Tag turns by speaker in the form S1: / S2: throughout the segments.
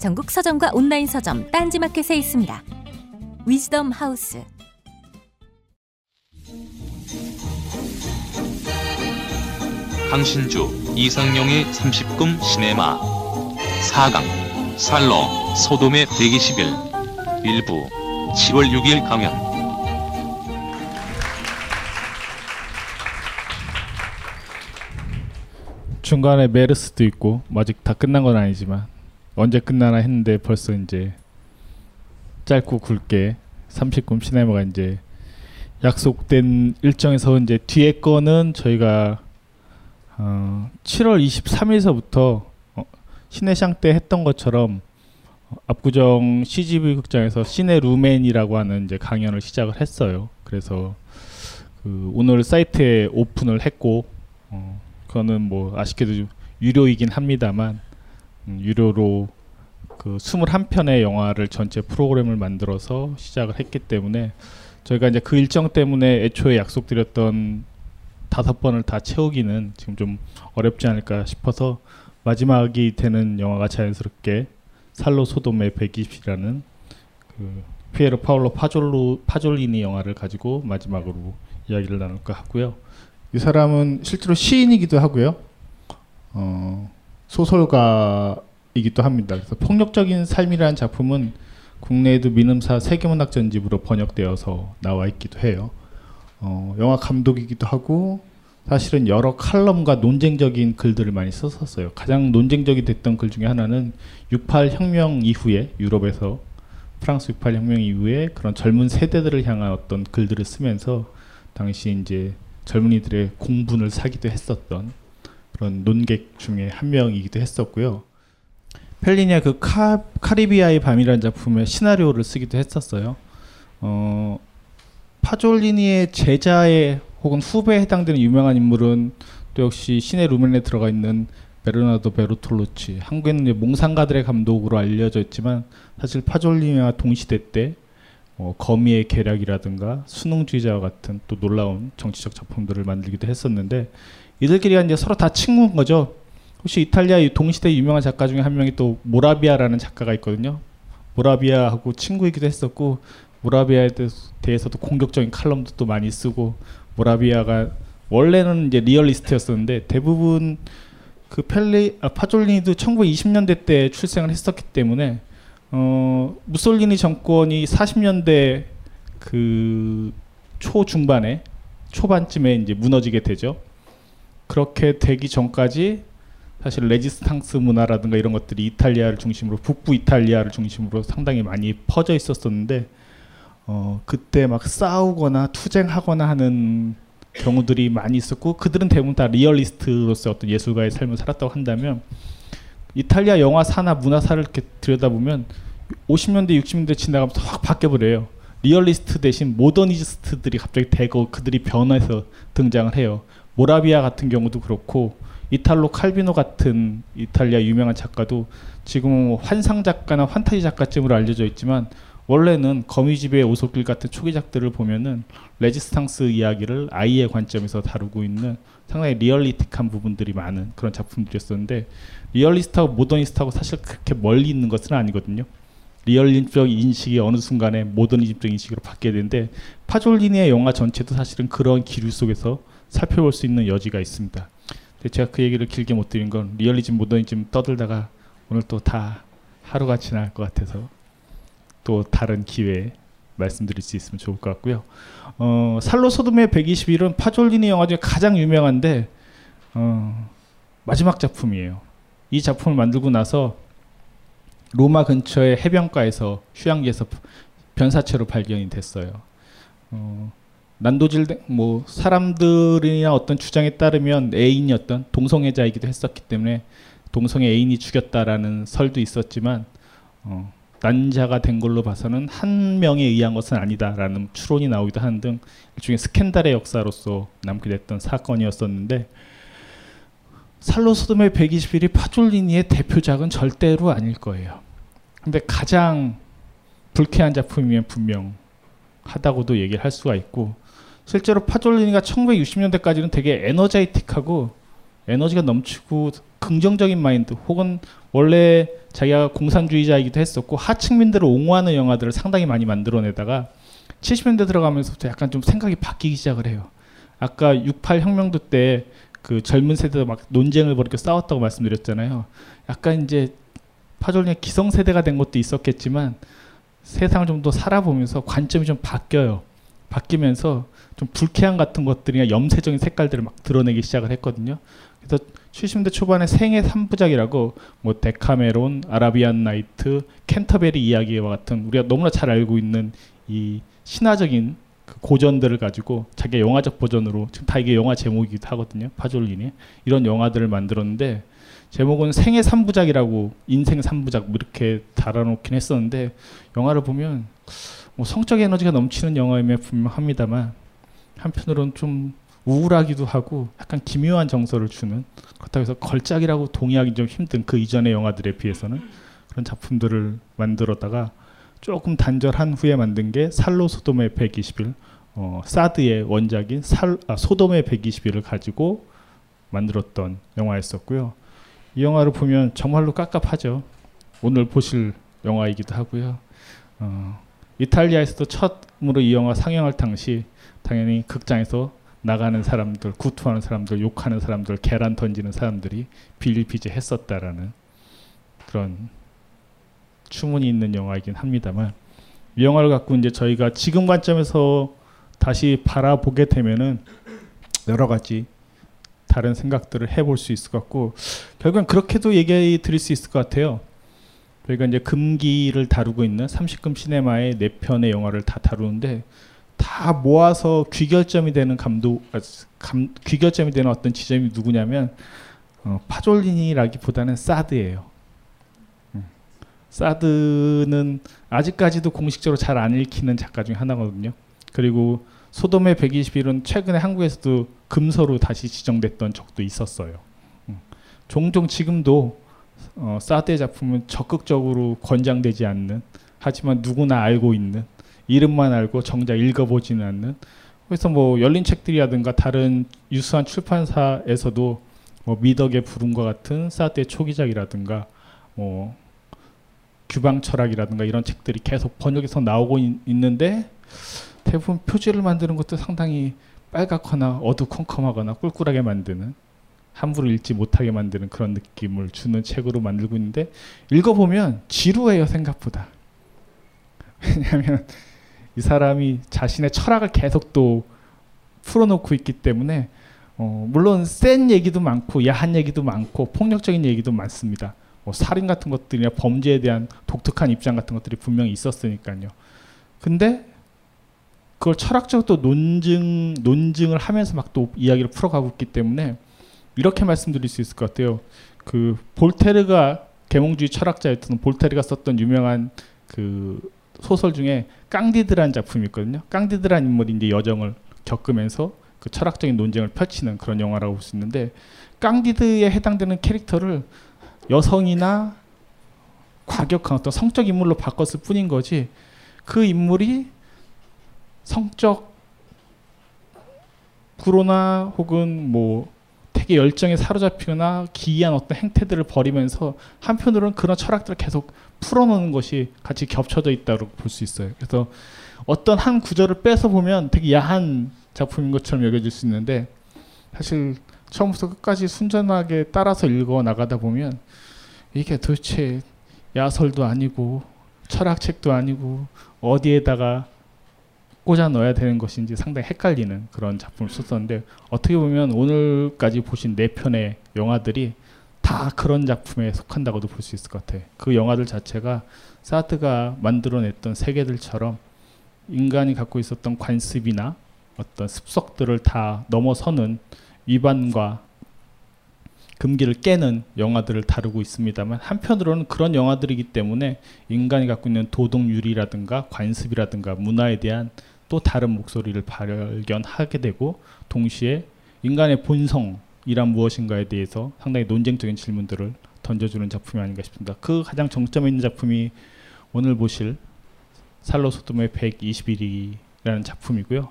S1: 전국 서점과 온라인 서점 딴지마켓에 있습니다. 위즈덤 하우스.
S2: 강신주 이상용의 30금 시네마 4강 살로 소돔의 120일 일부 10월 6일 강연
S3: 중간에 메르스도 있고 아직 다 끝난 건 아니지만 언제 끝나나 했는데 벌써 이제 짧고 굵게 30금 시네마가 이제 약속된 일정에서 이제 뒤에 거는 저희가 어 7월 23일서부터 어 시내샹 때 했던 것처럼 어 압구정 CGV 극장에서 시네 루멘이라고 하는 이제 강연을 시작을 했어요. 그래서 그 오늘 사이트에 오픈을 했고 어 그거는 뭐 아쉽게도 유료이긴 합니다만 음, 유료로 그 21편의 영화를 전체 프로그램을 만들어서 시작을 했기 때문에 저희가 이제 그 일정 때문에 애초에 약속드렸던 다섯 번을 다 채우기는 지금 좀 어렵지 않을까 싶어서 마지막이 되는 영화가 자연스럽게 살로 소돔의 120이라는 그 피에로 파울로 파졸로 파졸리니 영화를 가지고 마지막으로 이야기를 나눌까 하고요. 이 사람은 실제로 시인이기도 하고요. 어, 소설가이기도 합니다. 그래서 폭력적인 삶이라는 작품은 국내에도 민음사 세계문학 전집으로 번역되어서 나와 있기도 해요. 어, 영화 감독이기도 하고 사실은 여러 칼럼과 논쟁적인 글들을 많이 썼었어요. 가장 논쟁적이 됐던 글 중에 하나는 68 혁명 이후에 유럽에서 프랑스 68 혁명 이후에 그런 젊은 세대들을 향한 어떤 글들을 쓰면서 당시 이제 젊은이들의 공분을 사기도 했었던 그런 논객 중에 한 명이기도 했었고요. 펠리니아 그 카, 카리비아의 밤이라는 작품의 시나리오를 쓰기도 했었어요. 어, 파졸리니의 제자의 혹은 후배에 해당되는 유명한 인물은 또 역시 시네 루멘에 들어가 있는 베르나도 베르톨루치 한국에는 몽상가들의 감독으로 알려져 있지만 사실 파졸리니와 동시대 때 어, 거미의 계략이라든가 수능주의자와 같은 또 놀라운 정치적 작품들을 만들기도 했었는데 이들끼리가 이제 서로 다 친구인 거죠. 혹시 이탈리아 동시대 유명한 작가 중에 한 명이 또 모라비아라는 작가가 있거든요. 모라비아하고 친구이기도 했었고 모라비아에 대해서도 공격적인 칼럼도 또 많이 쓰고 모라비아가 원래는 이제 리얼리스트였었는데 대부분 그 펠리 아, 파졸리니도 1920년대 때 출생을 했었기 때문에 어, 무솔리니 정권이 40년대 그 초중반에 초반쯤에 이제 무너지게 되죠. 그렇게 되기 전까지 사실 레지스탕스 문화라든가 이런 것들이 이탈리아를 중심으로 북부 이탈리아를 중심으로 상당히 많이 퍼져 있었었는데 어, 그때 막 싸우거나 투쟁하거나 하는 경우들이 많이 있었고 그들은 대부분 다 리얼리스트로서 어떤 예술가의 삶을 살았다고 한다면 이탈리아 영화사나 문화사를 이렇게 들여다보면 50년대 60년대 지나가면서 확 바뀌어버려요. 리얼리스트 대신 모더니스트들이 갑자기 대거 그들이 변해서 등장을 해요. 모라비아 같은 경우도 그렇고 이탈로 칼비노 같은 이탈리아 유명한 작가도 지금 환상 작가나 환타지 작가쯤으로 알려져 있지만 원래는 거미집의 오솔길 같은 초기작들을 보면은 레지스탕스 이야기를 아이의 관점에서 다루고 있는 상당히 리얼리틱한 부분들이 많은 그런 작품들이었었는데 리얼리스트하고 모더니스트하고 사실 그렇게 멀리 있는 것은 아니거든요. 리얼리즘적 인식이 어느 순간에 모더니즘적 인식으로 바뀌게 되는데 파졸리니의 영화 전체도 사실은 그런 기류 속에서 살펴볼 수 있는 여지가 있습니다. 근데 제가 그 얘기를 길게 못 드린 건 리얼리즘, 모더니즘 떠들다가 오늘 또 다 하루가 지날 것 같아서 또 다른 기회에 말씀드릴 수 있으면 좋을 것 같고요. 어, 살로 소돔의 121은 파졸리니 영화 중에 가장 유명한데 어, 마지막 작품이에요. 이 작품을 만들고 나서 로마 근처의 해변가에서 휴양지에서 변사체로 발견이 됐어요. 어, 난도질 뭐 사람들이나 어떤 주장에 따르면 애인이었던 동성애자이기도 했었기 때문에 동성애 애인이 죽였다라는 설도 있었지만 어, 난자가 된 걸로 봐서는 한 명에 의한 것은 아니다라는 추론이 나오기도 하는 등 일종의 스캔들의 역사로서 남게 됐던 사건이었었는데 살로 소돔의 121이 파졸리니의 대표작은 절대로 아닐 거예요. 근데 가장 불쾌한 작품이면 분명 하다고도 얘기를 할 수가 있고 실제로 파졸리니가 1960년대까지는 되게 에너제이틱하고 에너지가 넘치고 긍정적인 마인드 혹은 원래 자기가 공산주의자이기도 했었고 하층민들을 옹호하는 영화들을 상당히 많이 만들어내다가 70년대 들어가면서부터 약간 좀 생각이 바뀌기 시작을 해요. 아까 68 혁명도 때 그 젊은 세대도 막 논쟁을 벌이고 싸웠다고 말씀드렸잖아요. 약간 이제 파졸리가 기성세대가 된 것도 있었겠지만 세상을 좀 더 살아보면서 관점이 좀 바뀌어요. 바뀌면서 좀 불쾌한 같은 것들이나 염세적인 색깔들을 막 드러내기 시작을 했거든요. 그래서 70대 초반에 생애 3부작이라고 뭐 데카메론, 아라비안 나이트, 캔터베리 이야기와 같은 우리가 너무나 잘 알고 있는 이 신화적인 그 고전들을 가지고 자기 영화적 버전으로 지금 다 이게 영화 제목이기도 하거든요. 파졸리니 이런 영화들을 만들었는데 제목은 생애 3부작이라고 인생 3부작 뭐 이렇게 달아놓긴 했었는데 영화를 보면 뭐 성적 에너지가 넘치는 영화임에 분명합니다만 한편으로는 좀 우울하기도 하고 약간 기묘한 정서를 주는 그렇다고 해서 걸작이라고 동의하기 좀 힘든 그 이전의 영화들에 비해서는 그런 작품들을 만들었다가 조금 단절한 후에 만든 게 살로 소돔의 121 어, 사드의 원작인 살, 아, 소돔의 121을 가지고 만들었던 영화였었고요. 이 영화를 보면 정말로 깝깝하죠. 오늘 보실 영화이기도 하고요. 어, 이탈리아에서도 처음으로 이 영화 상영할 당시 당연히 극장에서 나가는 사람들, 구토하는 사람들, 욕하는 사람들, 계란 던지는 사람들이 비일비재했었다라는 그런 추문이 있는 영화이긴 합니다만 이 영화를 갖고 이제 저희가 지금 관점에서 다시 바라보게 되면은 여러 가지 다른 생각들을 해볼 수 있을 것 같고 결국엔 그렇게도 얘기 드릴 수 있을 것 같아요. 저희가 이제 금기를 다루고 있는 30금 시네마의 네 편의 영화를 다 다루는데 다 모아서 귀결점이 되는 감독 아, 감, 귀결점이 되는 어떤 지점이 누구냐면 어, 파졸리니라기보다는 사드예요. 음. 사드는 아직까지도 공식적으로 잘 안 읽히는 작가 중에 하나거든요. 그리고 소돔의 121은 최근에 한국에서도 금서로 다시 지정됐던 적도 있었어요. 음. 종종 지금도 어, 사드의 작품은 적극적으로 권장되지 않는 하지만 누구나 알고 있는 이름만 알고 정작 읽어보지는 않는. 그래서 뭐 열린 책들이라든가 다른 유수한 출판사에서도 뭐 미덕의 부름과 같은 사드의 초기작이라든가 뭐 규방 철학이라든가 이런 책들이 계속 번역해서 나오고 있, 있는데 대부분 표지를 만드는 것도 상당히 빨갛거나 어두컴컴하거나 꿀꿀하게 만드는 함부로 읽지 못하게 만드는 그런 느낌을 주는 책으로 만들고 있는데 읽어보면 지루해요 생각보다. 왜냐하면 이 사람이 자신의 철학을 계속 또 풀어놓고 있기 때문에 어, 물론 센 얘기도 많고 야한 얘기도 많고 폭력적인 얘기도 많습니다. 뭐 살인 같은 것들이나 범죄에 대한 독특한 입장 같은 것들이 분명히 있었으니까요. 근데 그걸 철학적으로 또 논증 논증을 하면서 막 또 이야기를 풀어가고 있기 때문에 이렇게 말씀드릴 수 있을 것 같아요. 그 볼테르가 계몽주의 철학자였던 볼테르가 썼던 유명한 그 소설 중에 깡디드라는 작품이 있거든요. 깡디드라는 인물이 이제 여정을 겪으면서 그 철학적인 논쟁을 펼치는 그런 영화라고 볼 수 있는데 깡디드에 해당되는 캐릭터를 여성이나 과격한 어떤 성적 인물로 바꿨을 뿐인 거지 그 인물이 성적 구로나 혹은 뭐 되게 열정에 사로잡히거나 기이한 어떤 행태들을 벌이면서 한편으로는 그런 철학들을 계속 풀어놓는 것이 같이 겹쳐져 있다고 볼 수 있어요. 그래서 어떤 한 구절을 빼서 보면 되게 야한 작품인 것처럼 여겨질 수 있는데 사실 처음부터 끝까지 순전하게 따라서 읽어 나가다 보면 이게 도대체 야설도 아니고 철학책도 아니고 어디에다가 꽂아 넣어야 되는 것인지 상당히 헷갈리는 그런 작품을 썼었는데 어떻게 보면 오늘까지 보신 네 편의 영화들이 다 그런 작품에 속한다고도 볼 수 있을 것 같아요. 그 영화들 자체가 사드가 만들어냈던 세계들처럼 인간이 갖고 있었던 관습이나 어떤 습속들을 다 넘어서는 위반과 금기를 깨는 영화들을 다루고 있습니다만 한편으로는 그런 영화들이기 때문에 인간이 갖고 있는 도덕률이라든가 관습이라든가 문화에 대한 또 다른 목소리를 발견하게 되고 동시에 인간의 본성 이란 무엇인가에 대해서 상당히 논쟁적인 질문들을 던져주는 작품이 아닌가 싶습니다. 그 가장 정점에 있는 작품이 오늘 보실 살로 소돔의 121일이라는 작품이고요.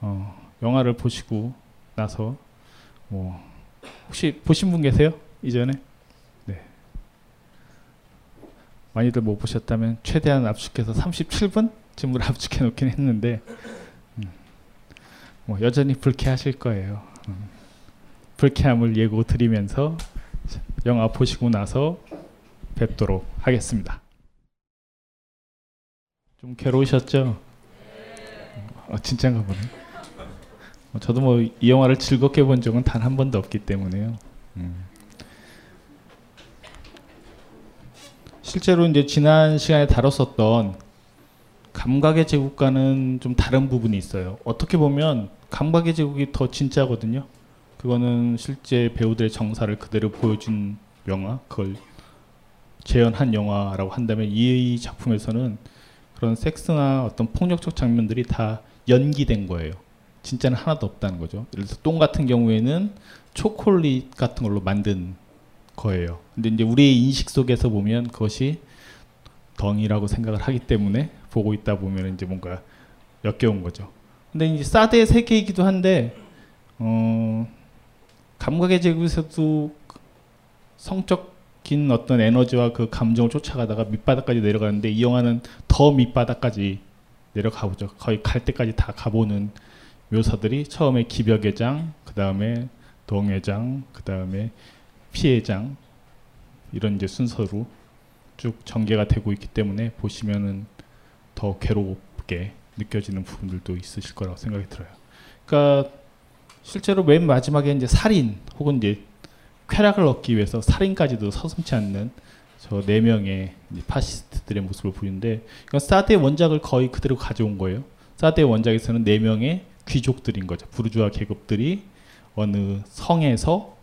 S3: 어, 영화를 보시고 나서 뭐 혹시 보신 분 계세요? 이전에? 네. 많이들 못 보셨다면 최대한 압축해서 37분 쯤으로 압축해 놓긴 했는데 음, 뭐 여전히 불쾌하실 거예요. 음, 불쾌함을 예고 드리면서 영화 보시고 나서 뵙도록 하겠습니다. 좀 괴로우셨죠? 어, 진짜인가 보네. 어, 저도 뭐 이 영화를 즐겁게 본 적은 단 한 번도 없기 때문에요. 음. 실제로 이제 지난 시간에 다뤘었던 감각의 제국과는 좀 다른 부분이 있어요. 어떻게 보면 감각의 제국이 더 진짜거든요. 그거는 실제 배우들의 정사를 그대로 보여준 영화, 그걸 재현한 영화라고 한다면 이 작품에서는 그런 섹스나 어떤 폭력적 장면들이 다 연기된 거예요. 진짜는 하나도 없다는 거죠. 예를 들어서 똥 같은 경우에는 초콜릿 같은 걸로 만든 거예요. 근데 이제 우리의 인식 속에서 보면 그것이 덩이라고 생각을 하기 때문에 보고 있다 보면 이제 뭔가 역겨운 거죠. 근데 이제 사드의 세계이기도 한데 어, 감각의 제국에서도 성적인 어떤 에너지와 그 감정을 쫓아가다가 밑바닥까지 내려가는데 이 영화는 더 밑바닥까지 내려가 보죠. 거의 갈 때까지 다 가보는 묘사들이 처음에 기벽의장, 그 다음에 동회장, 그 다음에 피해장 이런 이제 순서로 쭉 전개가 되고 있기 때문에 보시면은 더 괴롭게 느껴지는 부분들도 있으실 거라고 생각이 들어요. 그러니까 실제로 맨 마지막에 이제 살인 혹은 이제 쾌락을 얻기 위해서 살인까지도 서슴치 않는 저 네 명의 파시스트들의 모습을 보이는데 이건 사드의 원작을 거의 그대로 가져온 거예요. 사드의 원작에서는 네 명의 귀족들인 거죠. 부르주아 계급들이 어느 성에서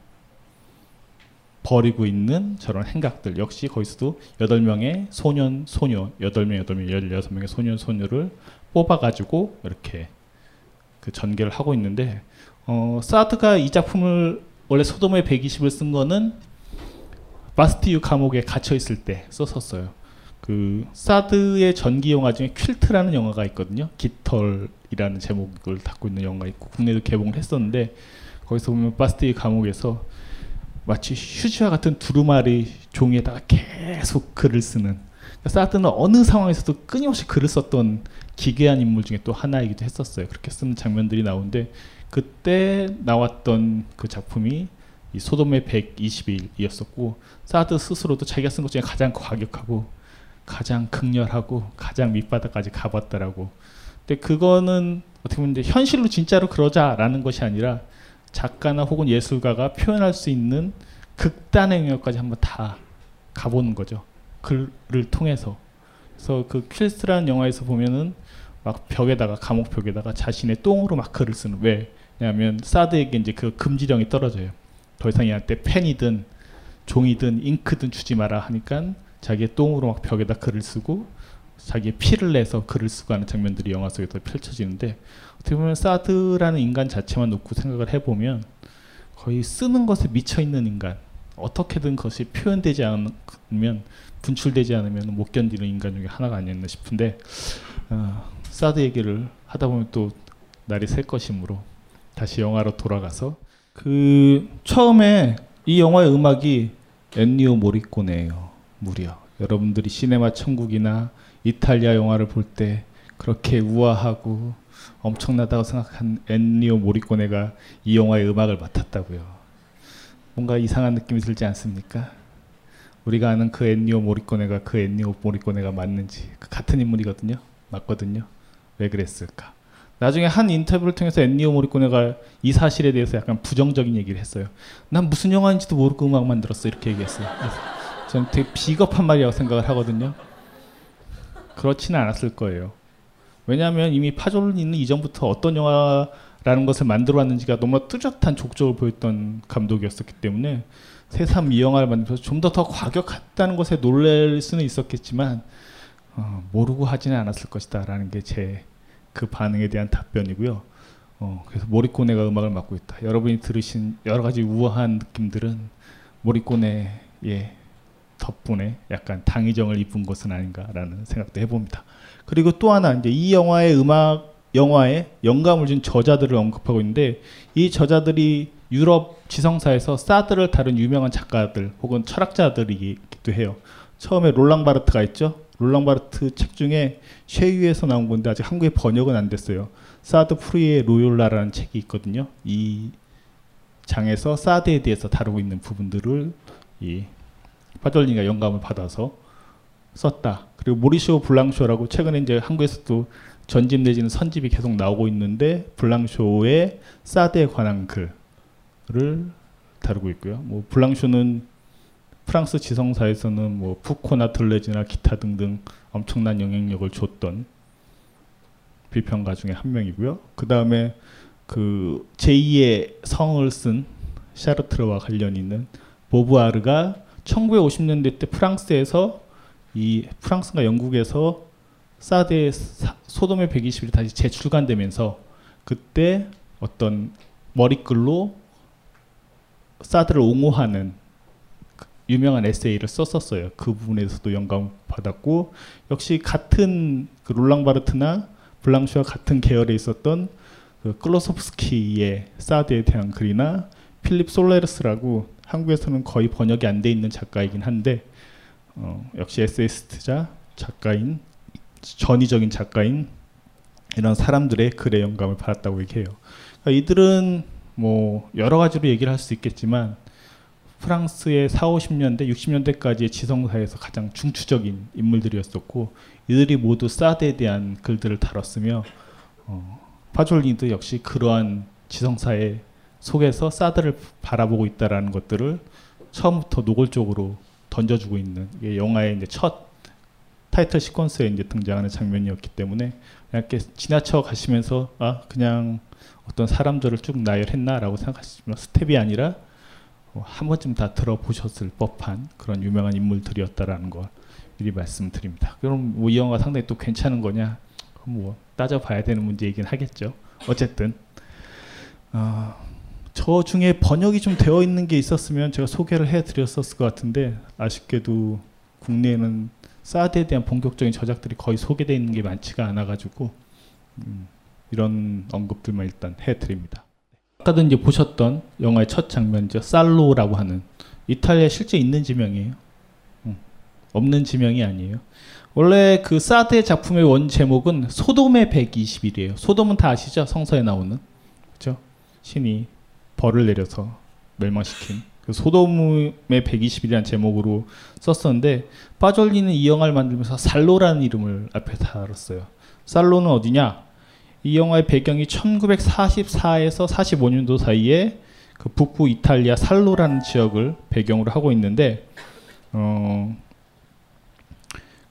S3: 벌이고 있는 저런 행각들 역시 거기서도 여덟 명의 소년 소녀 여덟 명 여덟 명 열여섯 명의 소년 소녀를 뽑아 가지고 이렇게 그 전개를 하고 있는데 어, 사드가 이 작품을 원래 소돔의 120을 쓴 거는 바스티유 감옥에 갇혀 있을 때 썼었어요. 그 사드의 전기 영화 중에 퀼트라는 영화가 있거든요. 깃털이라는 제목을 갖고 있는 영화가 있고 국내도 개봉을 했었는데 거기서 보면 바스티유 감옥에서 마치 휴지와 같은 두루마리 종이에다가 계속 글을 쓰는 그러니까 사드는 어느 상황에서도 끊임없이 글을 썼던 기괴한 인물 중에 또 하나이기도 했었어요. 그렇게 쓰는 장면들이 나오는데 그때 나왔던 그 작품이 이 소돔의 120일이었었고 사드 스스로도 자기가 쓴 것 중에 가장 과격하고 가장 극렬하고 가장 밑바닥까지 가봤다라고. 근데 그거는 어떻게 보면 이제 현실로 진짜로 그러자라는 것이 아니라 작가나 혹은 예술가가 표현할 수 있는 극단의 영역까지 한번 다 가보는 거죠. 글을 통해서. 그래서 그 퀼스라는 영화에서 보면은 막 벽에다가 감옥 벽에다가 자신의 똥으로 막 글을 쓰는 왜? 왜냐하면 사드에게 이제 그 금지령이 떨어져요. 더 이상 얘한테 펜이든 종이든 잉크든 주지 마라 하니까 자기의 똥으로 막 벽에다 글을 쓰고 자기의 피를 내서 글을 쓰고 하는 장면들이 영화 속에서 펼쳐지는데 어떻게 보면 사드라는 인간 자체만 놓고 생각을 해보면 거의 쓰는 것에 미쳐 있는 인간 어떻게든 그것이 표현되지 않으면 분출되지 않으면 못 견디는 인간 중에 하나가 아니었나 싶은데 어, 사드 얘기를 하다 보면 또 날이 셀 것이므로 다시 영화로 돌아가서 그 처음에 이 영화의 음악이 엔니오 모리코네예요. 무려 여러분들이 시네마 천국이나 이탈리아 영화를 볼 때 그렇게 우아하고 엄청나다고 생각한 엔니오 모리코네가 이 영화의 음악을 맡았다고요. 뭔가 이상한 느낌이 들지 않습니까? 우리가 아는 그 엔니오 모리코네가 그 엔니오 모리코네가 맞는지 그 같은 인물이거든요. 맞거든요. 왜 그랬을까? 나중에 한 인터뷰를 통해서 엔니오 모리코네가 이 사실에 대해서 약간 부정적인 얘기를 했어요. 난 무슨 영화인지도 모르고 음악 만들었어 이렇게 얘기했어요. 저는 되게 비겁한 말이라고 생각을 하거든요. 그렇지는 않았을 거예요. 왜냐하면 이미 파졸리는 이전부터 어떤 영화라는 것을 만들어 왔는지가 너무 뚜렷한 족적을 보였던 감독이었었기 때문에 새삼 이 영화를 만들면서 좀 더 더 과격했다는 것에 놀랄 수는 있었겠지만 어, 모르고 하지는 않았을 것이다라는 게제 그 반응에 대한 답변이고요. 어, 그래서 모리코네가 음악을 맡고 있다. 여러분이 들으신 여러 가지 우아한 느낌들은 모리코네의 덕분에 약간 당의정을 입은 것은 아닌가라는 생각도 해봅니다. 그리고 또 하나 이제 이 영화의 음악 영화에 영감을 준 저자들을 언급하고 있는데 이 저자들이 유럽 지성사에서 사드를 다룬 유명한 작가들 혹은 철학자들이기도 해요. 처음에 롤랑 바르트가 있죠. 롤랑 바르트 책 중에 쉐유에서 나온 건데 아직 한국에 번역은 안 됐어요. 사드 프리의 로욜라라는 책이 있거든요. 이 장에서 사드에 대해서 다루고 있는 부분들을 이 파돌리가 영감을 받아서 썼다. 그리고 모리쇼 블랑쇼라고 최근에 이제 한국에서도 전집 내지는 선집이 계속 나오고 있는데 블랑쇼의 사드에 관한 글을 다루고 있고요. 뭐 블랑쇼는 프랑스 지성사에서는 뭐 푸코나 들레즈나 기타 등등 엄청난 영향력을 줬던 비평가 중에 한 명이고요. 그 다음에 그 제2의 성을 쓴 샤르트르와 관련 있는 보부아르가 1950년대 때 프랑스에서 이 프랑스가 영국에서 사드의 소돔의 120일이 다시 재출간되면서 그때 어떤 머리글로 사드를 옹호하는 유명한 에세이를 썼었어요. 그 부분에서도 영감 받았고 역시 같은 그 롤랑 바르트나 블랑슈와 같은 계열에 있었던 그 클로소프스키의 사드에 대한 글이나 필립 솔레르스라고 한국에서는 거의 번역이 안 돼 있는 작가이긴 한데 어, 역시 에세이스트자 작가인 전위적인 작가인 이런 사람들의 글의 영감을 받았다고 얘기해요. 그러니까 이들은 뭐 여러 가지로 얘기를 할 수 있겠지만 프랑스의 4, 50년대, 60년대까지의 지성사에서 가장 중추적인 인물들이었었고 이들이 모두 사드에 대한 글들을 다뤘으며 어, 파졸리도 역시 그러한 지성사의 속에서 사드를 바라보고 있다라는 것들을 처음부터 노골적으로 던져주고 있는 영화의 이제 첫 타이틀 시퀀스에 이제 등장하는 장면이었기 때문에 이렇게 지나쳐 가시면서 아 그냥 어떤 사람들을 쭉 나열했나라고 생각하시지만 스텝이 아니라 뭐 한 번쯤 다 들어보셨을 법한 그런 유명한 인물들이었다라는 걸 미리 말씀드립니다. 그럼 뭐 이 영화 상당히 또 괜찮은 거냐? 뭐 따져봐야 되는 문제이긴 하겠죠. 어쨌든 어, 저 중에 번역이 좀 되어 있는 게 있었으면 제가 소개를 해드렸었을 것 같은데 아쉽게도 국내에는 사드에 대한 본격적인 저작들이 거의 소개되어 있는 게 많지가 않아가지고 음, 이런 언급들만 일단 해드립니다. 아까도 이제 보셨던 영화의 첫 장면이죠. 살로라고 하는 이탈리아 실제 있는 지명이에요. 음, 없는 지명이 아니에요. 원래 그 사드의 작품의 원 제목은 소돔의 120일이에요. 소돔은 다 아시죠? 성서에 나오는 그렇죠? 신이 벌을 내려서 멸망시킨 그 소돔의 120일이라는 제목으로 썼었는데 빠졸리는 이 영화를 만들면서 살로라는 이름을 앞에 달았어요. 살로는 어디냐? 이 영화의 배경이 1944에서 45년도 사이에 그 북부 이탈리아 살로라는 지역을 배경으로 하고 있는데 어,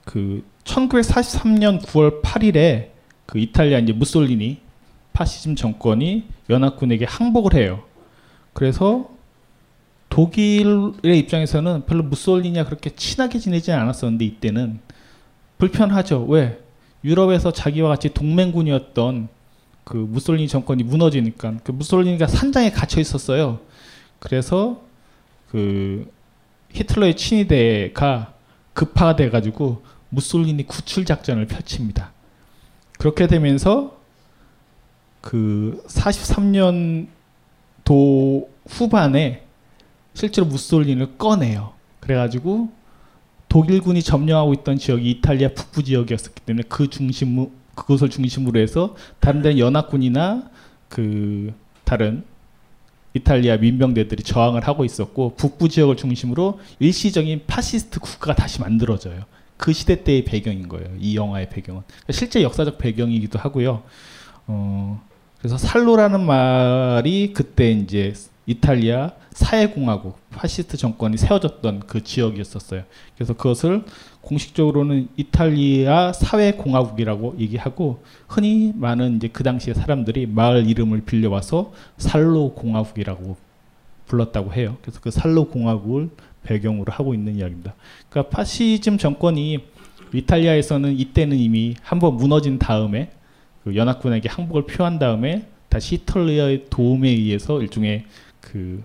S3: 그 1943년 9월 8일에 그 이탈리아 이제 무솔리니 파시즘 정권이 연합군에게 항복을 해요. 그래서 독일의 입장에서는 별로 무솔리니와 그렇게 친하게 지내지 않았었는데 이때는 불편하죠. 왜? 유럽에서 자기와 같이 동맹군이었던 그 무솔리니 정권이 무너지니까 그 무솔리니가 산장에 갇혀 있었어요. 그래서 그 히틀러의 친위대가 급파돼 가지고 무솔리니 구출 작전을 펼칩니다. 그렇게 되면서 그 43년도 후반에 실제로 무솔리니를 꺼내요. 그래가지고 독일군이 점령하고 있던 지역이 이탈리아 북부 지역이었기 때문에 그 중심 그것을 중심으로 해서 다른 데 연합군이나 그 다른 이탈리아 민병대들이 저항을 하고 있었고 북부 지역을 중심으로 일시적인 파시스트 국가가 다시 만들어져요. 그 시대 때의 배경인 거예요. 이 영화의 배경은 그러니까 실제 역사적 배경이기도 하고요. 어, 그래서 살로라는 말이 그때 이제 이탈리아 사회공화국 파시스트 정권이 세워졌던 그 지역이었었어요. 그래서 그것을 공식적으로는 이탈리아 사회공화국이라고 얘기하고 흔히 많은 이제 그 당시에 사람들이 마을 이름을 빌려와서 살로 공화국이라고 불렀다고 해요. 그래서 그 살로 공화국을 배경으로 하고 있는 이야기입니다. 그러니까 파시즘 정권이 이탈리아에서는 이때는 이미 한번 무너진 다음에 그 연합군에게 항복을 표한 다음에 다시 히틀러의 도움에 의해서 일종의 그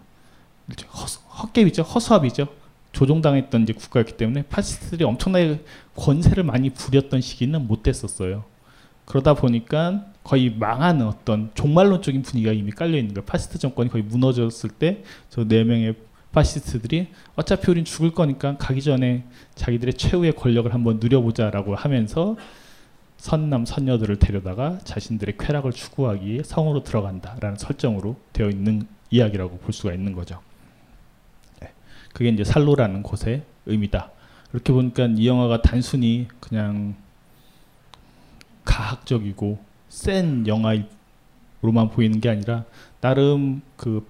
S3: 헛개비죠, 허수아비죠. 조종당했던 이제 국가였기 때문에 파시스트들이 엄청나게 권세를 많이 부렸던 시기는 못 됐었어요. 그러다 보니까 거의 망하는 어떤 종말론적인 분위기가 이미 깔려 있는 거예요. 파시스트 정권이 거의 무너졌을 때 저 네 명의 파시스트들이 어차피 우린 죽을 거니까 가기 전에 자기들의 최후의 권력을 한번 누려보자라고 하면서 선남 선녀들을 데려다가 자신들의 쾌락을 추구하기 위해 성으로 들어간다라는 설정으로 되어 있는 이야기라고 볼 수가 있는 거죠. 네. 그게 이제 살로라는 곳의 의미다. 이렇게 보니까 이 영화가 단순히 그냥 가학적이고 센 영화로만 보이는 게 아니라 나름 그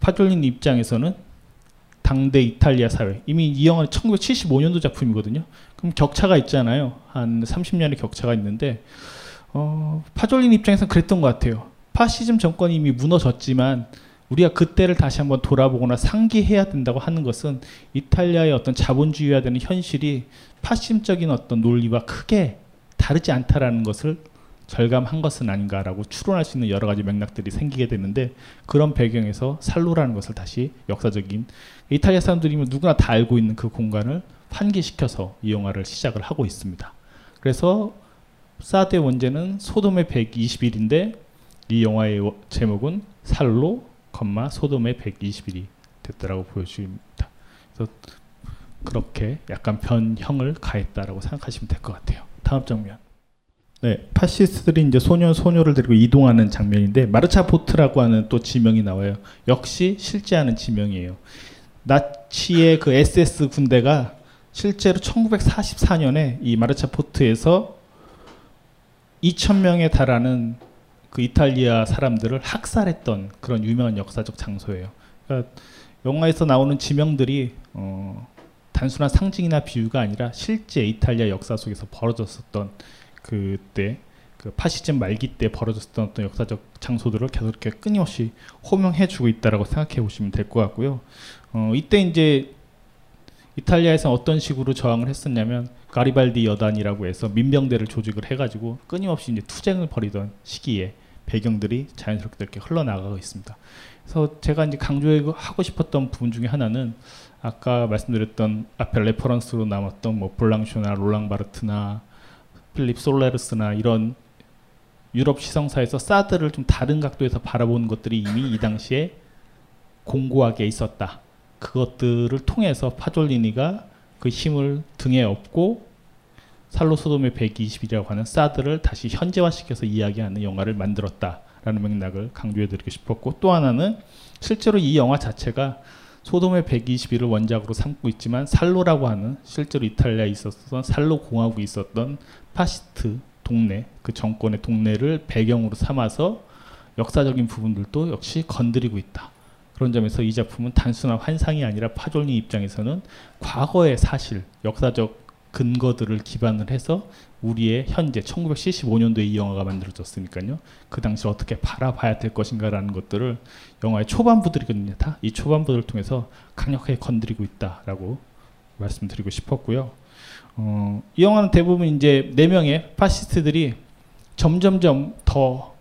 S3: 파졸린 입장에서는 당대 이탈리아 사회 이미 이 영화는 1975년도 작품이거든요. 그럼 격차가 있잖아요. 한 30년의 격차가 있는데 어, 파졸린 입장에서는 그랬던 것 같아요. 파시즘 정권이 이미 무너졌지만 우리가 그때를 다시 한번 돌아보거나 상기해야 된다고 하는 것은 이탈리아의 어떤 자본주의화 되는 현실이 파시즘적인 어떤 논리와 크게 다르지 않다라는 것을 절감한 것은 아닌가라고 추론할 수 있는 여러 가지 맥락들이 생기게 되는데 그런 배경에서 살로라는 것을 다시 역사적인 이탈리아 사람들이면 누구나 다 알고 있는 그 공간을 환기시켜서 이 영화를 시작을 하고 있습니다. 그래서 사드 원제는 소돔의 120일인데 이 영화의 제목은 살로, 소돔의 120일이 됐다라고 보여줍니다. 그래서 그렇게 약간 변형을 가했다라고 생각하시면 될 것 같아요. 다음 장면. 네, 파시스트들이 이제 소년 소녀를 데리고 이동하는 장면인데 마르차보토라고 하는 또 지명이 나와요. 역시 실재하는 지명이에요. 나치의 그 SS 군대가 실제로 1944년에 이 마르차보토에서 2,000명에 달하는 그 이탈리아 사람들을 학살했던 그런 유명한 역사적 장소예요. 그러니까 영화에서 나오는 지명들이 어, 단순한 상징이나 비유가 아니라 실제 이탈리아 역사 속에서 벌어졌었던 그때 그 파시즘 말기 때 벌어졌던 어떤 역사적 장소들을 계속 이렇게 끊임없이 호명해주고 있다라고 생각해 보시면 될 것 같고요. 어, 이때 이제 이탈리아에서 어떤 식으로 저항을 했었냐면 가리발디 여단이라고 해서 민병대를 조직을 해가지고 끊임없이 이제 투쟁을 벌이던 시기에 배경들이 자연스럽게 흘러나가고 있습니다. 그래서 제가 이제 강조하고 싶었던 부분 중에 하나는 아까 말씀드렸던 앞에 reference로 남았던 뭐 블랑쇼나 롤랑 바르트나 필립 솔레르스나 이런 유럽 지성사에서 사드를 좀 다른 각도에서 바라보는 것들이 이미 이 당시에 공고하게 있었다. 그것들을 통해서 파졸리니가 그 힘을 등에 업고 살로 소돔의 120일이라고 하는 사드를 다시 현재화시켜서 이야기하는 영화를 만들었다라는 맥락을 강조해드리고 싶었고 또 하나는 실제로 이 영화 자체가 소돔의 120일을 원작으로 삼고 있지만 살로라고 하는 실제로 이탈리아에 있었던 살로 공화국이 있었던 파시스트 동네 그 정권의 동네를 배경으로 삼아서 역사적인 부분들도 역시 건드리고 있다. 그런 점에서 이 작품은 단순한 환상이 아니라 파졸리니 입장에서는 과거의 사실, 역사적 근거들을 기반을 해서 우리의 현재 1975년도에 이 영화가 만들어졌으니까요. 그 당시 어떻게 바라봐야 될 것인가라는 것들을 영화의 초반부들이거든요. 다 이 초반부들을 통해서 강력하게 건드리고 있다라고 말씀드리고 싶었고요. 어, 이 영화는 대부분 이제 네 명의 파시스트들이 점점점 더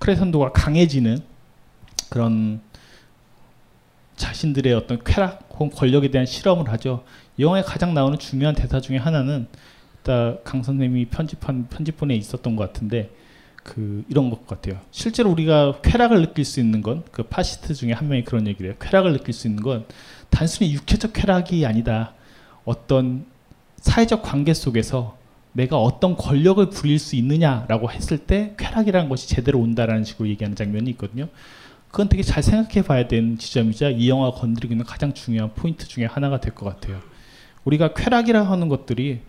S3: 크레선도가 강해지는 그런 자신들의 어떤 쾌락 혹은 권력에 대한 실험을 하죠. 이 영화에 가장 나오는 중요한 대사 중에 하나는 강 선생님이 편집한 편집본에 있었던 것 같은데 그 이런 것 같아요. 실제로 우리가 쾌락을 느낄 수 있는 건 그 파시스트 중에 한 명이 그런 얘기를 해요. 쾌락을 느낄 수 있는 건 단순히 육체적 쾌락이 아니다. 어떤 사회적 관계 속에서 내가 어떤 권력을 부릴 수 있느냐라고 했을 때 쾌락이라는 것이 제대로 온다라는 식으로 얘기하는 장면이 있거든요. 그건 되게 잘 생각해 봐야 되는 지점이자 이 영화가 건드리고 있는 가장 중요한 포인트 중에 하나가 될 것 같아요. 우리가 쾌락이라 하는 것들이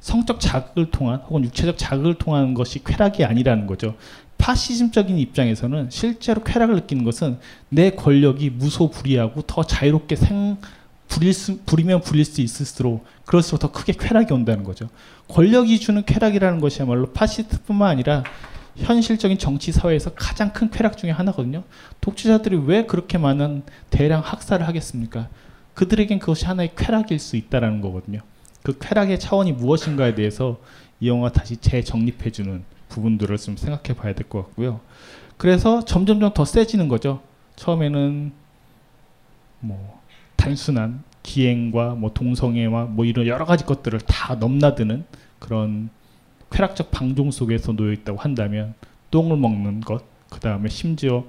S3: 성적 자극을 통한 혹은 육체적 자극을 통한 것이 쾌락이 아니라는 거죠. 파시즘적인 입장에서는 실제로 쾌락을 느끼는 것은 내 권력이 무소불위하고 더 자유롭게 생 부릴 수, 부리면 부릴 수 있을수록 그럴수록 더 크게 쾌락이 온다는 거죠. 권력이 주는 쾌락이라는 것이야말로 파시스트뿐만 아니라 현실적인 정치 사회에서 가장 큰 쾌락 중에 하나거든요. 독재자들이 왜 그렇게 많은 대량 학살을 하겠습니까? 그들에겐 그것이 하나의 쾌락일 수 있다라는 거거든요. 그 쾌락의 차원이 무엇인가에 대해서 이 영화 다시 재정립해주는 부분들을 좀 생각해 봐야 될 것 같고요. 그래서 점점점 더 세지는 거죠. 처음에는 뭐 단순한 기행과 뭐 동성애와 뭐 이런 여러 가지 것들을 다 넘나드는 그런 쾌락적 방종 속에서 놓여 있다고 한다면 똥을 먹는 것, 그 다음에 심지어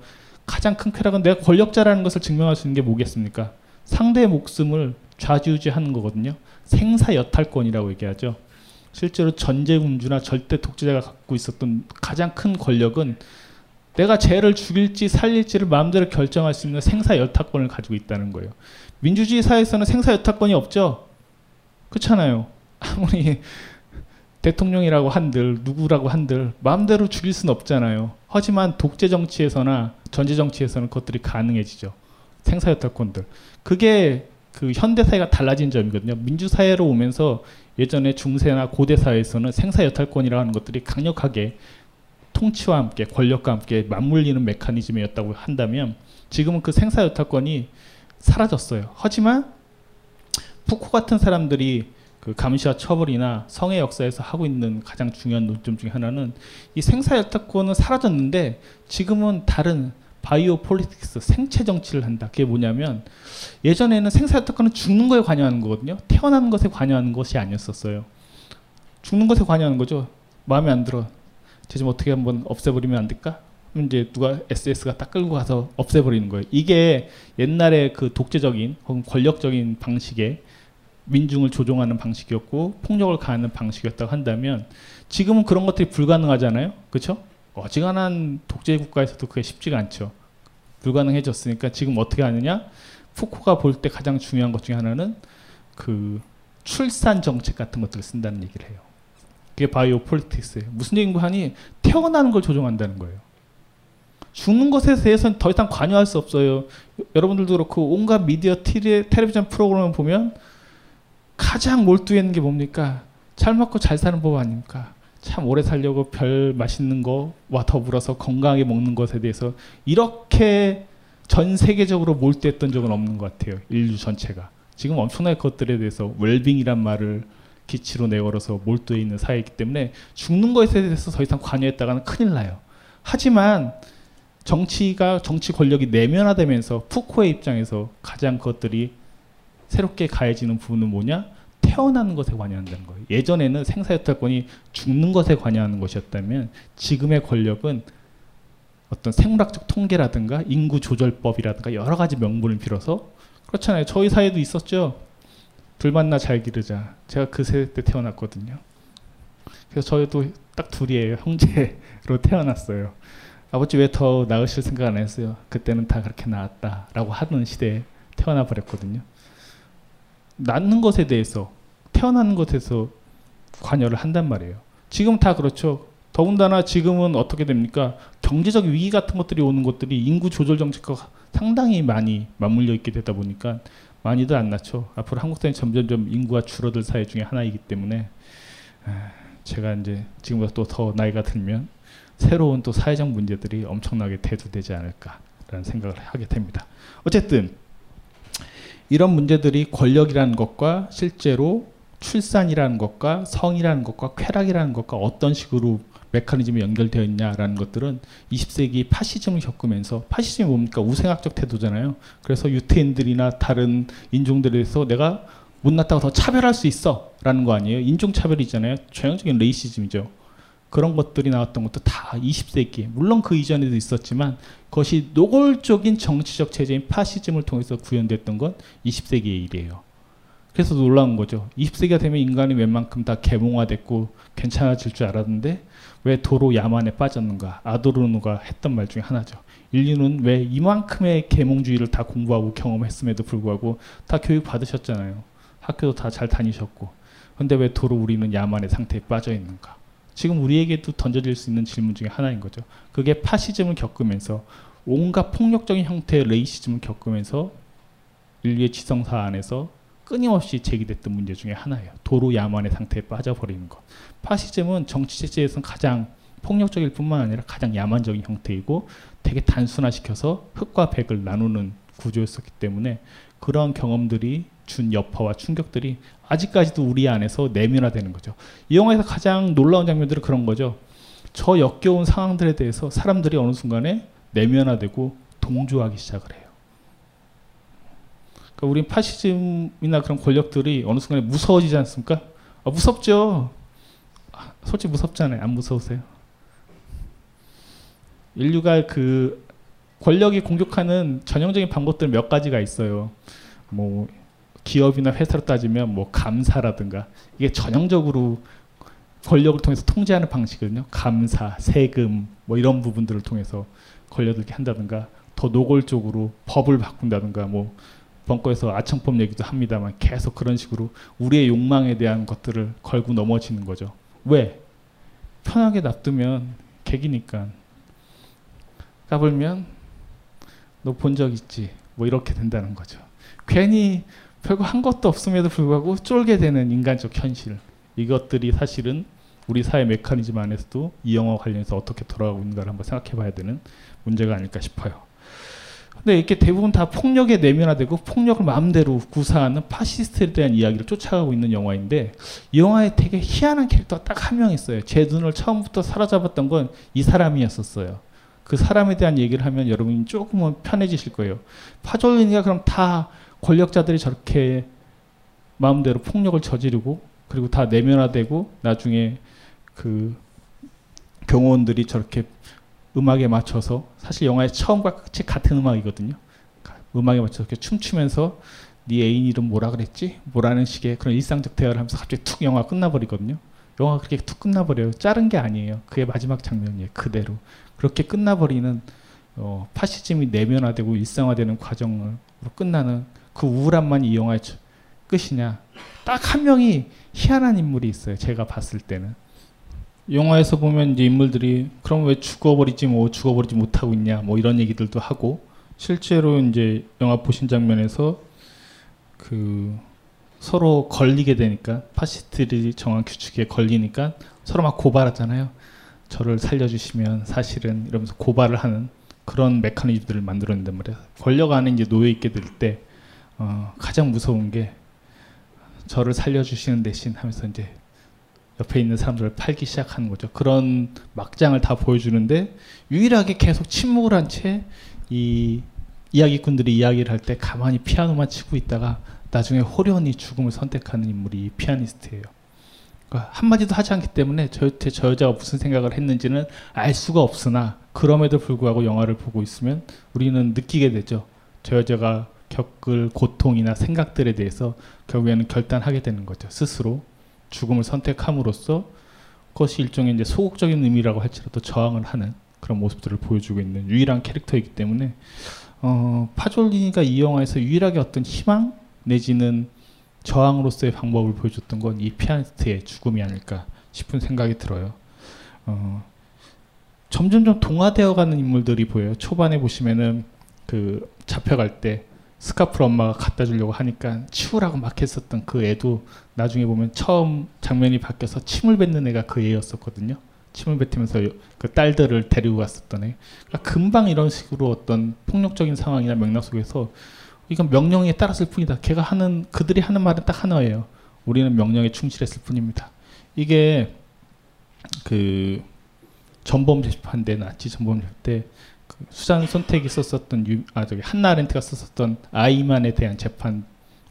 S3: 가장 큰 쾌락은 내가 권력자라는 것을 증명할 수 있는 게 뭐겠습니까? 상대의 목숨을 좌지우지하는 거거든요. 생사여탈권이라고 얘기하죠. 실제로 전제군주나 절대 독재자가 갖고 있었던 가장 큰 권력은 내가 쟤를 죽일지 살릴지를 마음대로 결정할 수 있는 생사여탈권을 가지고 있다는 거예요. 민주주의 사회에서는 생사여탈권이 없죠. 그렇잖아요. 아무리 대통령이라고 한들 누구라고 한들 마음대로 죽일 수는 없잖아요. 하지만 독재 정치에서나 전제 정치에서는 그것들이 가능해지죠. 생사여탈권들. 그게 그 현대 사회가 달라진 점이거든요. 민주 사회로 오면서 예전에 중세나 고대 사회에서는 생사여탈권이라는 것들이 강력하게 통치와 함께 권력과 함께 맞물리는 메커니즘이었다고 한다면 지금은 그 생사여탈권이 사라졌어요. 하지만 푸코 같은 사람들이 그 감시와 처벌이나 성의 역사에서 하고 있는 가장 중요한 논점 중에 하나는 이 생사여탈권은 사라졌는데 지금은 다른 바이오 폴리틱스 생체 정치를 한다. 그게 뭐냐면 예전에는 생사여탈권은 죽는 거에 관여하는 거거든요. 태어나는 것에 관여하는 것이 아니었었어요. 죽는 것에 관여하는 거죠. 마음에 안 들어. 쟤 좀 어떻게 한번 없애버리면 안 될까? 이제 누가 SS가 딱 끌고 가서 없애버리는 거예요. 이게 옛날에 그 독재적인 혹은 권력적인 방식의 민중을 조종하는 방식이었고 폭력을 가하는 방식이었다고 한다면 지금은 그런 것들이 불가능하잖아요. 그렇죠? 어지간한 독재 국가에서도 그게 쉽지가 않죠. 불가능해졌으니까 지금 어떻게 하느냐? 푸코가 볼 때 가장 중요한 것 중에 하나는 그 출산 정책 같은 것들을 쓴다는 얘기를 해요. 그게 바이오 폴리틱스예요. 무슨 얘기인가 하니 태어나는 걸 조종한다는 거예요. 죽는 것에 대해서는 더 이상 관여할 수 없어요. 여러분들도 그렇고 온갖 미디어 텔레비전 프로그램을 보면 가장 몰두해 있는 게 뭡니까? 잘 먹고 잘 사는 법 아닙니까? 참 오래 살려고 별 맛있는 거와 더불어서 건강하게 먹는 것에 대해서 이렇게 전 세계적으로 몰두했던 적은 없는 것 같아요. 인류 전체가. 지금 엄청나게 그것들에 대해서 웰빙이란 말을 기치로 내걸어서 몰두해 있는 사회이기 때문에 죽는 것에 대해서 더 이상 관여했다가는 큰일 나요. 하지만 정치가 정치 권력이 내면화되면서 푸코의 입장에서 가장 그것들이 새롭게 가해지는 부분은 뭐냐? 태어나는 것에 관여한다는 거예요. 예전에는 생사여탈권이 죽는 것에 관여하는 것이었다면 지금의 권력은 어떤 생물학적 통계라든가 인구 조절법이라든가 여러 가지 명분을 빌어서 그렇잖아요. 저희 사회도 있었죠. 둘 만나 잘 기르자. 제가 그 세대 때 태어났거든요. 그래서 저희도 딱 둘이에요. 형제로 태어났어요. 아버지 왜 더 낳으실 생각 안 했어요? 그때는 다 그렇게 낳았다라고 하는 시대에 태어나 버렸거든요. 낳는 것에 대해서 태어나는 것에서 관여를 한단 말이에요. 지금 다 그렇죠. 더군다나 지금은 어떻게 됩니까? 경제적 위기 같은 것들이 오는 것들이 인구 조절 정책과 상당히 많이 맞물려 있게 되다 보니까 많이도 안 낳죠. 앞으로 한국 사회 점점점 인구가 줄어들 사회 중에 하나이기 때문에 아, 제가 이제 지금보다 또 더 나이가 들면 새로운 또 사회적 문제들이 엄청나게 대두되지 않을까라는 생각을 하게 됩니다. 어쨌든 이런 문제들이 권력이라는 것과 실제로 출산이라는 것과 성이라는 것과 쾌락이라는 것과 어떤 식으로 메커니즘이 연결되어 있냐라는 것들은 20세기 파시즘을 겪으면서 파시즘이 뭡니까 우생학적 태도잖아요. 그래서 유태인들이나 다른 인종들에 대해서 내가 못났다고 더 차별할 수 있어라는 거 아니에요. 인종 차별이잖아요. 전형적인 racism이죠. 그런 것들이 나왔던 것도 다 20세기 물론 그 이전에도 있었지만 그것이 노골적인 정치적 체제인 파시즘을 통해서 구현됐던 건 20세기의 일이에요. 그래서 놀라운 거죠. 20세기가 되면 인간이 웬만큼 다 계몽화됐고 괜찮아질 줄 알았는데 왜 도로 야만에 빠졌는가? 아도르노가 했던 말 중에 하나죠. 인류는 왜 이만큼의 계몽주의를 다 공부하고 경험했음에도 불구하고 다 교육 받으셨잖아요. 학교도 다 잘 다니셨고. 근데 왜 도로 우리는 야만의 상태에 빠져 있는가? 지금 우리에게도 던져질 수 있는 질문 중에 하나인 거죠. 그게 파시즘을 겪으면서 온갖 폭력적인 형태의 레이시즘을 겪으면서 인류의 지성사 안에서 끊임없이 제기됐던 문제 중에 하나예요. 도로 야만의 상태에 빠져버리는 것. 파시즘은 정치 체제에서는 가장 폭력적일 뿐만 아니라 가장 야만적인 형태이고 되게 단순화시켜서 흑과 백을 나누는 구조였었기 때문에 그런 경험들이 준 여파와 충격들이 아직까지도 우리 안에서 내면화되는 거죠. 이 영화에서 가장 놀라운 장면들은 그런 거죠. 저 역겨운 상황들에 대해서 사람들이 어느 순간에 내면화되고 동조하기 시작을 해요. 그러니까 우린 파시즘이나 그런 권력들이 어느 순간에 무서워지지 않습니까? 아, 무섭죠. 아, 솔직히 무섭잖아요. 안 무서우세요? 인류가 그 권력이 공격하는 전형적인 방법들 몇 가지가 있어요. 뭐 기업이나 회사로 따지면 뭐 감사라든가 이게 전형적으로 권력을 통해서 통제하는 방식이거든요. 감사, 세금 뭐 이런 부분들을 통해서 권력을 한다든가 더 노골적으로 법을 바꾼다든가 뭐 벙커에서 아청법 얘기도 합니다만 계속 그런 식으로 우리의 욕망에 대한 것들을 걸고 넘어지는 거죠. 왜? 편하게 놔두면 객이니까. 까불면 너 본 적 있지? 뭐 이렇게 된다는 거죠. 괜히 별거 한 것도 없음에도 불구하고 쫄게 되는 인간적 현실. 이것들이 사실은 우리 사회 메커니즘 안에서도 이 영화 관련해서 어떻게 돌아가고 있는가를 한번 생각해 봐야 되는 문제가 아닐까 싶어요. 근데 이렇게 대부분 다 폭력에 내면화되고 폭력을 마음대로 구사하는 파시스트에 대한 이야기를 쫓아가고 있는 영화인데 이 영화에 되게 희한한 캐릭터가 딱 한 명 있어요. 제 눈을 처음부터 사로잡았던 건 이 사람이었었어요. 그 사람에 대한 얘기를 하면 여러분이 조금은 편해지실 거예요. 파졸리니가 그럼 다 권력자들이 저렇게 마음대로 폭력을 저지르고 그리고 다 내면화되고 나중에 그 경호원들이 저렇게 음악에 맞춰서 사실 영화의 처음과 끝이 같은 음악이거든요. 음악에 맞춰서 이렇게 춤추면서 네 애인 이름 뭐라 그랬지? 뭐라는 식의 그런 일상적 대화를 하면서 갑자기 툭 영화가 끝나버리거든요. 영화가 그렇게 툭 끝나버려요. 자른 게 아니에요. 그게 마지막 장면이에요. 그대로. 그렇게 끝나버리는 어, 파시즘이 내면화되고 일상화되는 과정으로 끝나는 그 우울함만 이 영화의 끝이냐. 딱 한 명이 희한한 인물이 있어요. 제가 봤을 때는. 영화에서 보면 이제 인물들이 그럼 왜 죽어버리지 뭐 죽어버리지 못하고 있냐 뭐 이런 얘기들도 하고 실제로 이제 영화 보신 장면에서 그 서로 걸리게 되니까 파시스트들이 정한 규칙에 걸리니까 서로 막 고발하잖아요. 저를 살려주시면 사실은 이러면서 고발을 하는 그런 메커니즘들을 말이에요. 권력 안에 이제 놓여 있게 될 때 어, 가장 무서운 게 저를 살려주시는 대신 하면서 이제 옆에 있는 사람들을 팔기 시작하는 거죠. 그런 막장을 다 보여주는데 유일하게 계속 침묵을 한 채 이 이야기꾼들이 이야기를 할 때 가만히 피아노만 치고 있다가 나중에 호련히 죽음을 선택하는 인물이 피아니스트예요. 그러니까 한마디도 하지 않기 때문에 저한테 저 여자가 무슨 생각을 했는지는 알 수가 없으나 그럼에도 불구하고 영화를 보고 있으면 우리는 느끼게 되죠. 저 여자가 겪을 고통이나 생각들에 대해서 결국에는 결단하게 되는 거죠. 스스로 죽음을 선택함으로써 그것이 일종의 이제 소극적인 의미라고 할지라도 저항을 하는 그런 모습들을 보여주고 있는 유일한 캐릭터이기 때문에 어, 파졸리니가 이 영화에서 유일하게 어떤 희망 내지는 저항으로서의 방법을 보여줬던 건 이 피아니스트의 죽음이 아닐까 싶은 생각이 들어요. 어, 점점점 동화되어가는 인물들이 보여요. 초반에 보시면은 그 잡혀갈 때 스카프를 엄마가 갖다 주려고 하니까 치우라고 막 했었던 그 애도 나중에 보면 처음 장면이 바뀌어서 침을 뱉는 애가 그 애였었거든요. 침을 뱉으면서 그 딸들을 데리고 갔었던 애. 그러니까 금방 이런 식으로 어떤 폭력적인 상황이나 맥락 속에서 이건 명령에 따랐을 뿐이다. 걔가 하는 그들이 하는 말은 딱 하나예요. 우리는 명령에 충실했을 뿐입니다. 이게 그 전범 재판 때 나치 전범 재판 때그 수잔 선택이 썼었던 유, 아 저기 한나 아렌트가 썼었던 아이만에 대한 재판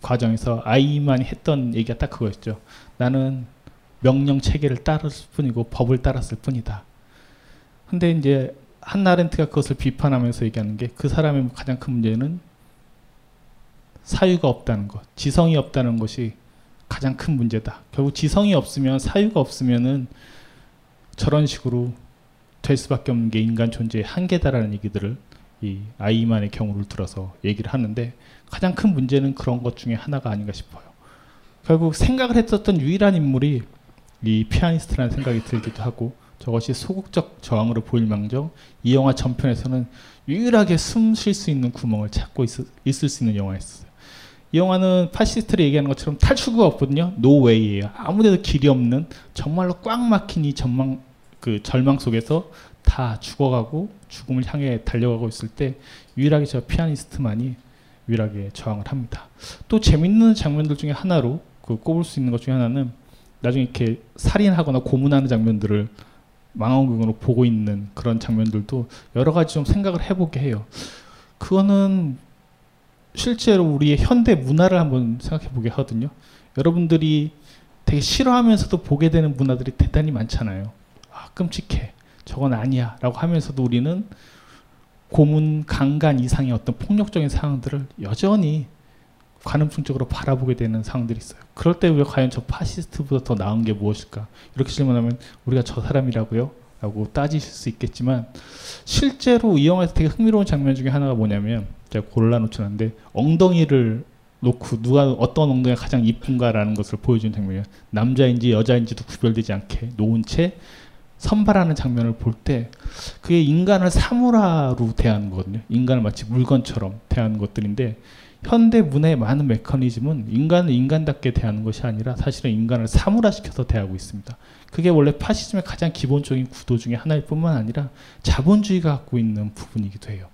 S3: 과정에서 아이만이 했던 얘기가 딱 그거였죠. 나는 명령 체계를 따랐을 뿐이고 법을 따랐을 뿐이다. 근데 이제 한나 아렌트가 그것을 비판하면서 얘기하는 게 그 사람의 가장 큰 문제는 사유가 없다는 것, 지성이 없다는 것이 가장 큰 문제다. 결국 지성이 없으면 사유가 없으면은 저런 식으로 될 수밖에 없는 게 인간 존재의 한계다라는 얘기들을 이 아이만의 경우를 들어서 얘기를 하는데 가장 큰 문제는 그런 것 중에 하나가 아닌가 싶어요. 결국 생각을 했었던 유일한 인물이 이 피아니스트라는 생각이 들기도 하고 저것이 소극적 저항으로 보일 망정 이 영화 전편에서는 유일하게 숨 쉴 수 있는 구멍을 찾고 있, 있을 수 있는 영화였어요. 이 영화는 파시스트를 얘기하는 것처럼 탈출구가 없거든요. no way예요. 아무데도 길이 없는 정말로 꽉 막힌 이 전망 그 절망 속에서 다 죽어가고 죽음을 향해 달려가고 있을 때 유일하게 저 피아니스트만이 유일하게 저항을 합니다. 또 재밌는 장면들 중에 하나로 그 꼽을 수 있는 것 중에 하나는 나중에 이렇게 살인하거나 고문하는 장면들을 망원경으로 보고 있는 그런 장면들도 여러 가지 좀 생각을 해보게 해요. 그거는 실제로 우리의 현대 문화를 한번 생각해 보게 하거든요. 여러분들이 되게 싫어하면서도 보게 되는 문화들이 대단히 많잖아요. 아, 끔찍해. 저건 아니야. 라고 하면서도 우리는 고문, 강간 이상의 어떤 폭력적인 상황들을 여전히 관음증적으로 바라보게 되는 상황들이 있어요. 그럴 때 우리가 과연 저 파시스트보다 더 나은 게 무엇일까? 이렇게 질문하면 우리가 저 사람이라고요? 라고 따지실 수 있겠지만 실제로 이 영화에서 되게 흥미로운 장면 중에 하나가 뭐냐면 제가 골라놓지 않는데 엉덩이를 놓고 누가 어떤 엉덩이가 가장 이쁜가라는 것을 보여주는 장면이에요. 남자인지 여자인지도 구별되지 않게 놓은 채 선발하는 장면을 볼 때 그게 인간을 사물화로 대하는 거거든요. 인간을 마치 물건처럼 대하는 것들인데 현대 문화의 많은 메커니즘은 인간을 인간답게 대하는 것이 아니라 사실은 인간을 사물화시켜서 대하고 있습니다. 그게 원래 파시즘의 가장 기본적인 구도 중에 하나일 뿐만 아니라 자본주의가 갖고 있는 부분이기도 해요.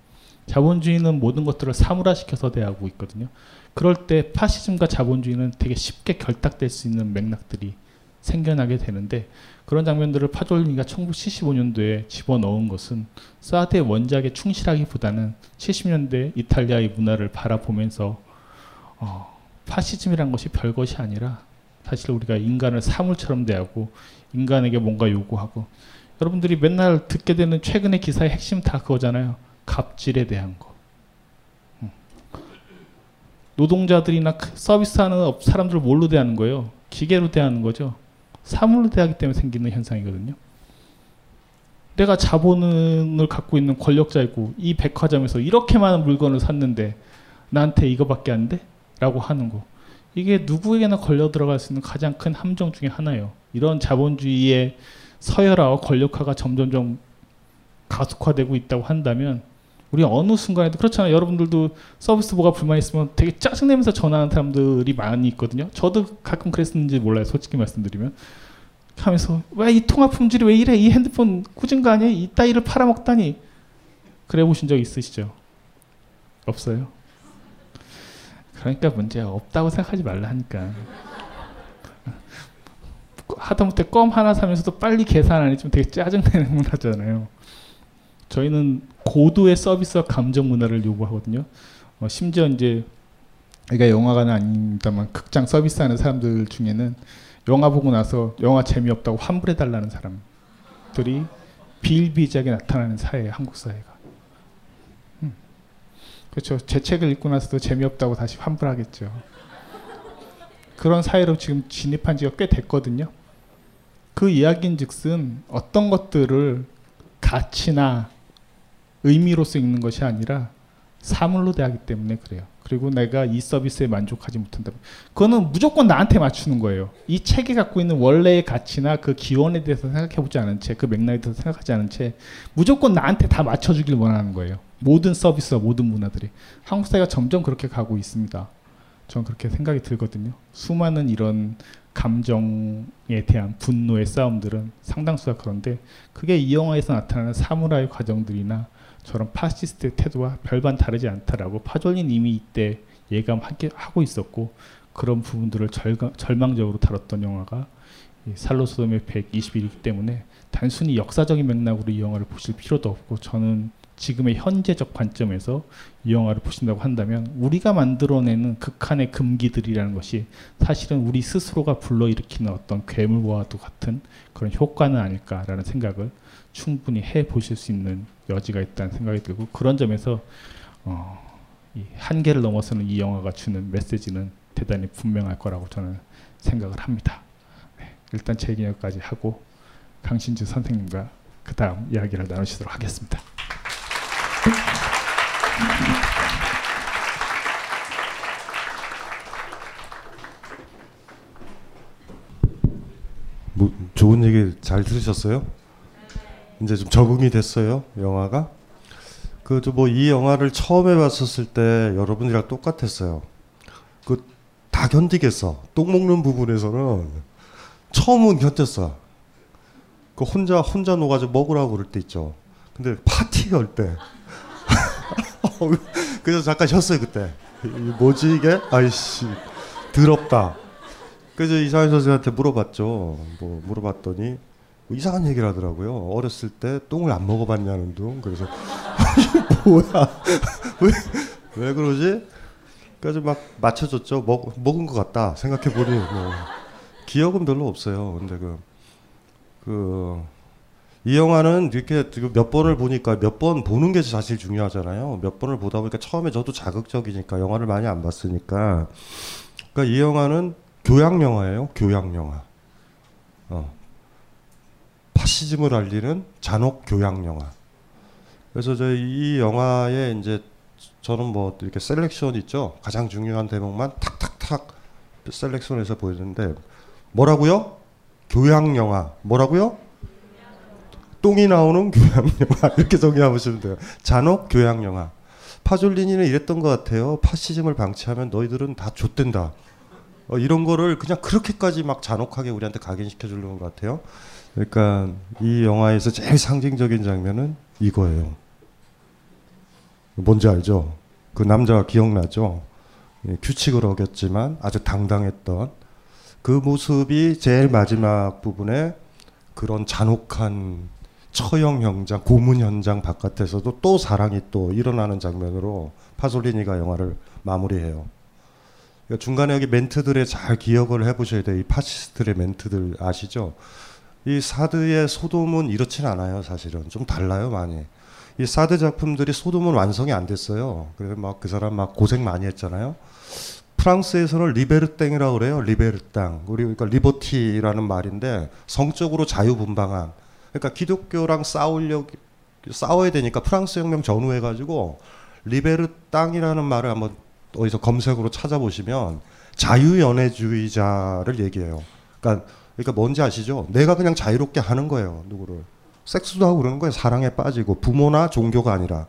S3: 자본주의는 모든 것들을 사물화시켜서 대하고 있거든요. 그럴 때 파시즘과 자본주의는 되게 쉽게 결탁될 수 있는 맥락들이 생겨나게 되는데 그런 장면들을 파졸리가 1975년도에 집어넣은 것은 사드의 원작에 충실하기보다는 70년대 이탈리아의 문화를 바라보면서 어, 파시즘이란 것이 별것이 아니라 사실 우리가 인간을 사물처럼 대하고 인간에게 뭔가 요구하고 여러분들이 맨날 듣게 되는 최근의 기사의 핵심 다 그거잖아요. 갑질에 대한 거. 음. 노동자들이나 서비스하는 사람들을 뭘로 대하는 거예요? 기계로 대하는 거죠. 사물로 대하기 때문에 생기는 현상이거든요. 내가 자본을 갖고 있는 권력자이고 이 백화점에서 이렇게 많은 물건을 샀는데 나한테 이거밖에 안 돼? 라고 하는 거. 이게 누구에게나 걸려 들어갈 수 있는 가장 큰 함정 중의 하나예요. 이런 자본주의의 서열화와 권력화가 점점점 가속화되고 있다고 한다면 우리 어느 순간에도 그렇잖아요. 여러분들도 서비스 뭐가 불만 있으면 되게 짜증내면서 전화하는 사람들이 많이 있거든요. 저도 가끔 그랬는지 몰라요. 솔직히 말씀드리면. 하면서 왜 이 통화 품질이 왜 이래? 이 핸드폰 꾸준 거 아니야? 이 따위를 팔아먹다니. 그래 보신 적 있으시죠? 없어요? 그러니까 문제가 없다고 생각하지 말라 하니까. 하다못해 껌 하나 사면서도 빨리 계산 안 해주면 되게 짜증내는 문화잖아요. 저희는 고도의 서비스와 감정 문화를 요구하거든요. 어, 심지어 이제 그러니까 영화관은 아닙니다만 극장 서비스하는 사람들 중에는 영화 보고 나서 영화 재미없다고 환불해 달라는 사람들이 비일비재하게 나타나는 사회 한국 사회가. 음. 그렇죠. 제 책을 읽고 나서도 재미없다고 다시 환불하겠죠. 그런 사회로 지금 진입한 지가 꽤 됐거든요. 그 이야기인 즉슨 어떤 것들을 가치나 의미로서 읽는 것이 아니라 사물로 대하기 때문에 그래요. 그리고 내가 이 서비스에 만족하지 못한다. 그거는 무조건 나한테 맞추는 거예요. 이 책이 갖고 있는 원래의 가치나 그 기원에 대해서 생각해보지 않은 채, 그 맥락에 대해서 생각하지 않은 채, 무조건 나한테 다 맞춰주길 원하는 거예요. 모든 서비스와 모든 문화들이 한국 사회가 점점 그렇게 가고 있습니다. 저는 그렇게 생각이 들거든요. 수많은 이런 감정에 대한 분노의 싸움들은 상당수가 그런데 그게 이 영화에서 나타나는 사무라이 과정들이나 저런 파시스트의 태도와 별반 다르지 않다라고 파졸린 이미 이때 예감하고 있었고 그런 부분들을 절가, 절망적으로 다뤘던 영화가 이 살로소돔의 121이기 때문에 단순히 역사적인 맥락으로 이 영화를 보실 필요도 없고 저는 지금의 현재적 관점에서 이 영화를 보신다고 한다면 우리가 만들어내는 극한의 금기들이라는 것이 사실은 우리 스스로가 불러일으키는 어떤 괴물과도 같은 그런 효과는 아닐까라는 생각을 충분히 해 보실 수 있는 여지가 있다는 생각이 들고 그런 점에서 어, 이 한계를 넘어서는 이 영화가 주는 메시지는 대단히 분명할 거라고 저는 생각을 합니다. 네, 일단 제 얘기까지 하고 강신주 선생님과 그 다음 이야기를 나누시도록 하겠습니다.
S4: 뭐 좋은 얘기 잘 들으셨어요? 이제 좀 적응이 됐어요 영화가. 그뭐 이 영화를 처음에 봤었을 때 여러분이랑 똑같았어요. 그 다 견디겠어. 똥 먹는 부분에서는 처음은 견뎠어. 그 혼자 혼자 녹아서 먹으라고 그럴 때 있죠. 근데 파티 할 때. 그래서 잠깐 쉬었어요 그때. 뭐지 이게? 아이씨 더럽다. 그래서 이상현 선생한테 물어봤죠. 뭐 물어봤더니 뭐 이상한 얘기를 하더라고요. 어렸을 때 똥을 안 먹어봤냐는 둥. 그래서 뭐야? 왜, 왜 그러지? 그래서 막 맞춰줬죠. 먹, 먹은 것 같다. 생각해 보니 뭐 기억은 별로 없어요. 근데 그, 그, 이 영화는 이렇게 몇 번을 보니까 몇 번 보는 게 사실 중요하잖아요. 몇 번을 보다 보니까 처음에 저도 자극적이니까 영화를 많이 안 봤으니까. 그러니까 이 영화는 교양 영화예요. 교양 영화. 어. 파시즘을 알리는 잔혹 교양 영화. 그래서 저이 이 영화에 이제 저는 뭐 이렇게 selection 있죠. 가장 중요한 대목만 탁탁탁 selection해서 보여주는데 뭐라고요? 교양 영화. 뭐라고요? 똥이 나오는 교양 영화 이렇게 정의하시면 돼요. 잔혹 교양 영화. 파졸리니는 이랬던 것 같아요. 파시즘을 방치하면 너희들은 다 좆된다. 어, 이런 거를 그냥 그렇게까지 막 잔혹하게 우리한테 각인시켜 주려는 것 같아요. 그러니까 이 영화에서 제일 상징적인 장면은 이거예요. 뭔지 알죠? 그 남자가 기억나죠? 예, 규칙을 어겼지만 아주 당당했던 그 모습이 제일 마지막 부분에 그런 잔혹한 처형 현장, 고문 현장 바깥에서도 또 사랑이 또 일어나는 장면으로 파솔리니가 영화를 마무리해요. 그러니까 중간에 여기 멘트들에 잘 기억을 해보셔야 돼요. 이 파시스트의 멘트들 아시죠? 이 사드의 소돔은 이렇진 않아요, 사실은. 좀 달라요, 많이. 이 사드 작품들이 소돔은 완성이 안 됐어요. 그래서 막 그 사람 막 고생 많이 했잖아요. 프랑스에서는 libertin이라고 그래요. libertin. 우리 그러니까 liberty라는 말인데 성적으로 자유분방한. 그러니까 기독교랑 싸우려 싸워야 되니까 프랑스 혁명 전후해 가지고 리베르땅이라는 말을 한번 어디서 검색으로 찾아보시면 자유연애주의자를 얘기해요. 그러니까 그러니까 뭔지 아시죠? 내가 그냥 자유롭게 하는 거예요. 누구를. 섹스도 하고 그러는 거예요. 사랑에 빠지고 부모나 종교가 아니라.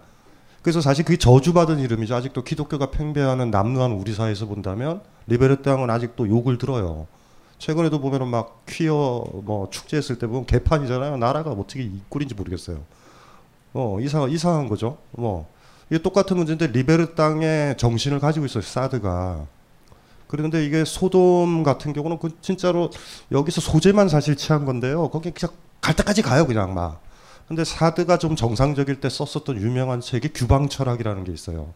S4: 그래서 사실 그게 저주받은 이름이죠. 아직도 기독교가 팽배하는 남루한 우리 사회에서 본다면 리베르 땅은 아직도 욕을 들어요. 최근에도 보면은 막 퀴어 뭐 축제했을 때 보면 개판이잖아요. 나라가 어떻게 이 꼴인지 모르겠어요. 어 이상 이상한 거죠. 뭐 이게 똑같은 문제인데 리베르 땅의 정신을 가지고 있어요. 사드가. 그런데 이게 소돔 같은 경우는 그 진짜로 여기서 소재만 사실 취한 건데요. 거기 그냥 갈 때까지 가요 그냥 막. 근데 사드가 좀 정상적일 때 썼었던 유명한 책이 규방 철학이라는 게 있어요.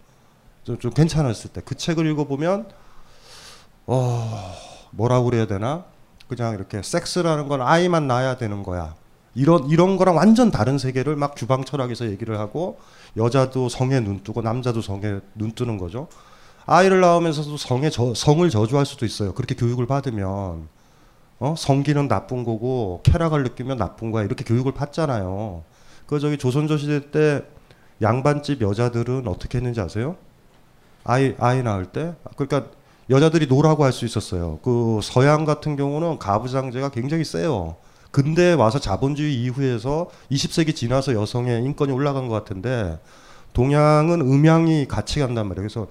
S4: 좀, 좀 괜찮았을 때 그 책을 읽어보면 어 뭐라고 그래야 되나 그냥 이렇게 섹스라는 건 아이만 낳아야 되는 거야. 이런 이런 거랑 완전 다른 세계를 막 규방 철학에서 얘기를 하고 여자도 성에 눈 뜨고 남자도 성에 눈 뜨는 거죠. 아이를 낳으면서도 성에 저, 성을 저주할 수도 있어요. 그렇게 교육을 받으면 어? 성기는 나쁜 거고 쾌락을 느끼면 나쁜 거야. 이렇게 교육을 받잖아요. 그 저기 조선조 시대 때 양반집 여자들은 어떻게 했는지 아세요? 아이 아이 낳을 때 그러니까 여자들이 no라고 할 수 있었어요. 그 서양 같은 경우는 가부장제가 굉장히 세요. 근데 와서 자본주의 이후에서 20세기 지나서 여성의 인권이 올라간 것 같은데 동양은 음양이 같이 간단 말이에요. 그래서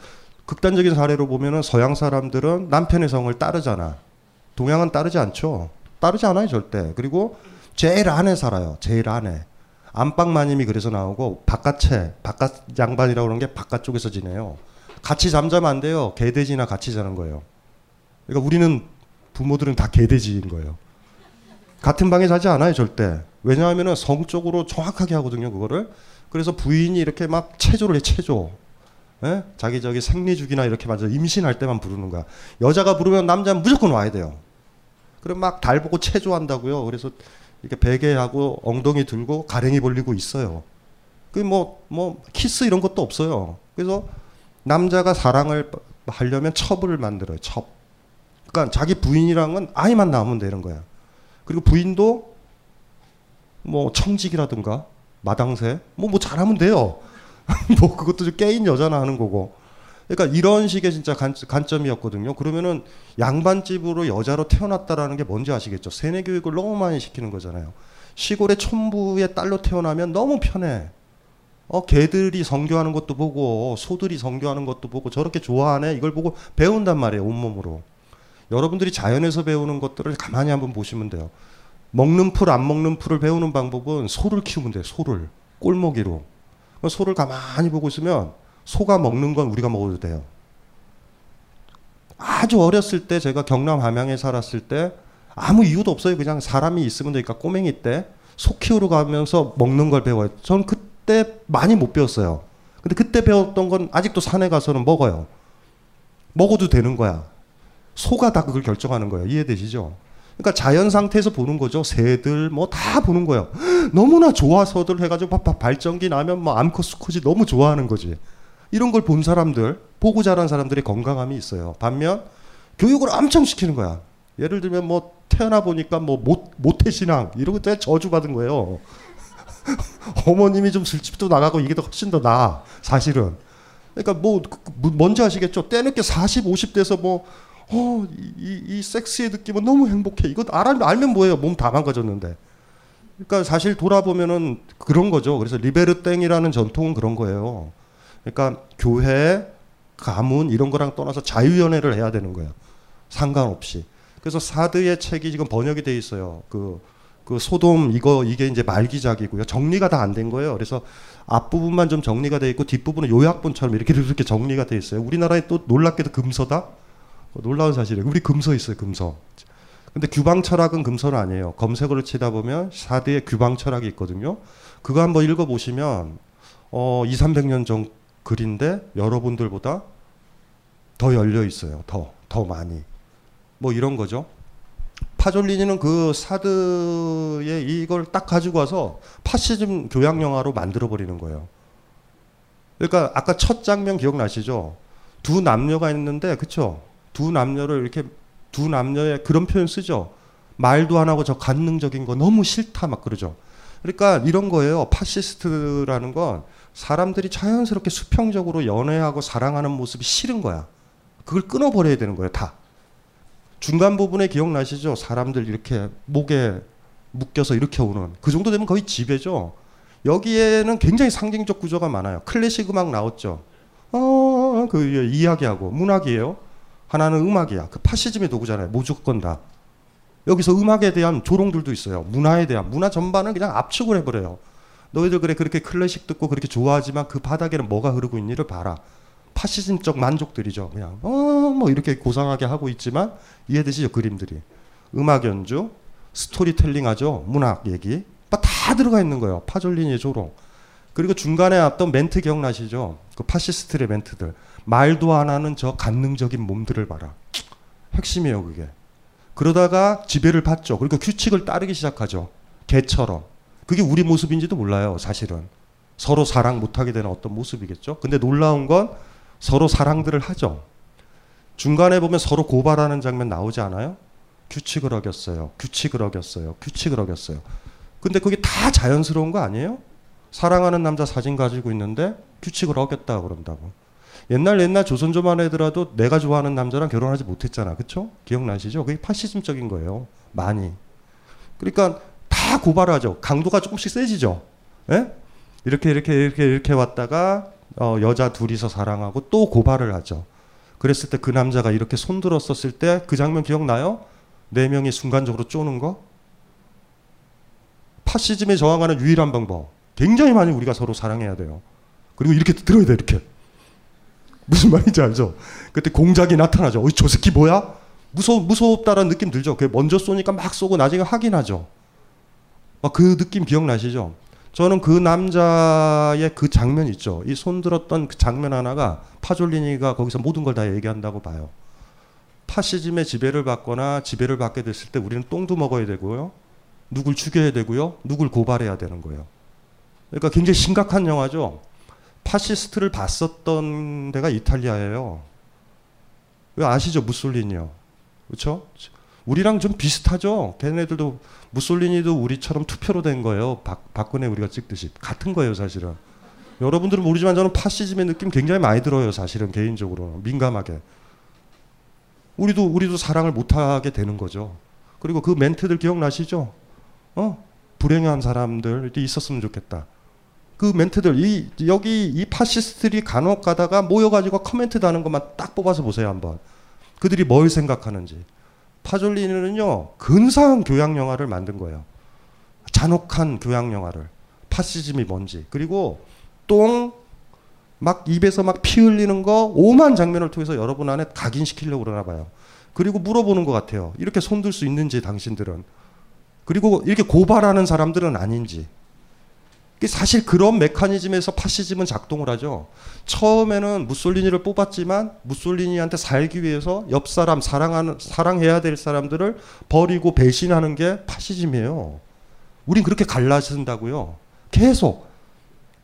S4: 극단적인 사례로 보면은 서양 사람들은 남편의 성을 따르잖아. 동양은 따르지 않죠. 따르지 않아요, 절대. 그리고 제일 안에 살아요. 제일 안에. 안방 마님이 그래서 나오고 바깥에 바깥 양반이라고 그러는 게 바깥쪽에서 지내요. 같이 잠자면 안 돼요. 개돼지나 같이 자는 거예요. 그러니까 우리는 부모들은 다 개돼지인 거예요. 같은 방에 자지 않아요, 절대. 왜냐하면은 성적으로 정확하게 하거든요, 그거를. 그래서 부인이 이렇게 막 체조를 해, 체조. 예? 자기 저기 생리주기나 이렇게 맞아 임신할 때만 부르는 거야. 여자가 부르면 남자는 무조건 와야 돼요. 그럼 막 달 보고 체조한다고요. 그래서 이렇게 베개하고 엉덩이 들고 가랭이 벌리고 있어요. 그뭐뭐 키스 이런 것도 없어요. 그래서 남자가 사랑을 하려면 첩을 만들어요. 첩. 그러니까 자기 부인이랑은 아이만 낳으면 되는 거야. 그리고 부인도 뭐 청직이라든가 마당새 뭐뭐 잘하면 돼요. 뭐 그것도 좀 깨인 여자나 하는 거고. 그러니까 이런 식의 진짜 관, 관점이었거든요. 그러면은 양반집으로 여자로 태어났다라는 게 뭔지 아시겠죠? 세뇌 교육을 너무 많이 시키는 거잖아요. 시골의 촌부의 딸로 태어나면 너무 편해. 어, 개들이 성교하는 것도 보고 소들이 성교하는 것도 보고 저렇게 좋아하네. 이걸 보고 배운단 말이에요. 온몸으로. 여러분들이 자연에서 배우는 것들을 가만히 한번 보시면 돼요. 먹는 풀, 안 먹는 풀을 배우는 방법은 소를 키우면 돼요. 소를. 꼴먹이로. 소를 가만히 보고 있으면 소가 먹는 건 우리가 먹어도 돼요. 아주 어렸을 때 제가 경남 함양에 살았을 때 아무 이유도 없어요. 그냥 사람이 있으면 되니까 꼬맹이 때 소 키우러 가면서 먹는 걸 배워요. 전 그때 많이 못 배웠어요. 근데 그때 배웠던 건 아직도 산에 가서는 먹어요. 먹어도 되는 거야. 소가 다 그걸 결정하는 거예요. 이해되시죠? 그러니까 자연 상태에서 보는 거죠. 새들 뭐 다 보는 거예요. 너무나 좋아서들 해가지고 발전기 나면 뭐 암컷 수컷이 너무 좋아하는 거지. 이런 걸 본 사람들, 보고 자란 사람들이 건강함이 있어요. 반면 교육을 엄청 시키는 거야. 예를 들면 뭐 태어나 보니까 뭐 못, 모태신앙 이런 것때 저주받은 거예요. 어머님이 좀 술집도 나가고 이게 더 훨씬 더 나아 사실은. 그러니까 뭐, 뭐 뭔지 아시겠죠? 때늦게 40, 50대에서 뭐 어, 이, 이 섹스의 느낌은 너무 행복해. 이거 알아, 알면 뭐예요? 몸 다 망가졌는데. 그러니까 사실 돌아보면은 그런 거죠. 그래서 리베르땡이라는 전통은 그런 거예요. 그러니까 교회, 가문 이런 거랑 떠나서 자유연애를 해야 되는 거예요. 상관없이. 그래서 사드의 책이 지금 번역이 돼 있어요. 그, 그 소돔 이거 이게 이제 말기작이고요. 정리가 다 안 된 거예요. 그래서 앞부분만 좀 정리가 돼 있고 뒷부분은 요약본처럼 이렇게 이렇게 정리가 돼 있어요. 우리나라에 또 놀랍게도 금서다. 놀라운 사실이에요. 우리 금서 있어요. 금서. 근데 규방 철학은 금서는 아니에요. 검색어를 치다 보면 사드의 규방 철학이 있거든요. 그거 한번 읽어 보시면 어 2, 300년 전 글인데 여러분들보다 더 열려 있어요. 더, 더 많이. 뭐 이런 거죠. 파졸리니는 그 사드의 이걸 딱 가지고 와서 파시즘 교양 영화로 만들어 버리는 거예요. 그러니까 아까 첫 장면 기억나시죠? 두 남녀가 있는데 그쵸? 두 남녀를 이렇게 두 남녀의 그런 표현 쓰죠. 말도 안 하고 저 간능적인 거 너무 싫다 막 그러죠. 그러니까 이런 거예요. 파시스트라는 건 사람들이 자연스럽게 수평적으로 연애하고 사랑하는 모습이 싫은 거야. 그걸 끊어버려야 되는 거예요, 다. 중간 부분에 기억나시죠? 사람들 이렇게 목에 묶여서 이렇게 오는. 그 정도 되면 거의 지배죠. 여기에는 굉장히 상징적 구조가 많아요. 클래식 음악 나왔죠. 어, 그 이야기하고 문학이에요. 하나는 음악이야. 그 파시즘의 도구잖아요. 무조건 다. 여기서 음악에 대한 조롱들도 있어요. 문화에 대한 문화 전반은 그냥 압축을 해버려요. 너희들 그래 그렇게 클래식 듣고 그렇게 좋아하지만 그 바닥에는 뭐가 흐르고 있니를 봐라. 파시즘적 만족들이죠. 그냥 어뭐 이렇게 고상하게 하고 있지만 이해되시죠 그림들이. 음악 연주, 스토리텔링 하죠. 문학 얘기 다 들어가 있는 거예요. 파졸리니의 조롱. 그리고 중간에 어떤 멘트 기억나시죠? 그 파시스트의 멘트들. 말도 안 하는 저 관능적인 몸들을 봐라. 핵심이에요 그게. 그러다가 지배를 받죠. 그리고 규칙을 따르기 시작하죠. 개처럼. 그게 우리 모습인지도 몰라요, 사실은. 서로 사랑 못하게 되는 어떤 모습이겠죠. 근데 놀라운 건 서로 사랑들을 하죠. 중간에 보면 서로 고발하는 장면 나오지 않아요? 규칙을 어겼어요. 규칙을 어겼어요. 규칙을 어겼어요. 근데 그게 다 자연스러운 거 아니에요? 사랑하는 남자 사진 가지고 있는데 규칙을 어겼다 그런다고. 옛날 옛날 조선조만 애들아도 내가 좋아하는 남자랑 결혼하지 못했잖아. 그쵸? 기억나시죠? 그게 파시즘적인 거예요. 많이. 그러니까 다 고발하죠. 강도가 조금씩 세지죠. 예? 이렇게 이렇게 이렇게 이렇게 왔다가 어, 여자 둘이서 사랑하고 또 고발을 하죠. 그랬을 때 그 남자가 이렇게 손들었었을 때 그 장면 기억나요? 네 명이 순간적으로 쪼는 거? 파시즘에 저항하는 유일한 방법. 굉장히 많이 우리가 서로 사랑해야 돼요. 그리고 이렇게 들어야 돼, 이렇게. 무슨 말인지 알죠? 그때 공작이 나타나죠. 어이, 저 새끼 뭐야? 무서, 무섭다라는 느낌 들죠? 그 먼저 쏘니까 막 쏘고 나중에 확인하죠. 막 그 느낌 기억나시죠? 저는 그 남자의 그 장면 있죠. 이 손들었던 그 장면 하나가 파졸리니가 거기서 모든 걸 다 얘기한다고 봐요. 파시즘의 지배를 받거나 지배를 받게 됐을 때 우리는 똥도 먹어야 되고요. 누굴 죽여야 되고요. 누굴 고발해야 되는 거예요. 그러니까 굉장히 심각한 영화죠. 파시스트를 봤었던 데가 이탈리아예요. 왜 아시죠? 무솔리니요. 그렇죠? 우리랑 좀 비슷하죠. 걔네들도 무솔리니도 우리처럼 투표로 된 거예요. 박, 박근혜 우리가 찍듯이 같은 거예요, 사실은. 여러분들은 모르지만 저는 파시즘의 느낌 굉장히 많이 들어요, 사실은 개인적으로 민감하게. 우리도 우리도 사랑을 못 하게 되는 거죠. 그리고 그 멘트들 기억나시죠? 어 불행한 사람들이 있었으면 좋겠다. 그 멘트들 이 여기 이 파시스트들이 간혹 가다가 모여가지고 커멘트 다는 것만 딱 뽑아서 보세요 한번. 그들이 뭘 생각하는지. 파졸리니는요 근사한 교양 영화를 만든 거예요. 잔혹한 교양 영화를 파시즘이 뭔지 그리고 똥 막 입에서 막 피 흘리는 거 오만 장면을 통해서 여러분 안에 각인시키려고 그러나 봐요. 그리고 물어보는 것 같아요. 이렇게 손들 수 있는지 당신들은 그리고 이렇게 고발하는 사람들은 아닌지 사실 그런 메커니즘에서 파시즘은 작동을 하죠. 처음에는 무솔리니를 뽑았지만 무솔리니한테 살기 위해서 옆 사람 사랑하는 사랑해야 될 사람들을 버리고 배신하는 게 파시즘이에요. 우린 그렇게 갈라진다고요. 계속.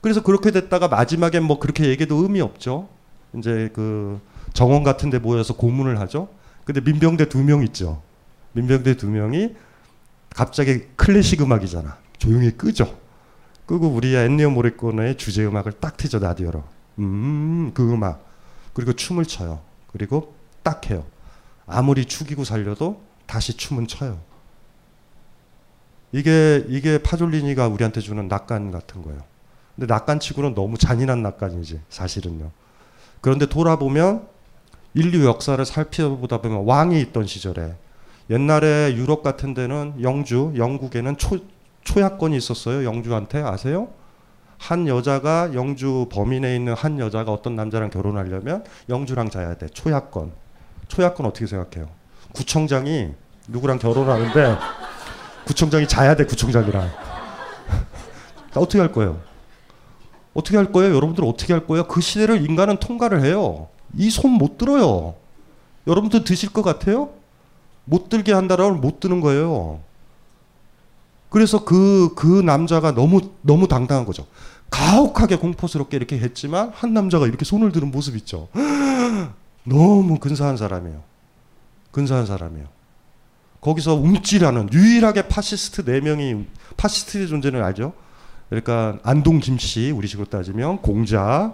S4: 그래서 그렇게 됐다가 마지막엔 뭐 그렇게 얘기도 의미 없죠. 이제 그 정원 같은 데 모여서 고문을 하죠. 근데 민병대 두 명 있죠. 민병대 두 명이 갑자기 클래식 음악이잖아. 조용히 끄죠. 끄고 우리 엔니오 모리코네의 주제 음악을 딱 트죠 라디오로. 음, 그 음악. 그리고 춤을 춰요. 그리고 딱 해요. 아무리 죽이고 살려도 다시 춤은 춰요. 이게 이게 파졸리니가 우리한테 주는 낙관 같은 거예요. 근데 낙관치고는 너무 잔인한 낙관이지 사실은요. 그런데 돌아보면 인류 역사를 살펴보다 보면 왕이 있던 시절에 옛날에 유럽 같은 데는 영주, 영국에는 초, 초약권이 있었어요. 영주한테 아세요? 한 여자가 영주 범인에 있는 한 여자가 어떤 남자랑 결혼하려면 영주랑 자야 돼. 초약권. 초약권 어떻게 생각해요? 구청장이 누구랑 결혼하는데 구청장이 자야 돼. 구청장이랑. 어떻게 할 거예요? 어떻게 할 거예요? 여러분들 어떻게 할 거예요? 그 시대를 인간은 통과를 해요. 이 손 못 들어요. 여러분들 드실 것 같아요? 못 들게 한다라면 못 드는 거예요. 그래서 그, 그 남자가 너무, 너무 당당한 거죠. 가혹하게 공포스럽게 이렇게 했지만 한 남자가 이렇게 손을 드는 모습 있죠. 너무 근사한 사람이에요. 근사한 사람이에요. 거기서 움찔하는 유일하게 파시스트 네 명이 파시스트의 존재는 알죠? 그러니까 안동 김씨 우리식으로 따지면 공작,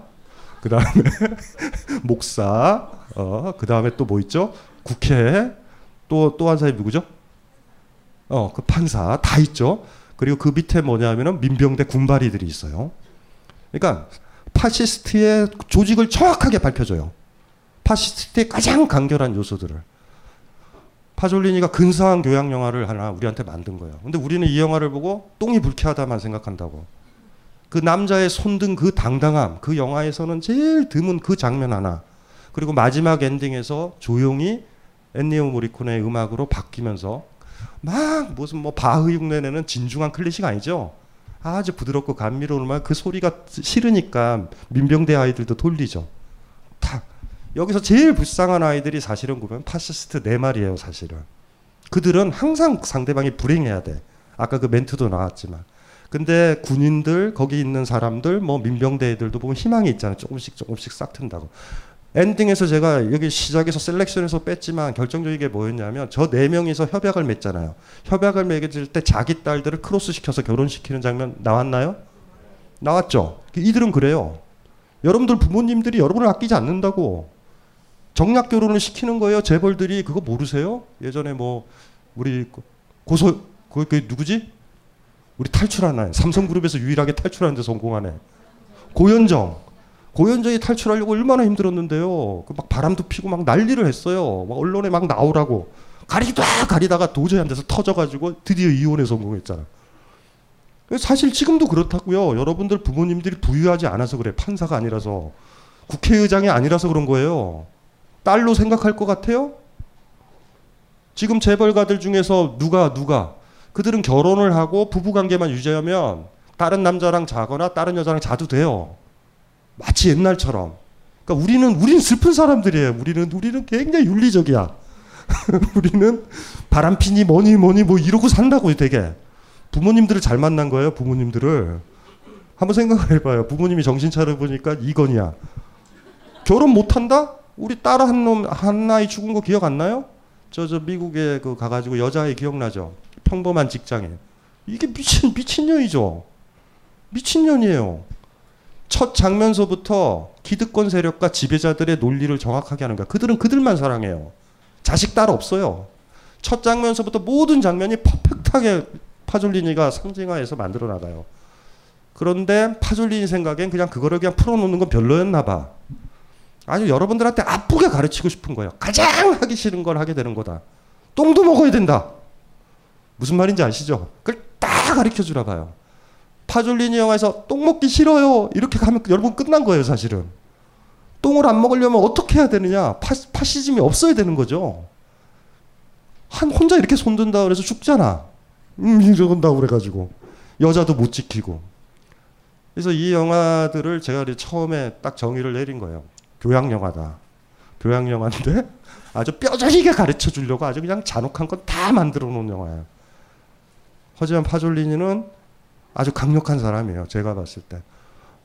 S4: 그 다음에 목사, 어, 그 다음에 또 뭐 있죠? 국회, 또 또 한 사람이 누구죠? 어, 그 판사 다 있죠. 그리고 그 밑에 뭐냐면은 민병대 군바리들이 있어요. 그러니까 파시스트의 조직을 정확하게 밝혀줘요. 파시스트의 가장 간결한 요소들을. 파졸리니가 근사한 교양 영화를 하나 우리한테 만든 거예요. 근데 우리는 이 영화를 보고 똥이 불쾌하다만 생각한다고. 그 남자의 손든 그 당당함, 그 영화에서는 제일 드문 그 장면 하나. 그리고 마지막 엔딩에서 조용히 엔니오 모리코네의 음악으로 바뀌면서 막 무슨 뭐 바흐 흉내 내는 진중한 클래식 아니죠. 아주 부드럽고 감미로운 음악 그 소리가 싫으니까 민병대 아이들도 돌리죠. 다 여기서 제일 불쌍한 아이들이 사실은 보면 파시스트 네 마리예요, 사실은. 그들은 항상 상대방이 불행해야 돼. 아까 그 멘트도 나왔지만. 근데 군인들 거기 있는 사람들 뭐 민병대 애들도 보면 희망이 있잖아요. 조금씩 조금씩 싹 튼다고. 엔딩에서 제가 여기 시작에서 selection에서 뺐지만 결정적인 게 뭐였냐면 저 네 명이서 협약을 맺잖아요. 협약을 맺을 때 자기 딸들을 크로스 시켜서 결혼시키는 장면 나왔나요? 나왔죠. 이들은 그래요. 여러분들 부모님들이 여러분을 아끼지 않는다고 정략 결혼을 시키는 거예요. 재벌들이 그거 모르세요? 예전에 뭐 우리 고소 그, 그 누구지? 우리 탈출하나요? 삼성그룹에서 유일하게 탈출하는데 성공하네. 고현정. 고현정이 탈출하려고 얼마나 힘들었는데요. 그 막 바람도 피고 막 난리를 했어요. 막 언론에 막 나오라고. 가리다 가리다가 도저히 안 돼서 터져가지고 드디어 이혼에 성공했잖아. 사실 지금도 그렇다고요. 여러분들 부모님들이 부유하지 않아서 그래. 판사가 아니라서. 국회의장이 아니라서 그런 거예요. 딸로 생각할 것 같아요? 지금 재벌가들 중에서 누가 누가 그들은 결혼을 하고 부부 관계만 유지하면 다른 남자랑 자거나 다른 여자랑 자도 돼요. 마치 옛날처럼. 그러니까 우리는 우리는 슬픈 사람들이에요. 우리는 우리는 굉장히 윤리적이야. 우리는 바람피니 뭐니 뭐니 뭐 이러고 산다고 되게. 부모님들을 잘 만난 거예요. 부모님들을. 한번 생각을 해봐요. 부모님이 정신 차려 보니까 이건이야. 결혼 못 한다? 우리 딸 한 놈 한 나이 죽은 거 기억 안 나요? 저 저 미국에 그 가가지고 여자애 기억나죠? 평범한 직장에 이게 미친 미친년이죠. 미친년이에요. 첫 장면서부터 기득권 세력과 지배자들의 논리를 정확하게 하는 거야. 그들은 그들만 사랑해요. 자식 딸 없어요. 첫 장면서부터 모든 장면이 퍼펙트하게 파졸리니가 상징화해서 만들어 나가요. 그런데 파졸리니 생각엔 그냥 그거를 그냥 풀어놓는 건 별로였나 봐. 아주 여러분들한테 아프게 가르치고 싶은 거예요. 가장 하기 싫은 걸 하게 되는 거다. 똥도 먹어야 된다. 무슨 말인지 아시죠? 그걸 딱 가르쳐 주라 봐요. 파졸리니 영화에서 똥 먹기 싫어요. 이렇게 가면 여러분 끝난 거예요, 사실은. 똥을 안 먹으려면 어떻게 해야 되느냐? 파, 파시즘이 없어야 되는 거죠. 한 혼자 이렇게 손든다 그래서 죽잖아. 음, 이러건다 그래가지고 여자도 못 지키고. 그래서 이 영화들을 제가 처음에 딱 정의를 내린 거예요. 교양 영화다. 교양 영화인데 아주 뼈저리게 가르쳐 주려고 아주 그냥 잔혹한 건 다 만들어 놓은 영화예요. 하지만 파졸리니는 아주 강력한 사람이에요. 제가 봤을 때.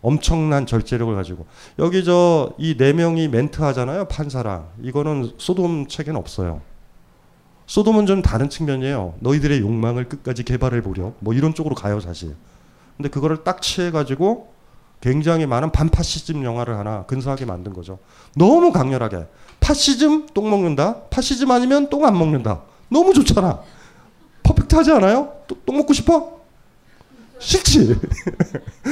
S4: 엄청난 절제력을 가지고 여기 저 이 네 명이 멘트 하잖아요. 판사랑 이거는 소돔 책에는 없어요. 소돔은 좀 다른 측면이에요. 너희들의 욕망을 끝까지 개발해 보려. 뭐 이런 쪽으로 가요, 사실. 근데 그거를 딱 취해 가지고 굉장히 많은 반파시즘 영화를 하나 근사하게 만든 거죠. 너무 강렬하게 파시즘 똥 먹는다. 파시즘 아니면 똥 안 먹는다. 너무 좋잖아. 퍼펙트하지 않아요? 똥 먹고 싶어? 싫지.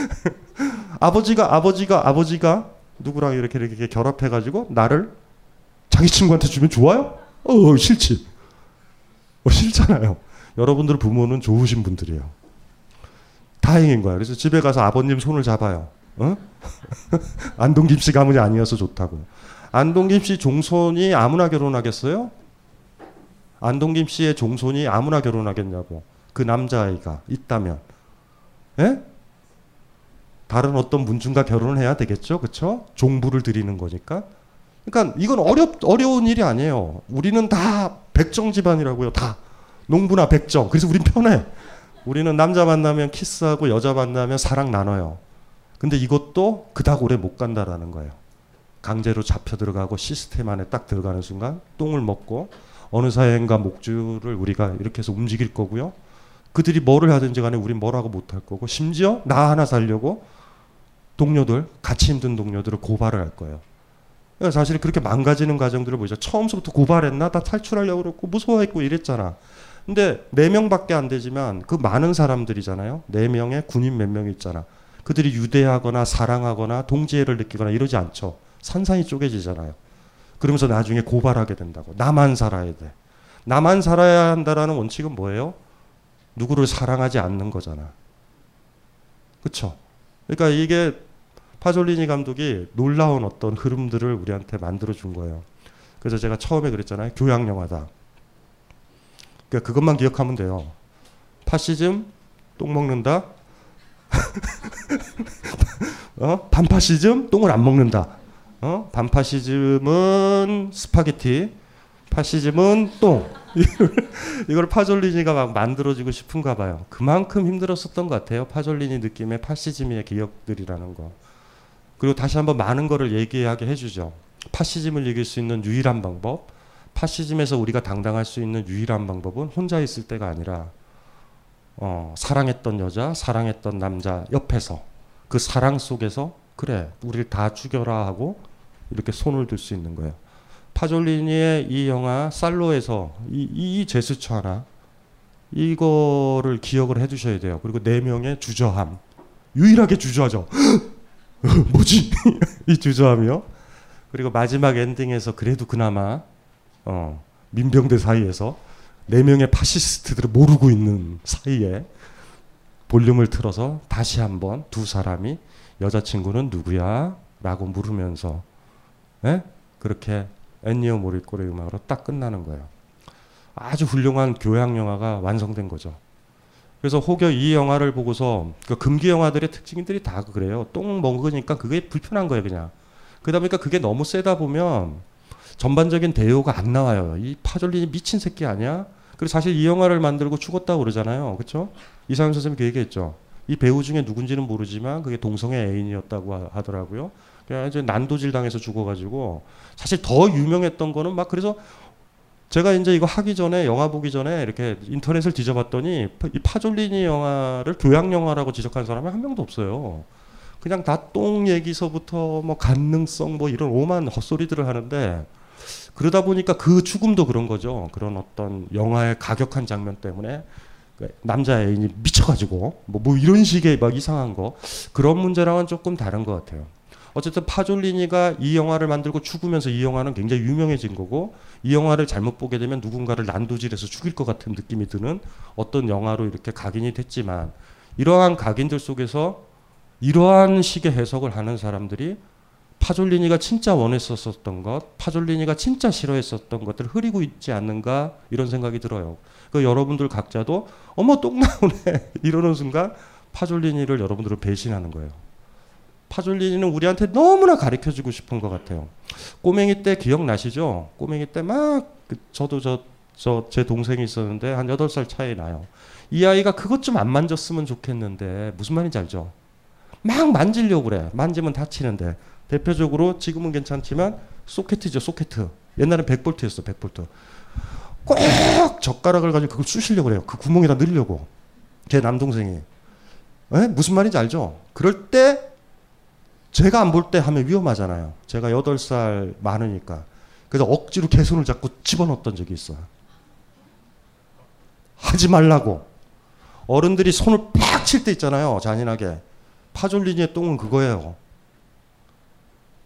S4: 아버지가 아버지가 아버지가 누구랑 이렇게 이렇게 결합해 가지고 나를 자기 친구한테 주면 좋아요? 어 싫지. 어, 싫잖아요. 여러분들 부모는 좋으신 분들이에요. 다행인 거야. 그래서 집에 가서 아버님 손을 잡아요. 어? 안동김 씨 가문이 아니어서 좋다고. 안동김 씨 종손이 아무나 결혼하겠어요? 안동김 씨의 종손이 아무나 결혼하겠냐고. 그 남자아이가 있다면. 예? 다른 어떤 문중과 결혼을 해야 되겠죠? 그쵸? 종부를 드리는 거니까. 그러니까 이건 어렵, 어려운 일이 아니에요. 우리는 다 백정 집안이라고요. 다. 농부나 백정. 그래서 우린 편해. 우리는 남자 만나면 키스하고 여자 만나면 사랑 나눠요. 근데 이것도 그닥 오래 못 간다라는 거예요. 강제로 잡혀 들어가고 시스템 안에 딱 들어가는 순간 똥을 먹고 어느 사회인가 목줄을 우리가 이렇게 해서 움직일 거고요. 그들이 뭐를 하든지 간에 우린 뭐라고 못할 거고 심지어 나 하나 살려고 동료들 같이 힘든 동료들을 고발을 할 거예요. 그러니까 사실 그렇게 망가지는 과정들을 보죠. 처음부터 고발했나 다 탈출하려고 그랬고 무서워했고 이랬잖아. 근데 네 명밖에 안 되지만 그 많은 사람들이잖아요. 네 명의 군인 몇 명 있잖아. 그들이 유대하거나 사랑하거나 동지애를 느끼거나 이러지 않죠. 산산이 쪼개지잖아요. 그러면서 나중에 고발하게 된다고. 나만 살아야 돼. 나만 살아야 한다라는 원칙은 뭐예요? 누구를 사랑하지 않는 거잖아. 그렇죠? 그러니까 이게 파졸리니 감독이 놀라운 어떤 흐름들을 우리한테 만들어 준 거예요. 그래서 제가 처음에 그랬잖아요. 교양 영화다. 그러니까 그것만 기억하면 돼요. 파시즘 똥 먹는다. 어? 반파시즘 똥을 안 먹는다. 어? 반파시즘은 스파게티, 파시즘은 똥. 이걸 파졸리니가 막 만들어주고 싶은가 봐요. 그만큼 힘들었었던 것 같아요. 파졸리니 느낌의 파시즘의 기억들이라는 거. 그리고 다시 한번 많은 거를 얘기하게 해주죠. 파시즘을 이길 수 있는 유일한 방법, 파시즘에서 우리가 당당할 수 있는 유일한 방법은 혼자 있을 때가 아니라 어, 사랑했던 여자, 사랑했던 남자 옆에서 그 사랑 속에서 그래 우리를 다 죽여라 하고 이렇게 손을 들 수 있는 거예요. 파졸리니의 이 영화 살로에서 이, 이 제스처 하나 이거를 기억을 해두셔야 돼요. 그리고 네 명의 주저함. 유일하게 주저하죠. 뭐지? 이 주저함이요. 그리고 마지막 엔딩에서 그래도 그나마 어, 민병대 사이에서 네 명의 파시스트들을 모르고 있는 사이에 볼륨을 틀어서 다시 한번 두 사람이 여자친구는 누구야? 라고 물으면서 예? 그렇게 엔니오 모리꼬레 음악으로 딱 끝나는 거예요. 아주 훌륭한 교양 영화가 완성된 거죠. 그래서 혹여 이 영화를 보고서 그 금기 영화들의 특징들이 다 그래요. 똥 먹으니까 그게 불편한 거예요, 그냥. 그러다 보니까 그게 너무 세다 보면 전반적인 대우가 안 나와요. 이 파졸린이 미친 새끼 아니야? 그리고 사실 이 영화를 만들고 죽었다고 그러잖아요. 그렇죠? 이상현 선생님이 그 얘기했죠. 이 배우 중에 누군지는 모르지만 그게 동성애 애인이었다고 하- 하더라고요. 그냥 이제 난도질 당해서 죽어가지고 사실 더 유명했던 거는 막 그래서 제가 이제 이거 하기 전에 영화 보기 전에 이렇게 인터넷을 뒤져봤더니 파- 이 파졸리니 영화를 교양 영화라고 지적한 사람이 한 명도 없어요. 그냥 다 똥 얘기서부터 뭐 가능성 뭐 이런 오만 헛소리들을 하는데 그러다 보니까 그 죽음도 그런 거죠. 그런 어떤 영화의 가격한 장면 때문에 그 남자 애인이 미쳐가지고 뭐, 뭐 이런 식의 막 이상한 거 그런 문제랑은 조금 다른 것 같아요. 어쨌든 파졸리니가 이 영화를 만들고 죽으면서 이 영화는 굉장히 유명해진 거고 이 영화를 잘못 보게 되면 누군가를 난도질해서 죽일 것 같은 느낌이 드는 어떤 영화로 이렇게 각인이 됐지만 이러한 각인들 속에서 이러한 식의 해석을 하는 사람들이 파졸리니가 진짜 원했었던 것, 파졸리니가 진짜 싫어했었던 것들을 흐리고 있지 않는가 이런 생각이 들어요. 그 여러분들 각자도 어머 똥 나오네 이러는 순간 파졸리니를 여러분들은 배신하는 거예요. 파졸리니는 우리한테 너무나 가르쳐 주고 싶은 것 같아요. 꼬맹이 때 기억나시죠? 꼬맹이 때 막 저도 저 저 제 동생이 있었는데 한 8살 차이 나요. 이 아이가 그것 좀 안 만졌으면 좋겠는데 무슨 말인지 알죠? 막 만지려고 그래. 만지면 다치는데 대표적으로 지금은 괜찮지만 소켓이죠, 소켓. 옛날엔 100볼트였어, 100볼트. 꼭 젓가락을 가지고 그걸 쑤시려고 그래요. 그 구멍에다 넣으려고. 제 남동생이. 에? 무슨 말인지 알죠? 그럴 때 제가 안 볼 때 하면 위험하잖아요. 제가 8살 많으니까. 그래서 억지로 개손을 잡고 집어넣었던 적이 있어요. 하지 말라고. 어른들이 손을 팍 칠 때 있잖아요. 잔인하게. 파졸리니의 똥은 그거예요.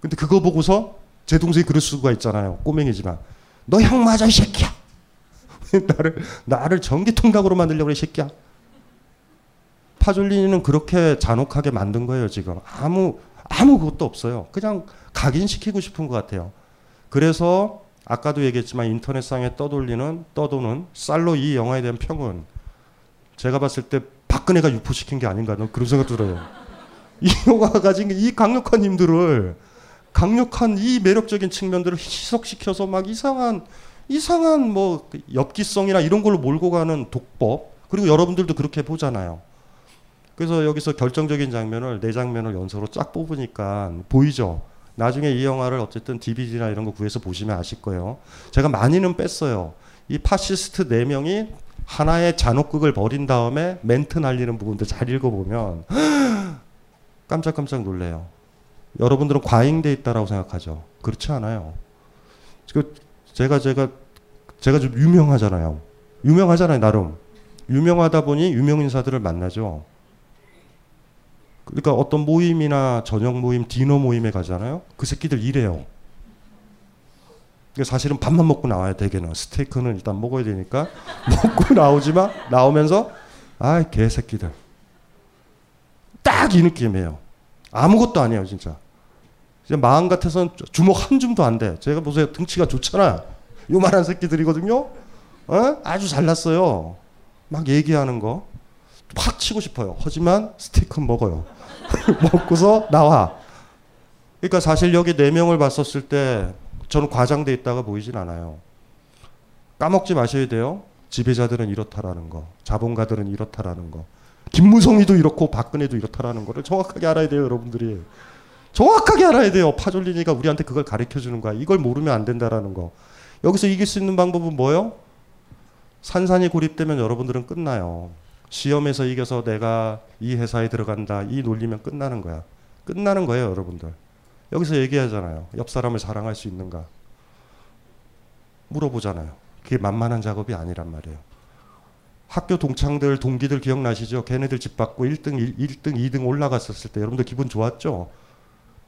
S4: 근데 그거 보고서 제 동생이 그럴 수가 있잖아요. 꼬맹이지만. 너 형 맞아, 이 새끼야. 나를, 나를 전기통닭으로 만들려고 그래, 이 새끼야. 파졸리니는 그렇게 잔혹하게 만든 거예요, 지금. 아무, 아무 것도 없어요. 그냥 각인시키고 싶은 것 같아요. 그래서 아까도 얘기했지만 인터넷상에 떠돌리는, 떠도는 쌀로 이 영화에 대한 평은 제가 봤을 때 박근혜가 유포시킨 게 아닌가 는 그런 생각 들어요. 이 영화가 가진 이 강력한 힘들을 강력한 이 매력적인 측면들을 희석시켜서 막 이상한 이상한 뭐 엽기성이나 이런 걸로 몰고 가는 독법 그리고 여러분들도 그렇게 보잖아요. 그래서 여기서 결정적인 장면을 네 장면을 연속으로 쫙 뽑으니까 보이죠. 나중에 이 영화를 어쨌든 DVD나 이런 거 구해서 보시면 아실 거예요. 제가 많이는 뺐어요. 이 파시스트 네 명이 하나의 잔혹극을 벌인 다음에 멘트 날리는 부분들 잘 읽어보면 깜짝깜짝 놀래요. 여러분들은 과잉돼 있다라고 생각하죠. 그렇지 않아요. 그 제가 제가 제가 좀 유명하잖아요. 유명하잖아요, 나름. 유명하다 보니 유명 인사들을 만나죠. 그러니까 어떤 모임이나 저녁 모임, 디너 모임에 가잖아요. 그 새끼들 이래요. 그러니까 사실은 밥만 먹고 나와야 되게는 스테이크는 일단 먹어야 되니까 먹고 나오지만 나오면서 아 개새끼들 딱 이 느낌이에요. 아무것도 아니에요 진짜. 마음 같아서는 주먹 한 줌도 안 돼. 제가 보세요 등치가 좋잖아. 요만한 새끼들이거든요. 어? 아주 잘났어요. 막 얘기하는 거. 확 치고 싶어요. 하지만 스테이크는 먹어요. 먹고서 나와. 그러니까 사실 여기 네 명을 봤었을 때 저는 과장돼 있다가 보이진 않아요. 까먹지 마셔야 돼요. 지배자들은 이렇다라는 거, 자본가들은 이렇다라는 거, 김무성이도 이렇고 박근혜도 이렇다라는 거를 정확하게 알아야 돼요, 여러분들이. 정확하게 알아야 돼요. 파졸리니가 우리한테 그걸 가르쳐 주는 거야. 이걸 모르면 안 된다라는 거. 여기서 이길 수 있는 방법은 뭐예요? 산산이 고립되면 여러분들은 끝나요. 시험에서 이겨서 내가 이 회사에 들어간다. 이 논리면 끝나는 거야. 끝나는 거예요, 여러분들. 여기서 얘기하잖아요. 옆 사람을 사랑할 수 있는가? 물어보잖아요. 그게 만만한 작업이 아니란 말이에요. 학교 동창들 동기들 기억나시죠? 걔네들 집 받고 1등 1, 등 2등 올라갔었을 때 여러분들 기분 좋았죠?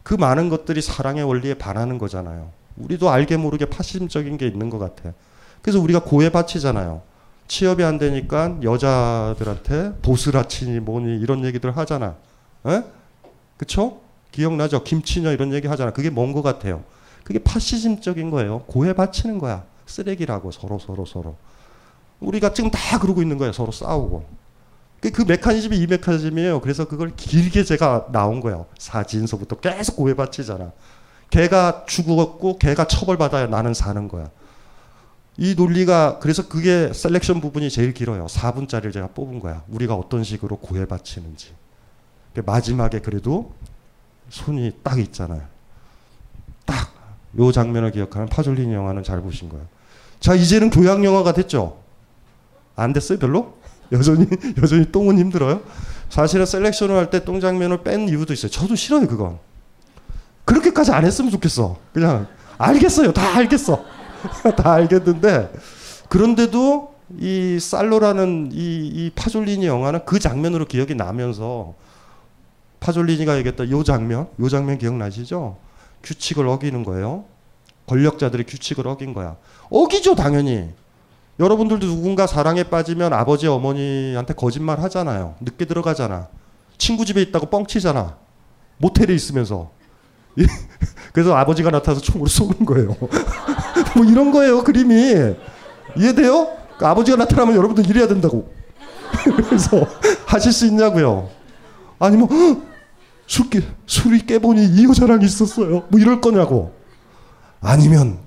S4: 그 많은 것들이 사랑의 원리에 반하는 거잖아요. 우리도 알게 모르게 파시즘적인 게 있는 것 같아. 그래서 우리가 고해 바치잖아요. 취업이 안 되니까 여자들한테 보스라치니 뭐니 이런 얘기들 하잖아. 에? 그쵸? 기억나죠? 김치녀 이런 얘기 하잖아. 그게 뭔 것 같아요? 그게 파시즘적인 거예요. 고해 바치는 거야. 쓰레기라고 서로 서로 서로. 우리가 지금 다 그러고 있는 거예요. 서로 싸우고. 그, 그 메커니즘이 이 메커니즘이에요. 그래서 그걸 길게 제가 나온 거예요. 사진서부터 계속 고해 바치잖아. 걔가 죽었고 걔가 처벌받아야 나는 사는 거야. 이 논리가 그래서 그게 selection 부분이 제일 길어요. 4분짜리를 제가 뽑은 거야. 우리가 어떤 식으로 고해 바치는지. 마지막에 그래도 손이 딱 있잖아요. 딱 요 장면을 기억하는 파졸리니 영화는 잘 보신 거예요. 자 이제는 교양 영화가 됐죠. 안 됐어요 별로? 여전히 여전히 똥은 힘들어요. 사실은 selection을 할 때 똥 장면을 뺀 이유도 있어요. 저도 싫어요 그건. 그렇게까지 안 했으면 좋겠어. 그냥 알겠어요. 다 알겠어. 다 알겠는데 그런데도 이 살로라는 이, 이 파졸리니 영화는 그 장면으로 기억이 나면서 파졸리니가 얘기했던 요 장면, 요 장면 기억나시죠? 규칙을 어기는 거예요. 권력자들이 규칙을 어긴 거야. 어기죠, 당연히. 여러분들도 누군가 사랑에 빠지면 아버지 어머니한테 거짓말 하잖아요. 늦게 들어가잖아. 친구 집에 있다고 뻥치잖아. 모텔에 있으면서. 그래서 아버지가 나타나서 총으로 쏘는 거예요. 뭐 이런 거예요, 그림이. 이해돼요? 그 아버지가 나타나면 여러분들 이래야 된다고. 그래서 하실 수 있냐고요. 아니면 술 깨, 술이 깨보니 이 여자랑 있었어요. 뭐 이럴 거냐고. 아니면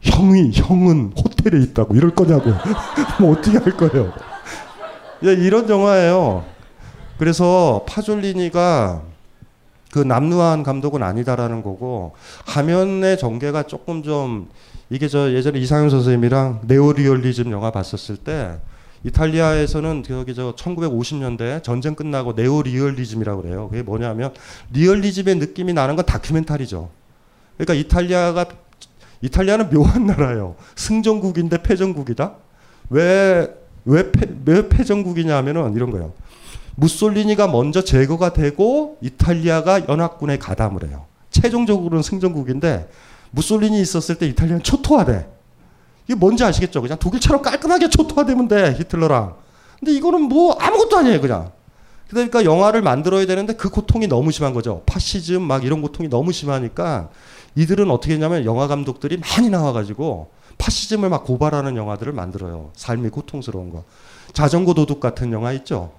S4: 형이 형은 호텔에 있다고 이럴 거냐고. 뭐 어떻게 할 거예요. 예, 이런 영화예요. 그래서 파졸리니가 그 남루한 감독은 아니다라는 거고 화면의 전개가 조금 좀 이게 저 예전에 이상현 선생님이랑 네오리얼리즘 영화 봤었을 때 이탈리아에서는 저기 저 1950년대 전쟁 끝나고 네오리얼리즘이라고 그래요. 그게 뭐냐면 리얼리즘의 느낌이 나는 건 다큐멘터리죠. 그러니까 이탈리아가 이탈리아는 묘한 나라예요. 승전국인데 패전국이다. 왜왜 왜 패전국이냐면은 이런 거예요. 무솔리니가 먼저 제거가 되고 이탈리아가 연합군에 가담을 해요. 최종적으로는 승전국인데 무솔리니 있었을 때 이탈리아는 초토화돼. 이게 뭔지 아시겠죠? 그냥 독일처럼 깔끔하게 초토화되면 돼 히틀러랑. 근데 이거는 뭐 아무것도 아니에요 그냥. 그러니까 영화를 만들어야 되는데 그 고통이 너무 심한 거죠. 파시즘 막 이런 고통이 너무 심하니까 이들은 어떻게 했냐면 영화 감독들이 많이 나와가지고 파시즘을 막 고발하는 영화들을 만들어요. 삶이 고통스러운 거. 자전거 도둑 같은 영화 있죠.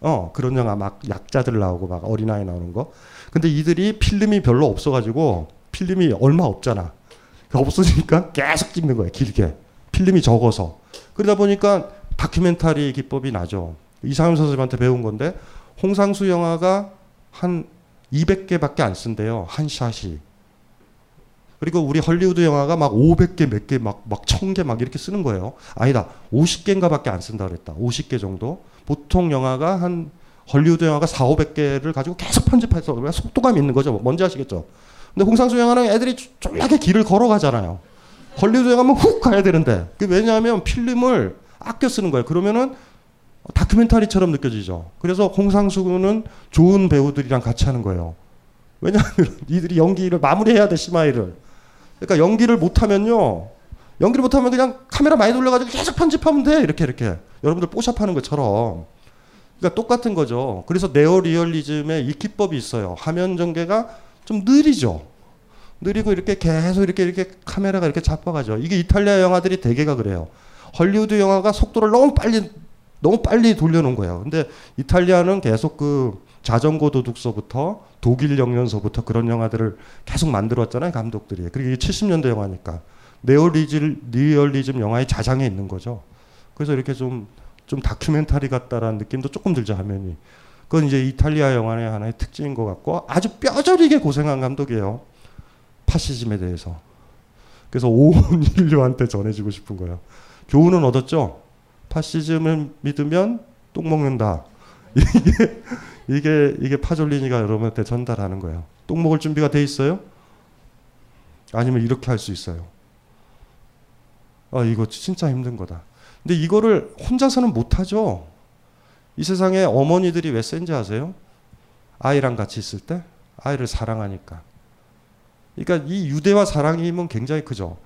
S4: 어 그런 영화 막 약자들 나오고 막 어린아이 나오는 거. 근데 이들이 필름이 별로 없어가지고 필름이 얼마 없잖아. 없어지니까 계속 찍는 거예요. 길게. 필름이 적어서. 그러다 보니까 다큐멘터리 기법이 나죠. 이상훈 선생님한테 배운 건데 홍상수 영화가 한 200개밖에 안 쓴대요. 한 샷이. 그리고 우리 헐리우드 영화가 막 500개 몇 개 막 막 1000개 막 이렇게 쓰는 거예요. 아니다. 50개인가 밖에 안 쓴다 그랬다. 50개 정도. 보통 영화가 한 헐리우드 영화가 4, 500개를 가지고 계속 편집해서 속도감 있는 거죠. 뭔지 아시겠죠? 근데 홍상수 영화는 애들이 졸라게 길을 걸어가잖아요. 헐리우드 영화면 훅 가야 되는데. 왜냐하면 필름을 아껴 쓰는 거예요. 그러면은 다큐멘터리처럼 느껴지죠. 그래서 홍상수는 좋은 배우들이랑 같이 하는 거예요. 왜냐하면 이들이 연기를 마무리해야 돼, 시마이를. 그러니까 연기를 못하면요. 연기를 못하면 그냥 카메라 많이 돌려가지고 계속 편집하면 돼. 이렇게, 이렇게. 여러분들 뽀샵하는 것처럼. 그러니까 똑같은 거죠. 그래서 네오리얼리즘의 이 기법이 있어요. 화면 전개가 좀 느리죠. 느리고 이렇게 계속 이렇게 이렇게 카메라가 이렇게 잡아가죠. 이게 이탈리아 영화들이 대개가 그래요. 헐리우드 영화가 속도를 너무 빨리 너무 빨리 돌려놓은 거예요. 근데 이탈리아는 계속 그 자전거 도둑서부터 독일 영년서부터 그런 영화들을 계속 만들었잖아요 감독들이. 그리고 이게 70년대 영화니까 네오리얼리즘 리얼리즘 영화의 자장에 있는 거죠. 그래서 이렇게 좀 좀 다큐멘터리 같다라는 느낌도 조금 들죠 화면이. 그건 이제 이탈리아 영화의 하나의 특징인 것 같고 아주 뼈저리게 고생한 감독이에요. 파시즘에 대해서. 그래서 온 인류한테 전해주고 싶은 거예요. 교훈은 얻었죠. 파시즘을 믿으면 똥 먹는다. 이게 이게 이게 파졸리니가 여러분한테 전달하는 거예요. 똥 먹을 준비가 돼 있어요? 아니면 이렇게 할 수 있어요. 아 이거 진짜 힘든 거다. 근데 이거를 혼자서는 못하죠. 이 세상에 어머니들이 왜 센지 아세요? 아이랑 같이 있을 때 아이를 사랑하니까. 그러니까 이 유대와 사랑의 힘은 굉장히 크죠.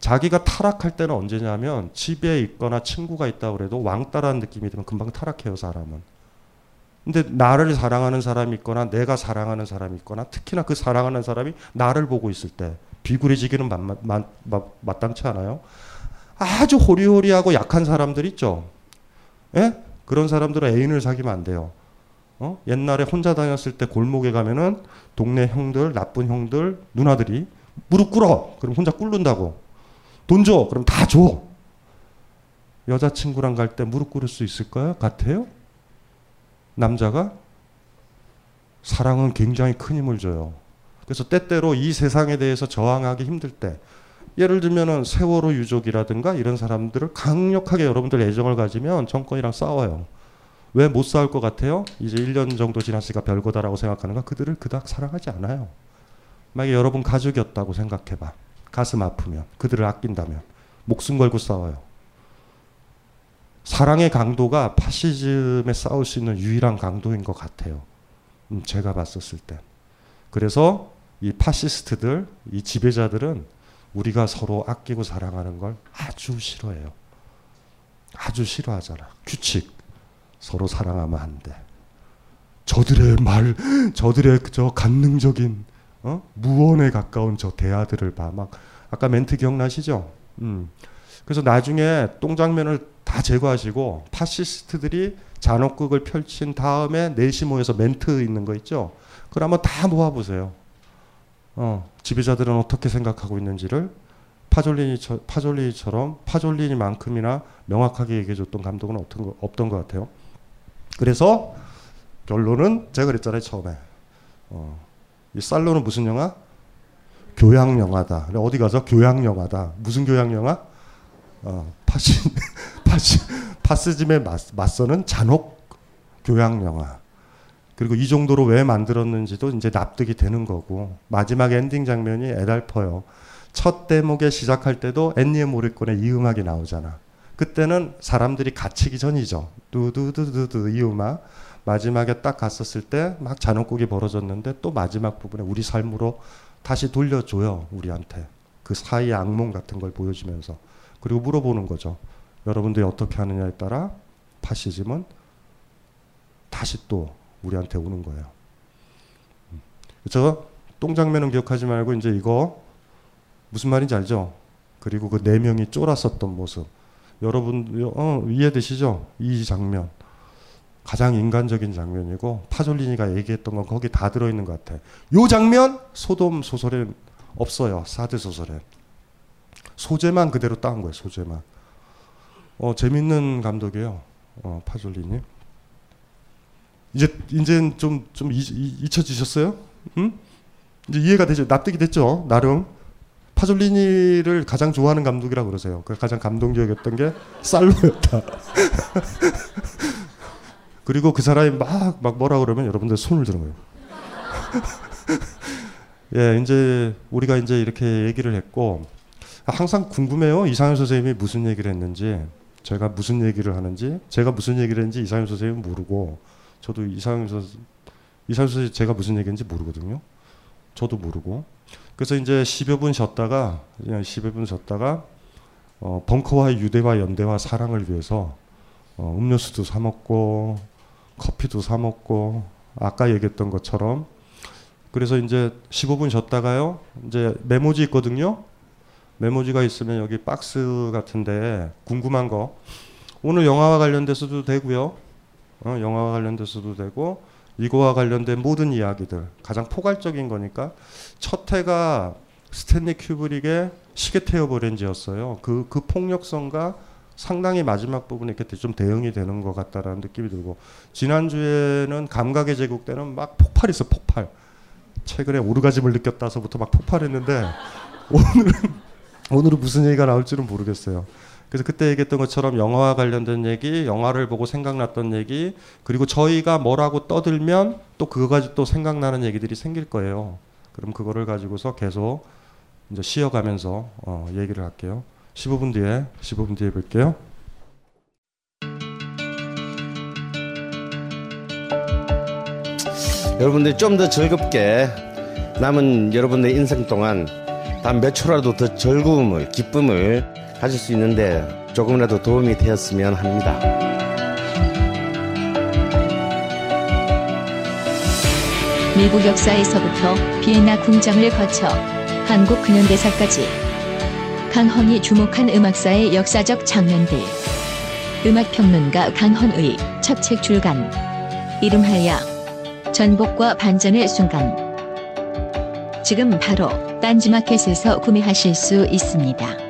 S4: 자기가 타락할 때는 언제냐면 집에 있거나 친구가 있다 그래도 왕따라는 느낌이 들면 금방 타락해요 사람은. 근데 나를 사랑하는 사람이 있거나 내가 사랑하는 사람이 있거나 특히나 그 사랑하는 사람이 나를 보고 있을 때 비굴해지기는 마, 마, 마, 마땅치 않아요. 아주 호리호리하고 약한 사람들 있죠. 예? 그런 사람들은 애인을 사귀면 안 돼요. 어? 옛날에 혼자 다녔을 때 골목에 가면은 동네 형들, 나쁜 형들, 누나들이 무릎 꿇어. 그럼 혼자 꿇는다고. 돈 줘. 그럼 다 줘. 여자친구랑 갈 때 무릎 꿇을 수 있을까요? 같아요? 남자가? 사랑은 굉장히 큰 힘을 줘요. 그래서 때때로 이 세상에 대해서 저항하기 힘들 때 예를 들면은 세월호 유족이라든가 이런 사람들을 강력하게 여러분들 애정을 가지면 정권이랑 싸워요. 왜 못 싸울 것 같아요? 이제 1년 정도 지났으니까 별거다라고 생각하는가? 그들을 그닥 사랑하지 않아요. 만약에 여러분 가족이었다고 생각해봐. 가슴 아프면, 그들을 아낀다면, 목숨 걸고 싸워요. 사랑의 강도가 파시즘에 싸울 수 있는 유일한 강도인 것 같아요. 음, 제가 봤었을 때. 그래서 이 파시스트들, 이 지배자들은 우리가 서로 아끼고 사랑하는 걸 아주 싫어해요. 아주 싫어하잖아. 규칙. 서로 사랑하면 안 돼. 저들의 말, 저들의 저 관능적인 어? 무언에 가까운 저 대화들을 봐. 막 아까 멘트 기억나시죠? 음. 그래서 나중에 똥장면을 다 제거하시고 파시스트들이 잔혹극을 펼친 다음에 넷이 모여서 멘트 있는 거 있죠? 그걸 한번 다 모아보세요. 어, 지배자들은 어떻게 생각하고 있는지를 파졸리니 파졸리니처럼 파졸리니만큼이나 명확하게 얘기해줬던 감독은 없던 거, 없던 것 같아요. 그래서 결론은 제가 그랬잖아요 처음에 어, 이 살로는 무슨 영화? 교양 영화다. 어디 가서 교양 영화다. 무슨 교양 영화? 어, 파시 파시 파시즘에 맞, 맞서는 잔혹 교양 영화. 그리고 이 정도로 왜 만들었는지도 이제 납득이 되는 거고 마지막 엔딩 장면이 애달퍼요. 첫 대목에 시작할 때도 앤니의 모리콘의 이 음악이 나오잖아. 그때는 사람들이 갇히기 전이죠. 두두두두두 이 음악. 마지막에 딱 갔었을 때 막 잔혹곡이 벌어졌는데 또 마지막 부분에 우리 삶으로 다시 돌려줘요. 우리한테. 그 사이의 악몽 같은 걸 보여주면서. 그리고 물어보는 거죠. 여러분들이 어떻게 하느냐에 따라 파시즘은 다시 또 우리한테 오는 거예요. 저 똥장면은 기억하지 말고 이제 이거 무슨 말인지 알죠? 그리고 그 네 명이 쫄았었던 모습. 여러분 어, 이해되시죠? 이 장면. 가장 인간적인 장면이고 파졸리니가 얘기했던 건 거기 다 들어있는 것 같아. 요 장면 소돔 소설에 없어요. 사드 소설에. 소재만 그대로 따온 거예요. 소재만. 어 재밌는 감독이에요. 어, 파졸리니. 이제 이제 좀좀 잊혀지셨어요? 응? 이제 이해가 되죠. 납득이 됐죠. 나름. 파졸리니를 가장 좋아하는 감독이라 그러세요. 그 가장 감동적이었던 게 살로였다. 그리고 그 사람이 막, 막 뭐라 그러면 여러분들 손을 거예요. 예, 이제 우리가 이제 이렇게 얘기를 했고 항상 궁금해요. 이상현 선생님이 무슨 얘기를 했는지, 제가 무슨 얘기를 하는지, 제가 무슨 얘기를 했는지 이상현 선생님은 모르고, 저도 이상현 선 이상현 선생님 제가 무슨 얘기인지 모르거든요. 저도 모르고. 그래서 이제 10여 분 쉬었다가, 10여 분 쉬었다가, 어, 벙커와 유대와 연대와 사랑을 위해서 어, 음료수도 사 먹고 커피도 사 먹고 아까 얘기했던 것처럼 그래서 이제 15분 쉬었다가요. 이제 메모지 있거든요. 메모지가 있으면 여기 박스 같은데 궁금한 거 오늘 영화와 관련돼서도 되고요. 어, 영화와 관련돼서도 되고 이거와 관련된 모든 이야기들 가장 포괄적인 거니까 첫 해가 스탠리 큐브릭의 시계 태워 버렌지였어요. 그, 그 폭력성과 상당히 마지막 부분에 이렇게 좀 대응이 되는 것 같다라는 느낌이 들고 지난주에는 감각의 제국 때는 막 폭발했어 폭발. 최근에 오르가즘을 느꼈다서부터 막 폭발했는데 오늘은 오늘은 무슨 얘기가 나올지는 모르겠어요. 그래서 그때 얘기했던 것처럼 영화와 관련된 얘기, 영화를 보고 생각났던 얘기, 그리고 저희가 뭐라고 떠들면 또 그거 가지고 또 생각나는 얘기들이 생길 거예요. 그럼 그거를 가지고서 계속 이제 쉬어가면서 어, 얘기를 할게요. 15분 뒤에 15분 뒤에 볼게요.
S5: 여러분들 좀 더 즐겁게 남은 여러분의 인생 동안 단 몇 초라도 더 즐거움을 기쁨을 가질 수 있는데 조금이라도 도움이 되었으면 합니다.
S6: 미국 역사에서부터 비엔나 궁정을 거쳐 한국 근현대사까지 강헌이 주목한 음악사의 역사적 장면들 음악평론가 강헌의 첫 책 출간 이름하여 전복과 반전의 순간 지금 바로 딴지마켓에서 구매하실 수 있습니다.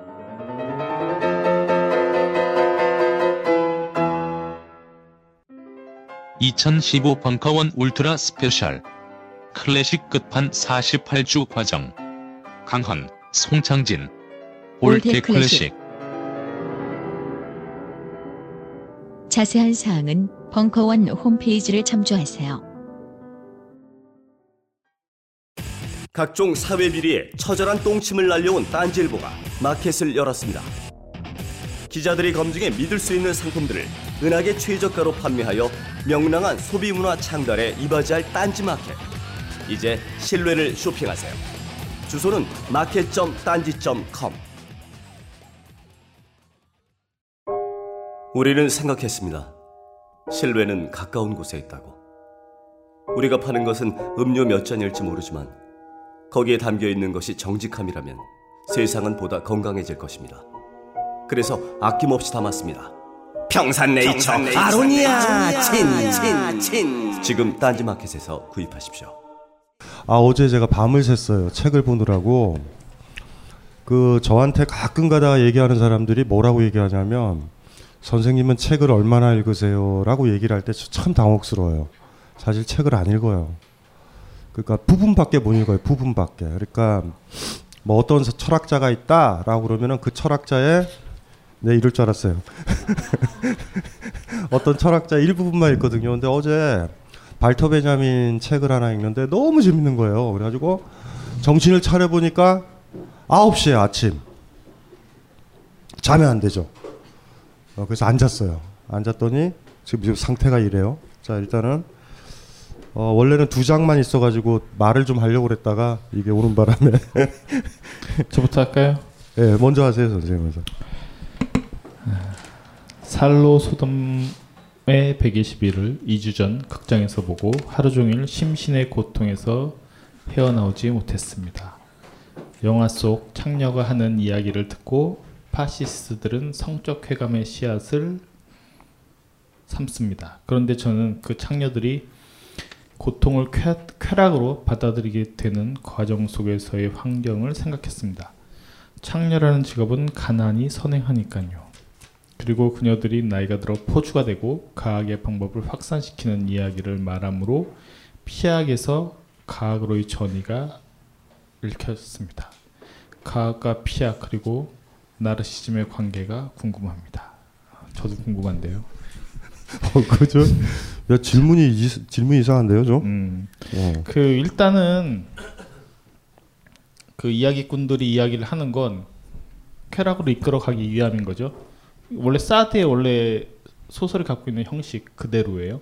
S2: (2015) 벙커원 Ultra Special. 클래식 끝판 48주 과정. 강헌, 송창진. Old Classic.
S6: 자세한 사항은 벙커원 홈페이지를 참조하세요.
S7: 각종 사회 비리에 처절한 똥침을 날려온 딴지일보가 마켓을 열었습니다. 기자들이 검증해 믿을 수 있는 상품들을 은하계 최저가로 판매하여 명랑한 소비 문화 창달에 이바지할 딴지 마켓. 이제 신뢰를 쇼핑하세요. 주소는 마켓.딴지.com. 우리는 생각했습니다. 신뢰는 가까운 곳에 있다고. 우리가 파는 것은 음료 몇 잔일지 모르지만 거기에 담겨 있는 것이 정직함이라면 세상은 보다 건강해질 것입니다. 그래서 아낌없이 담았습니다. 평산네이처 아로니아 친친친 지금 딴지마켓에서 구입하십시오.
S4: 아 어제 제가 밤을 샜어요. 책을 보느라고. 그 저한테 가끔 가다가 얘기하는 사람들이 뭐라고 얘기하냐면 선생님은 책을 얼마나 읽으세요라고 얘기를 할 때 참 당혹스러워요. 사실 책을 안 읽어요. 그러니까 부분밖에 못 읽어요. 부분밖에. 그러니까 뭐 어떤 철학자가 있다라고 그러면은 그 철학자의 네 이럴 줄 알았어요. 어떤 철학자 일부분만 읽거든요. 근데 어제 발터 베냐민 책을 하나 읽는데 너무 재밌는 거예요. 그래가지고 정신을 차려 보니까 9시에 아침 자면 안 되죠. 어, 그래서 앉았어요. 앉았더니 지금, 지금 상태가 이래요. 자 일단은 어, 원래는 두 장만 있어가지고 말을 좀 하려고 그랬다가 이게 오는 바람에
S3: 저부터 할까요?
S4: 예, 네, 먼저 하세요 선생님.
S3: 살로 소돔의 120일을 2주 전 극장에서 보고 하루 종일 심신의 고통에서 헤어나오지 못했습니다. 영화 속 창녀가 하는 이야기를 듣고 파시스트들은 성적 쾌감의 씨앗을 삼습니다. 그런데 저는 그 창녀들이 고통을 쾌, 쾌락으로 받아들이게 되는 과정 속에서의 환경을 생각했습니다. 창녀라는 직업은 가난이 선행하니까요. 그리고 그녀들이 나이가 들어 포주가 되고 가학의 방법을 확산시키는 이야기를 말하므로 피학에서 가학으로의 전이가 읽혔습니다. 가학과 피학 그리고 나르시즘의 관계가 궁금합니다. 저도 궁금한데요.
S4: 어, 그죠? 야 질문이 이, 질문 이상한데요, 좀.
S3: 음, 어. 그 일단은 그 이야기꾼들이 이야기를 하는 건 쾌락으로 이끌어가기 위함인 거죠. 원래 사드의 원래 소설이 갖고 있는 형식 그대로예요.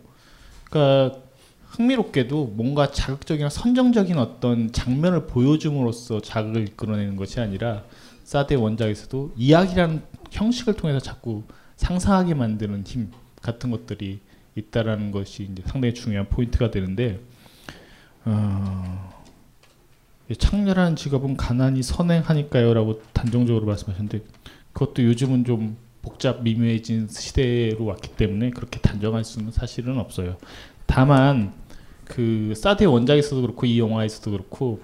S3: 그러니까 흥미롭게도 뭔가 자극적이나 선정적인 어떤 장면을 보여줌으로써 자극을 이끌어내는 것이 아니라 사드의 원작에서도 이야기라는 형식을 통해서 자꾸 상상하게 만드는 힘 같은 것들이 있다라는 것이 이제 상당히 중요한 포인트가 되는데 어, 창렬한 직업은 가난이 선행하니까요라고 단정적으로 말씀하셨는데 그것도 요즘은 좀 복잡 미묘해진 시대로 왔기 때문에 그렇게 단정할 수는 사실은 없어요. 다만 그 사드 원작에서도 그렇고 이 영화에서도 그렇고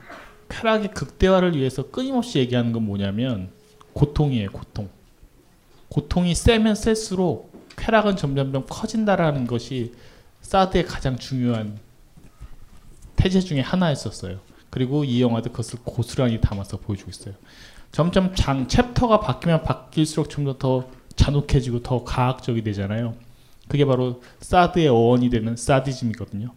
S3: 쾌락의 극대화를 위해서 끊임없이 얘기하는 건 뭐냐면 고통이에요. 고통. 고통이 세면 셀수록 쾌락은 점점점 커진다라는 것이 사드의 가장 중요한 태제 중에 하나였었어요. 그리고 이 영화도 그것을 고스란히 담아서 보여주고 있어요. 점점 장 챕터가 바뀌면 바뀔수록 좀더 잔혹해지고 더 가학적이 되잖아요. 그게 바로 사드의 어원이 되는 사디즘이거든요.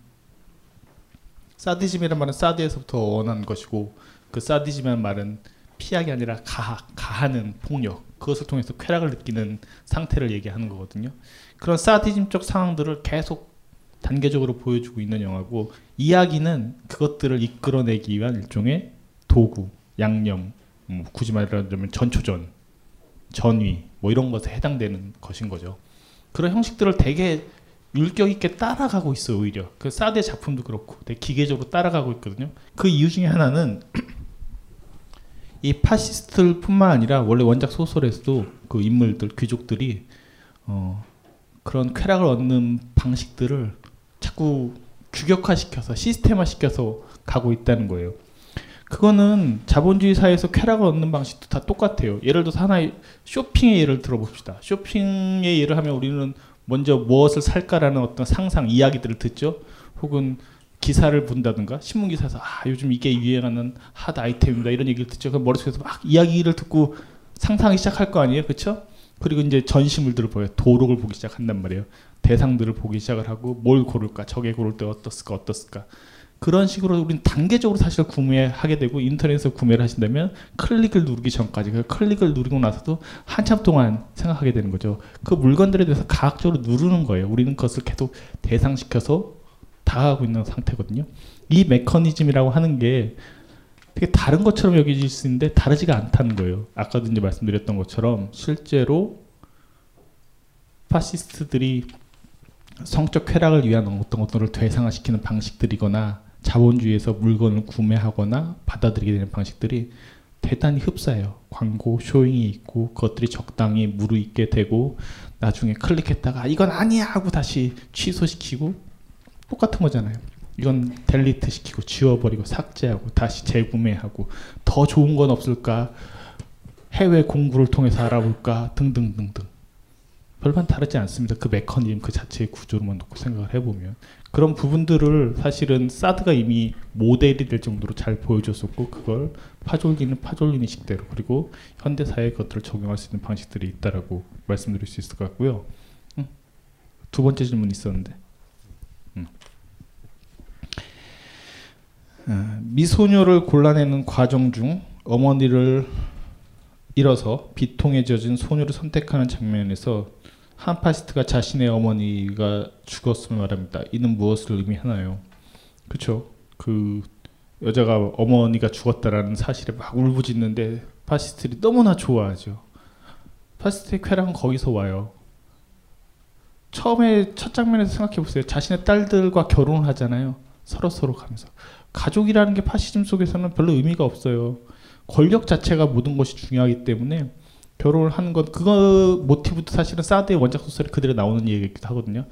S3: 사디즘이란 말은 사드에서부터 어원한 것이고 그 사디즘이라는 말은 피하기 아니라 가학, 가하는 폭력 그것을 통해서 쾌락을 느끼는 상태를 얘기하는 거거든요. 그런 사디즘적 상황들을 계속 단계적으로 보여주고 있는 영화고 이야기는 그것들을 이끌어내기 위한 일종의 도구, 양념, 뭐 굳이 말하자면 전초전, 전위 뭐 이런 것에 해당되는 것인 거죠. 그런 형식들을 되게 율격 있게 따라가고 있어요 오히려 그 사드의 작품도 그렇고 되게 기계적으로 따라가고 있거든요. 그 이유 중에 하나는 이 파시스트뿐만 아니라 원래 원작 소설에서도 그 인물들 귀족들이 어, 그런 쾌락을 얻는 방식들을 자꾸 규격화시켜서 시스템화시켜서 가고 있다는 거예요. 그거는 자본주의 사회에서 쾌락을 얻는 방식도 다 똑같아요. 예를 들어서 하나의 쇼핑의 예를 들어봅시다. 쇼핑의 예를 하면 우리는 먼저 무엇을 살까라는 어떤 상상, 이야기들을 듣죠. 혹은 기사를 본다든가 신문 기사에서 아 요즘 이게 유행하는 핫 아이템입니다 이런 얘기를 듣죠. 그럼 머릿속에서 막 이야기를 듣고 상상하기 시작할 거 아니에요, 그렇죠? 그리고 이제 전시물들을 보여 도록을 보기 시작한단 말이에요. 대상들을 보기 시작을 하고 뭘 고를까, 저게 고를 때 어떻을까, 어떻을까. 그런 식으로 우리는 단계적으로 사실 구매하게 되고 인터넷에서 구매를 하신다면 클릭을 누르기 전까지 그 클릭을 누르고 나서도 한참 동안 생각하게 되는 거죠. 그 물건들에 대해서 가학적으로 누르는 거예요. 우리는 그것을 계속 대상화시켜서 다가가고 있는 상태거든요. 이 메커니즘이라고 하는 게 되게 다른 것처럼 여겨질 수 있는데 다르지가 않다는 거예요. 아까도 이제 말씀드렸던 것처럼 실제로 파시스트들이 성적 쾌락을 위한 어떤 것들을 대상화시키는 방식들이거나 자본주의에서 물건을 구매하거나 받아들이게 되는 방식들이 대단히 흡사해요. 광고, showing이 있고 그것들이 적당히 무르익게 되고 나중에 클릭했다가 이건 아니야 하고 다시 취소시키고 똑같은 거잖아요. 이건 델리트 시키고 지워버리고 삭제하고 다시 재구매하고 더 좋은 건 없을까 해외 공부를 통해서 알아볼까 등등등등 별반 다르지 않습니다. 그 메커니즘 그 자체의 구조로만 놓고 생각을 해보면 그런 부분들을 사실은 사드가 이미 모델이 될 정도로 잘 보여줬었고 그걸 파졸리는 파졸리는 식대로 그리고 현대 사회의 것들을 적용할 수 있는 방식들이 있다라고 말씀드릴 수 있을 것 같고요. 응. 두 번째 질문 있었는데. 응. 아, 미소녀를 골라내는 과정 중 어머니를 잃어서 젖은 소녀를 선택하는 장면에서 한 파시스트가 자신의 어머니가 죽었음을 말합니다. 이는 무엇을 의미하나요? 그렇죠. 그 여자가 어머니가 죽었다라는 사실에 막 울부짖는데 파시스트들이 너무나 좋아하죠. 파시스트의 쾌락은 거기서 와요. 처음에 첫 장면에서 생각해 보세요. 자신의 딸들과 결혼을 하잖아요. 서로 서로 가면서 가족이라는 게 파시즘 속에서는 별로 의미가 없어요. 권력 자체가 모든 것이 중요하기 때문에 결혼을 하는 것 그거 모티브도 사실은 사드의 원작 소설에 그대로 나오는 얘기기도 하거든요.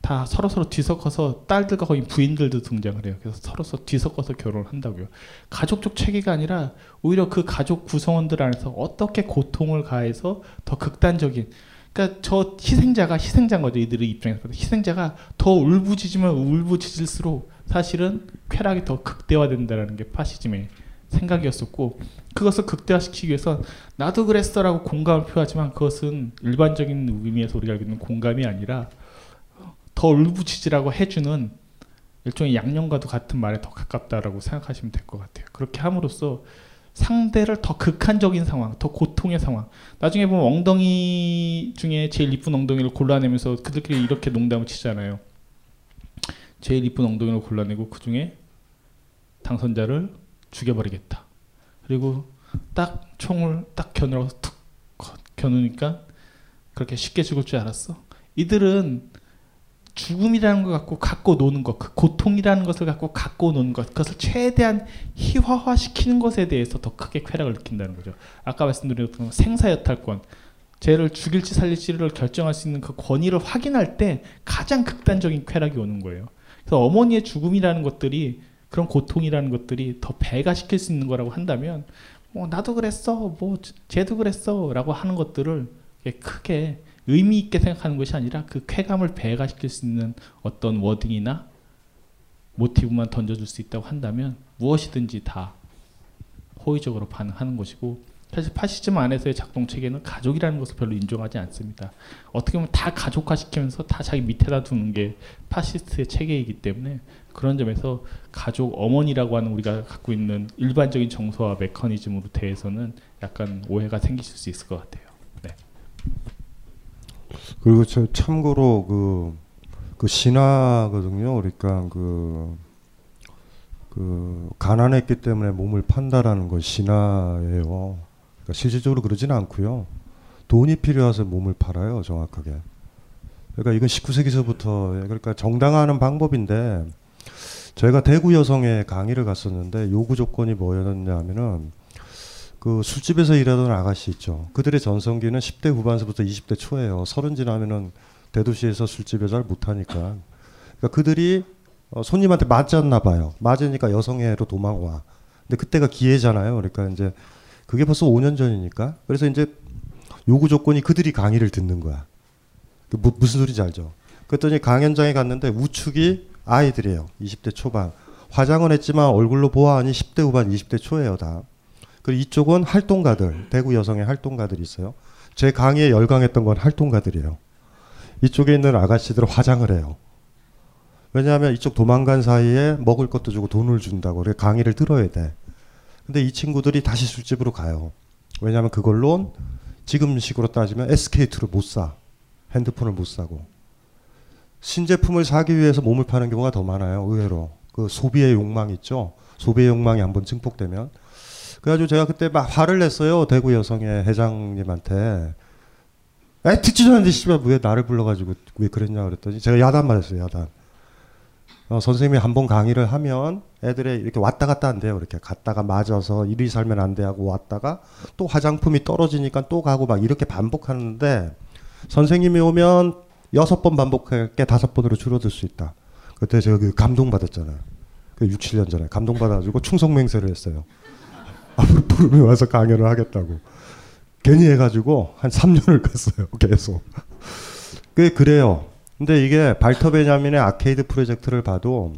S3: 다 서로 서로 뒤섞어서 딸들과 거의 부인들도 등장을 해요. 그래서 서로 서로 뒤섞어서 결혼을 한다고요. 가족적 체계가 아니라 오히려 그 가족 구성원들 안에서 어떻게 고통을 가해서 더 극단적인 그러니까 저 희생자가 희생자인 거죠. 이들의 입장에서 희생자가 더 울부짖으면 울부짖을수록 사실은 쾌락이 더 극대화된다는 게 파시즘의 생각이었었고 그것을 극대화시키기 위해서 나도 그랬어라고 공감을 표하지만 그것은 일반적인 의미에서 우리가 알고 있는 공감이 아니라 더 울부짖으라고 해주는 일종의 양념과도 같은 말에 더 가깝다라고 생각하시면 될 것 같아요. 그렇게 함으로써 상대를 더 극한적인 상황, 더 고통의 상황. 나중에 보면 엉덩이 중에 제일 이쁜 엉덩이를 골라내면서 그들끼리 이렇게 농담을 치잖아요. 제일 이쁜 엉덩이를 골라내고 그 중에 당선자를 죽여버리겠다. 그리고 딱 총을 딱 겨누어서 툭 겨누니까 그렇게 쉽게 죽을 줄 알았어. 이들은 죽음이라는 것 갖고 갖고 노는 것, 그 고통이라는 것을 갖고 갖고 노는 것, 그것을 최대한 희화화시키는 것에 대해서 더 크게 쾌락을 느낀다는 거죠. 아까 말씀드렸던 생사여탈권, 쟤를 죽일지 살릴지를 결정할 수 있는 그 권위를 확인할 때 가장 극단적인 쾌락이 오는 거예요. 그래서 어머니의 죽음이라는 것들이 그런 고통이라는 것들이 더 배가시킬 수 있는 거라고 한다면 뭐 나도 그랬어 뭐 쟤도 그랬어 라고 하는 것들을 크게 의미 있게 생각하는 것이 아니라 그 쾌감을 배가시킬 수 있는 어떤 wording이나 모티브만 던져줄 수 있다고 한다면 무엇이든지 다 호의적으로 반응하는 것이고 사실 파시즘 안에서의 작동 체계는 가족이라는 것을 별로 인정하지 않습니다. 어떻게 보면 다 가족화시키면서 다 자기 밑에다 두는 게 파시스트의 체계이기 때문에 그런 점에서 가족 어머니라고 하는 우리가 갖고 있는 일반적인 정서와 메커니즘으로 대해서는 약간 오해가 생기실 수 있을 것 같아요. 네.
S4: 그리고 저 참고로 그, 그 신화거든요. 그러니까 그, 그 가난했기 때문에 몸을 판다라는 건 신화예요. 그러니까 실질적으로 그러지는 않고요. 돈이 필요해서 몸을 팔아요, 정확하게. 그러니까 이건 19세기서부터 그러니까 정당화하는 방법인데 저희가 대구 여성의 강의를 갔었는데 요구 조건이 뭐였냐면은 그 술집에서 일하던 아가씨 있죠. 그들의 전성기는 10대 후반서부터 20대 초예요. 서른 지나면은 대도시에서 술집에 잘 못하니까. 그러니까 그들이 어, 손님한테 맞았나 봐요. 맞으니까 여성애로 도망와. 근데 그때가 기회잖아요. 그러니까 이제 그게 벌써 5년 전이니까. 그래서 이제 요구 조건이 그들이 강의를 듣는 거야. 그 무, 무슨 소리인지 알죠? 그랬더니 강연장에 갔는데 우측이 아이들이에요. 20대 초반. 화장은 했지만 얼굴로 보아하니 10대 후반, 20대 초예요, 다. 그리고 이쪽은 활동가들, 대구 여성의 활동가들이 있어요. 제 강의에 열광했던 건 활동가들이에요. 이쪽에 있는 아가씨들은 화장을 해요. 왜냐하면 이쪽 도망간 사이에 먹을 것도 주고 돈을 준다고 그래 강의를 들어야 돼. 근데 이 친구들이 다시 술집으로 가요. 왜냐하면 그걸로 지금 식으로 따지면 SK2를 못 사. 핸드폰을 못 사고. 신제품을 사기 위해서 몸을 파는 경우가 더 많아요. 의외로. 그 소비의 욕망 있죠. 소비의 욕망이 한번 증폭되면. 그래가지고 제가 그때 막 화를 냈어요. 대구 여성의 회장님한테. 에 듣지도 않는데 씨발 왜 나를 불러가지고 왜 그랬냐 그랬더니 제가 야단 맞았어요. 야단. 어, 선생님이 한 번 강의를 하면 애들이 이렇게 왔다 갔다 한대요. 이렇게 갔다가 맞아서 이리 살면 안 돼 하고 왔다가 또 화장품이 떨어지니까 또 가고 막 이렇게 반복하는데 선생님이 오면 여섯 번 반복할 게 다섯 번으로 줄어들 수 있다. 그때 제가 그 감동받았잖아요. 그 6, 7년 전에 감동받아가지고 충성맹세를 했어요. 앞으로 부름이 와서 강연을 하겠다고. 괜히 해가지고 한 3년을 갔어요. 계속. 그 그래요. 근데 이게 발터 베냐민의 아케이드 프로젝트를 봐도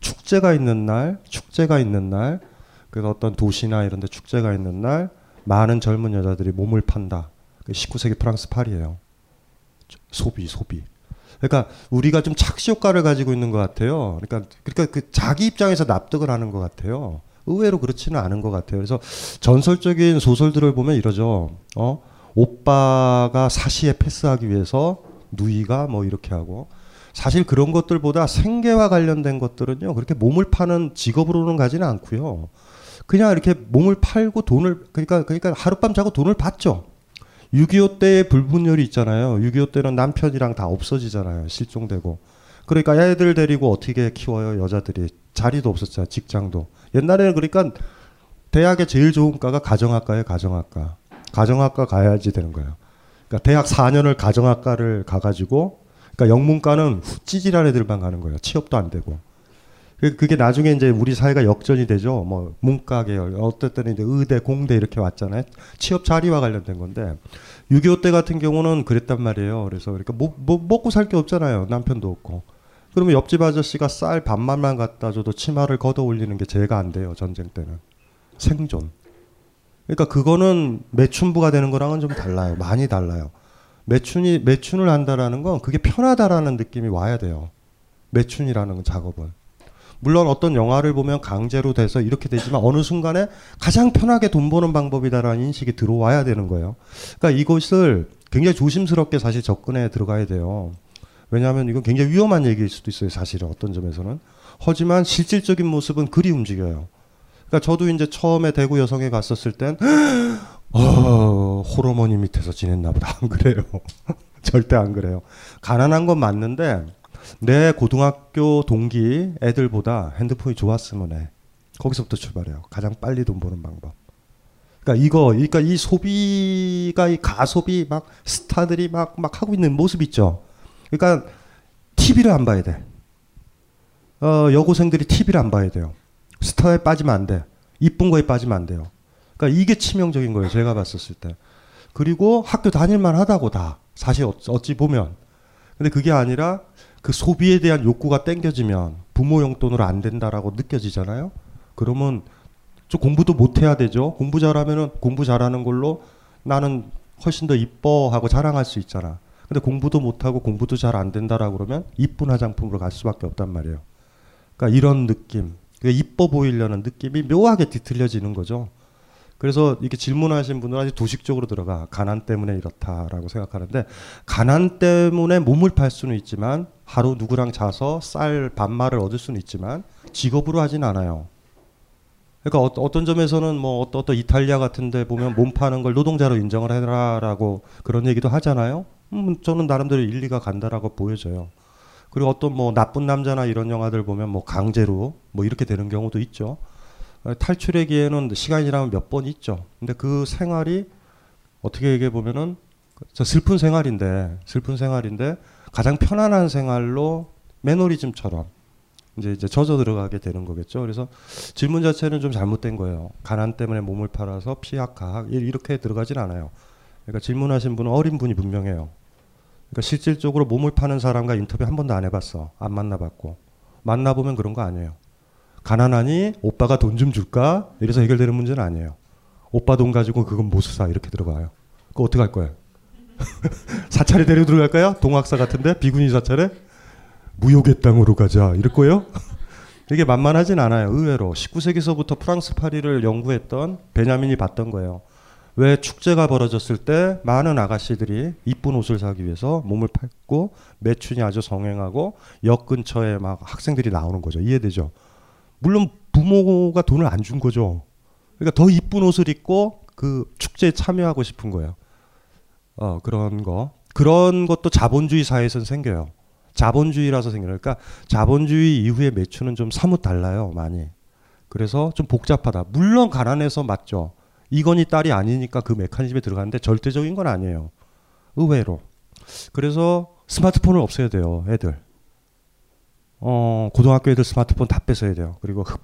S4: 축제가 있는 날, 축제가 있는 날, 그래서 어떤 도시나 이런 데 축제가 있는 날 많은 젊은 여자들이 몸을 판다. 19세기 프랑스 파리예요. 소비, 소비. 그러니까 우리가 좀 착시 효과를 가지고 있는 것 같아요. 그러니까 그러니까 그 자기 입장에서 납득을 하는 것 같아요. 의외로 그렇지는 않은 것 같아요. 그래서 전설적인 소설들을 보면 이러죠. 어? 오빠가 사시에 패스하기 위해서 누이가 뭐 이렇게 하고 사실 그런 것들보다 생계와 관련된 것들은요 그렇게 몸을 파는 직업으로는 가지는 않고요 그냥 이렇게 몸을 팔고 돈을 그러니까 그러니까 하룻밤 자고 돈을 받죠 6.25 때의 불분열이 있잖아요. 6.25 때는 남편이랑 다 없어지잖아요. 실종되고. 그러니까 애들 데리고 어떻게 키워요? 여자들이. 자리도 없었잖아요. 직장도. 옛날에는 그러니까 대학에 제일 좋은 과가 가정학과예요 가정학과. 가정학과 가야지 되는 거예요. 그러니까 대학 4년을 가정학과를 가가지고 그러니까 영문과는 찌질한 애들만 가는 거예요. 취업도 안 되고. 그게 나중에 이제 우리 사회가 역전이 되죠. 뭐 문과 계열, 어떨 때는 이제 의대, 공대 이렇게 왔잖아요. 취업 자리와 관련된 건데 6.25 때 같은 경우는 그랬단 말이에요. 그래서 그러니까 뭐, 뭐 먹고 살 게 없잖아요. 남편도 없고. 그러면 옆집 아저씨가 쌀 반만만 갖다 줘도 치마를 걷어 올리는 게 제가 안 돼요. 전쟁 때는 생존. 그러니까 그거는 매춘부가 되는 거랑은 좀 달라요. 많이 달라요. 매춘이 매춘을 한다라는 건 그게 편하다라는 느낌이 와야 돼요. 매춘이라는 작업은. 물론 어떤 영화를 보면 강제로 돼서 이렇게 되지만 어느 순간에 가장 편하게 돈 버는 방법이다라는 인식이 들어와야 되는 거예요. 그러니까 이것을 굉장히 조심스럽게 사실 접근해 들어가야 돼요. 왜냐하면 이건 굉장히 위험한 얘기일 수도 있어요. 사실은 어떤 점에서는. 하지만 실질적인 모습은 그리 움직여요. 그러니까 저도 이제 처음에 대구 여성에 갔었을 땐 어, 호르몬이 밑에서 지냈나 보다. 안 그래요. 절대 안 그래요. 가난한 건 맞는데 내 고등학교 동기 애들보다 핸드폰이 좋았으면 해. 거기서부터 출발해요. 가장 빨리 돈 버는 방법. 그러니까 이거, 그러니까 이 소비가 이 가소비 막 스타들이 막, 막 하고 있는 모습 있죠. 그러니까 TV를 안 봐야 돼. 어, 여고생들이 TV를 안 봐야 돼요. 스타에 빠지면 안 돼. 이쁜 거에 빠지면 안 돼요. 그러니까 이게 치명적인 거예요. 제가 봤었을 때. 그리고 학교 다닐만 하다고 다. 사실 어- 어찌 보면. 근데 그게 아니라 그 소비에 대한 욕구가 땡겨지면 부모 용돈으로 안 된다라고 느껴지잖아요. 그러면 좀 공부도 못 해야 되죠. 공부 잘하면은 공부 잘하는 걸로 나는 훨씬 더 이뻐하고 자랑할 수 있잖아. 근데 공부도 못 하고 공부도 잘 안 된다라고 그러면 이쁜 화장품으로 갈 수밖에 없단 말이에요. 그러니까 이런 느낌, 그 이뻐 보이려는 느낌이 묘하게 뒤틀려지는 거죠. 그래서 이렇게 질문하신 분은 아주 도식적으로 들어가 가난 때문에 이렇다라고 생각하는데 가난 때문에 몸을 팔 수는 있지만 하루 누구랑 자서 쌀 반말을 얻을 수는 있지만 직업으로 하진 않아요. 그러니까 어, 떤 점에서는 뭐 어떤, 어떤 이탈리아 같은데 보면 몸 파는 걸 노동자로 인정을 해라라고 그런 얘기도 하잖아요. 음, 저는 나름대로 일리가 간다라고 보여져요. 그리고 어떤 뭐 나쁜 남자나 이런 영화들 보면 뭐 강제로 뭐 이렇게 되는 경우도 있죠. 어, 탈출의 기회는 시간이 라면 몇 번 있죠. 근데 그 생활이 어떻게 얘기해 보면은 저 슬픈 생활인데 슬픈 생활인데 가장 편안한 생활로 매너리즘처럼 이제 이제 젖어 들어가게 되는 거겠죠. 그래서 질문 자체는 좀 잘못된 거예요. 가난 때문에 몸을 팔아서 피약학 이- 이렇게 들어가진 않아요. 그러니까 질문하신 분은 어린 분이 분명해요. 그러니까 실질적으로 몸을 파는 사람과 인터뷰 한 번도 안 해봤어. 안 만나봤고 만나보면 그런 거 아니에요. 가난하니 오빠가 돈 좀 줄까? 이래서 해결되는 문제는 아니에요. 오빠 돈 가지고 그건 못 사. 이렇게 들어가요. 그거 어떻게 할 거예요? 사찰에 데려 들어갈까요? 동학사 같은데? 비구니 사찰에? 무욕의 땅으로 가자. 이럴 거예요? 이게 만만하진 않아요. 의외로. 19세기서부터 프랑스 파리를 연구했던 베냐민이 봤던 거예요. 왜 축제가 벌어졌을 때 많은 아가씨들이 이쁜 옷을 사기 위해서 몸을 팔고 매춘이 아주 성행하고 역 근처에 막 학생들이 나오는 거죠. 이해되죠? 물론 부모가 돈을 안 준 거죠. 그러니까 더 이쁜 옷을 입고 그 축제에 참여하고 싶은 거예요. 어, 그런 거. 그런 것도 자본주의 사회에서는 생겨요. 자본주의라서 생겨요. 그러니까 자본주의 이후의 매춘은 좀 사뭇 달라요, 많이. 그래서 좀 복잡하다. 물론 가난해서 맞죠. 이건희 딸이 아니니까 그 메커니즘에 들어가는데 절대적인 건 아니에요. 의외로. 그래서 스마트폰을 없애야 돼요, 애들. 어, 고등학교 애들 스마트폰 다 뺏어야 돼요. 그리고 흡,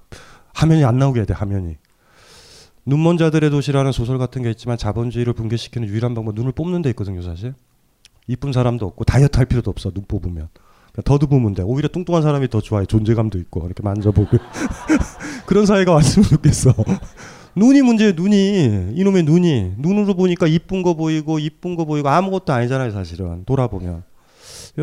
S4: 화면이 안 나오게 해야 돼, 화면이. 눈먼 자들의 도시라는 소설 같은 게 있지만 자본주의를 붕괴시키는 유일한 방법 눈을 뽑는 데 있거든요, 사실. 이쁜 사람도 없고 다이어트 할 필요도 없어, 눈 뽑으면. 그냥 더듬으면 돼. 오히려 뚱뚱한 사람이 더 좋아해. 존재감도 있고 이렇게 만져보고 그런 사회가 왔으면 좋겠어. 눈이 문제예요. 눈이 이놈의 눈이 눈으로 보니까 이쁜 거 보이고 이쁜 거 보이고 아무것도 아니잖아요. 사실은 돌아보면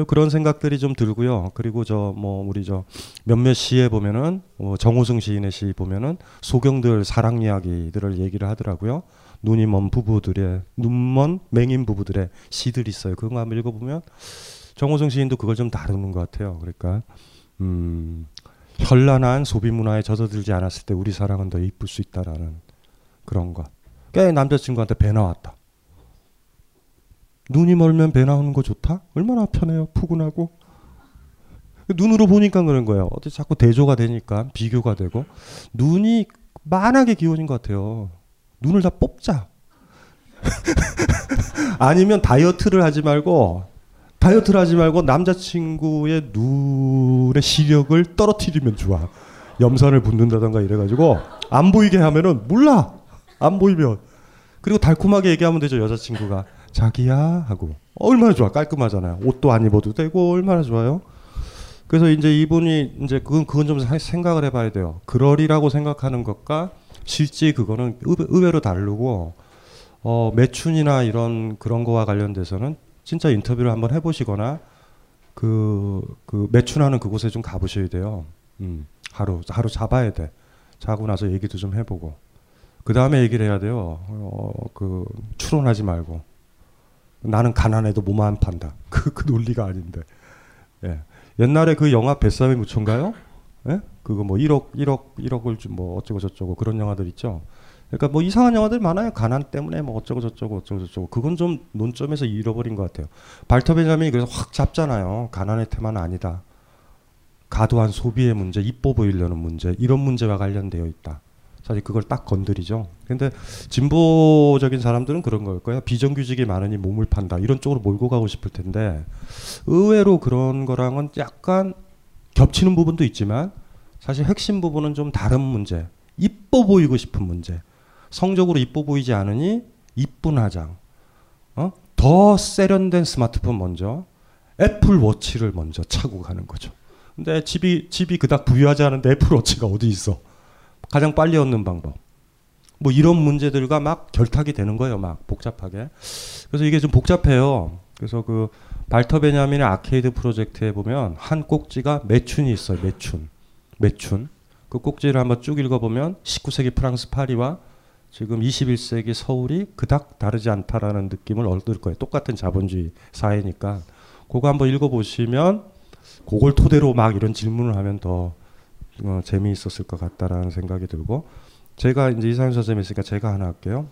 S4: 그런 생각들이 좀 들고요. 그리고 저 뭐 우리 저 몇몇 시에 보면은 뭐 정호승 시인의 시 보면은 소경들 사랑 이야기들을 얘기를 하더라고요. 눈이 먼 부부들의 눈먼 맹인 부부들의 시들이 있어요. 그런 거 한번 읽어보면 정호승 시인도 그걸 좀 다루는 것 같아요. 그러니까 음, 현란한 소비 문화에 젖어들지 않았을 때 우리 사랑은 더 이쁠 수 있다라는 그런 것. 꽤 남자친구한테 배 나왔다. 눈이 멀면 배 나오는 거 좋다? 얼마나 편해요. 푸근하고. 눈으로 보니까 그런 거예요. 어디 자꾸 대조가 되니까 비교가 되고 눈이 만하게 기원인 것 같아요. 눈을 다 뽑자. 아니면 다이어트를 하지 말고 다이어트를 하지 말고 남자친구의 눈의 시력을 떨어뜨리면 좋아. 염산을 붓는다던가 이래가지고 안 보이게 하면은 몰라. 안 보이면 그리고 달콤하게 얘기하면 되죠 여자친구가 자기야 하고 얼마나 좋아 깔끔하잖아요. 옷도 안 입어도 되고 얼마나 좋아요. 그래서 이제 이분이 이제 그건 그건 좀 생각을 해봐야 돼요. 그러리라고 생각하는 것과 실제 그거는 의외, 의외로 다르고 어, 매춘이나 이런 그런 거와 관련돼서는 진짜 인터뷰를 한번 해보시거나 그, 그 매춘하는 그곳에 좀 가보셔야 돼요. 음, 하루 하루 잡아야 돼. 자고 나서 얘기도 좀 해보고 그 다음에 얘기를 해야 돼요. 어, 그 추론하지 말고 나는 가난해도 몸 안 판다. 그, 그 논리가 아닌데. 예. 옛날에 그 영화 뱃삼의 무초인가요? 예? 그거 뭐 1억 1억 1억을 좀 뭐 어쩌고 저쩌고 그런 영화들 있죠. 그러니까 뭐 이상한 영화들 많아요. 가난 때문에 뭐 어쩌고 저쩌고 어쩌고 저쩌고. 그건 좀 논점에서 잃어버린 것 같아요. 발터 베냐민이 그래서 확 잡잖아요. 가난의 테마는 아니다. 과도한 소비의 문제, 이뻐 보이려는 문제, 이런 문제와 관련되어 있다. 사실 그걸 딱 건드리죠. 근데 진보적인 사람들은 그런 걸 거예요. 비정규직이 많으니 몸을 판다. 이런 쪽으로 몰고 가고 싶을 텐데 의외로 그런 거랑은 약간 겹치는 부분도 있지만 사실 핵심 부분은 좀 다른 문제. 이뻐 보이고 싶은 문제. 성적으로 이뻐 보이지 않으니 이쁜 화장. 어? 더 세련된 스마트폰 먼저 애플 워치를 먼저 차고 가는 거죠. 근데 집이 집이 그닥 부유하지 않은데 애플 워치가 어디 있어? 가장 빨리 얻는 방법. 뭐 이런 문제들과 막 결탁이 되는 거예요. 막 복잡하게. 그래서 이게 좀 복잡해요. 그래서 그 발터 베냐민의 아케이드 프로젝트에 보면 한 꼭지가 매춘이 있어요. 매춘. 매춘. 그 꼭지를 한번 쭉 읽어보면 19세기 프랑스 파리와 지금 21세기 서울이 그닥 다르지 않다라는 느낌을 얻을 거예요. 똑같은 자본주의 사회니까. 그거 한번 읽어보시면 그걸 토대로 막 이런 질문을 하면 더 어, 재미있었을 것 같다라는 생각이 들고 제가 이제 이사연 선생님 있으니까 제가 하나 할게요.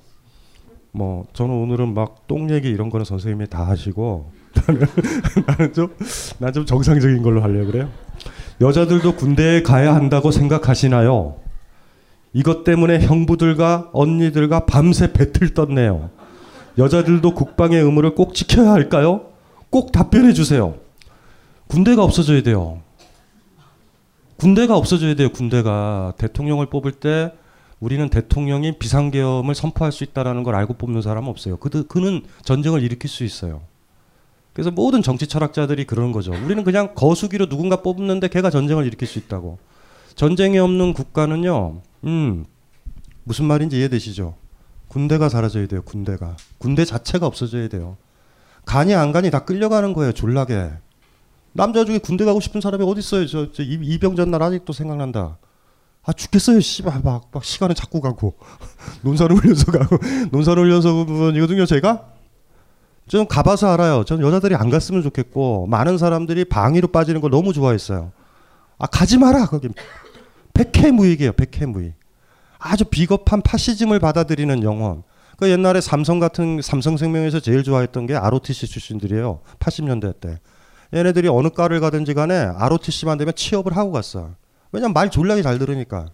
S4: 뭐 저는 오늘은 막 똥 얘기 이런 거는 선생님이 다 하시고 나는 좀난 좀 정상적인 걸로 하려고 그래요. 여자들도 군대에 가야 한다고 생각하시나요? 이것 때문에 형부들과 언니들과 밤새 배틀 떴네요. 여자들도 국방의 의무를 꼭 지켜야 할까요? 꼭 답변해 주세요. 군대가 없어져야 돼요. 군대가 없어져야 돼요. 군대가 대통령을 뽑을 때 우리는 대통령이 비상계엄을 선포할 수 있다라는 걸 알고 뽑는 사람은 없어요. 그 그는 전쟁을 일으킬 수 있어요. 그래서 모든 정치 철학자들이 그러는 거죠. 우리는 그냥 거수기로 누군가 뽑는데 걔가 전쟁을 일으킬 수 있다고. 전쟁이 없는 국가는요. 음. 무슨 말인지 이해되시죠? 군대가 사라져야 돼요. 군대가. 군대 자체가 없어져야 돼요. 간이 안 간이 다 끌려가는 거예요. 졸라게. 남자 중에 군대 가고 싶은 사람이 어디 있어요? 저, 저 이병 전 날 아직도 생각난다. 아 죽겠어요. 씨발 막, 막 시간을 자꾸 가고 논산을 올려서 가고 논산을 올려서 부분이거든요. 제가 좀 가봐서 알아요. 전 여자들이 안 갔으면 좋겠고 많은 사람들이 방위로 빠지는 걸 너무 좋아했어요. 아 가지 마라 거기 백해무익이에요. 백해무익. 아주 비겁한 파시즘을 받아들이는 영혼. 그 옛날에 삼성 같은 삼성생명에서 제일 좋아했던 게 ROTC 출신들이에요. 80년대 때. 얘네들이 어느 과를 가든지 간에 ROTC만 되면 취업을 하고 갔어. 왜냐면 말 졸라게 잘 들으니까.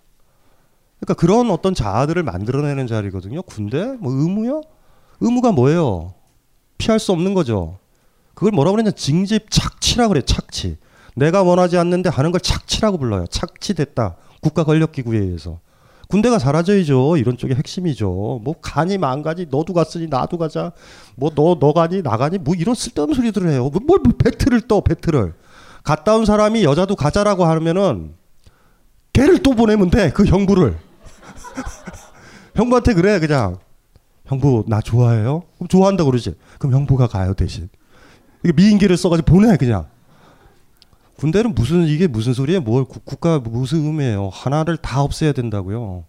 S4: 그러니까 그런 어떤 자아들을 만들어내는 자리거든요. 군대? 뭐 의무요? 의무가 뭐예요? 피할 수 없는 거죠. 그걸 뭐라고 그랬냐? 징집 착취라 그래. 착취. 내가 원하지 않는데 하는 걸 착취라고 불러요. 착취됐다. 국가 권력 기구에 의해서. 군대가 사라져야죠. 이런 쪽이 핵심이죠. 뭐 간이 망가지 너도 갔으니 나도 가자. 뭐너너 가니 나 가니 뭐 이런 쓸데없는 소리들을 해요. 뭐, 뭘 배틀을 떠 배틀을. 갔다 온 사람이 여자도 가자라고 하면은 걔를 또 보내면 돼. 그 형부를. 형부한테 그래 그냥. 형부 나 좋아해요? 그럼 좋아한다 그러지. 그럼 형부가 가요 대신. 이게 미인계를 써가지고 보내 그냥. 군대는 무슨 이게 무슨 소리예요? 뭘 국가 무슨 의미예요? 하나를 다 없애야 된다고요.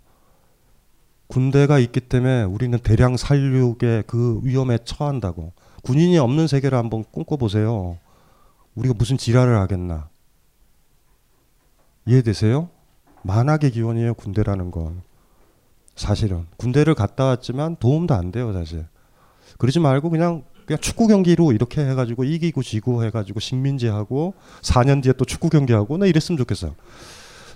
S4: 군대가 있기 때문에 우리는 대량 살육의 그 위험에 처한다고. 군인이 없는 세계를 한번 꿈꿔보세요. 우리가 무슨 지랄을 하겠나. 이해되세요? 만악의 기원이에요, 군대라는 건. 사실은. 군대를 갔다 왔지만 도움도 안 돼요, 사실. 그러지 말고 그냥 그냥 축구 경기로 이렇게 해가지고 이기고 지고 해가지고 식민지하고 4년 뒤에 또 축구 경기하고 나 이랬으면 좋겠어요.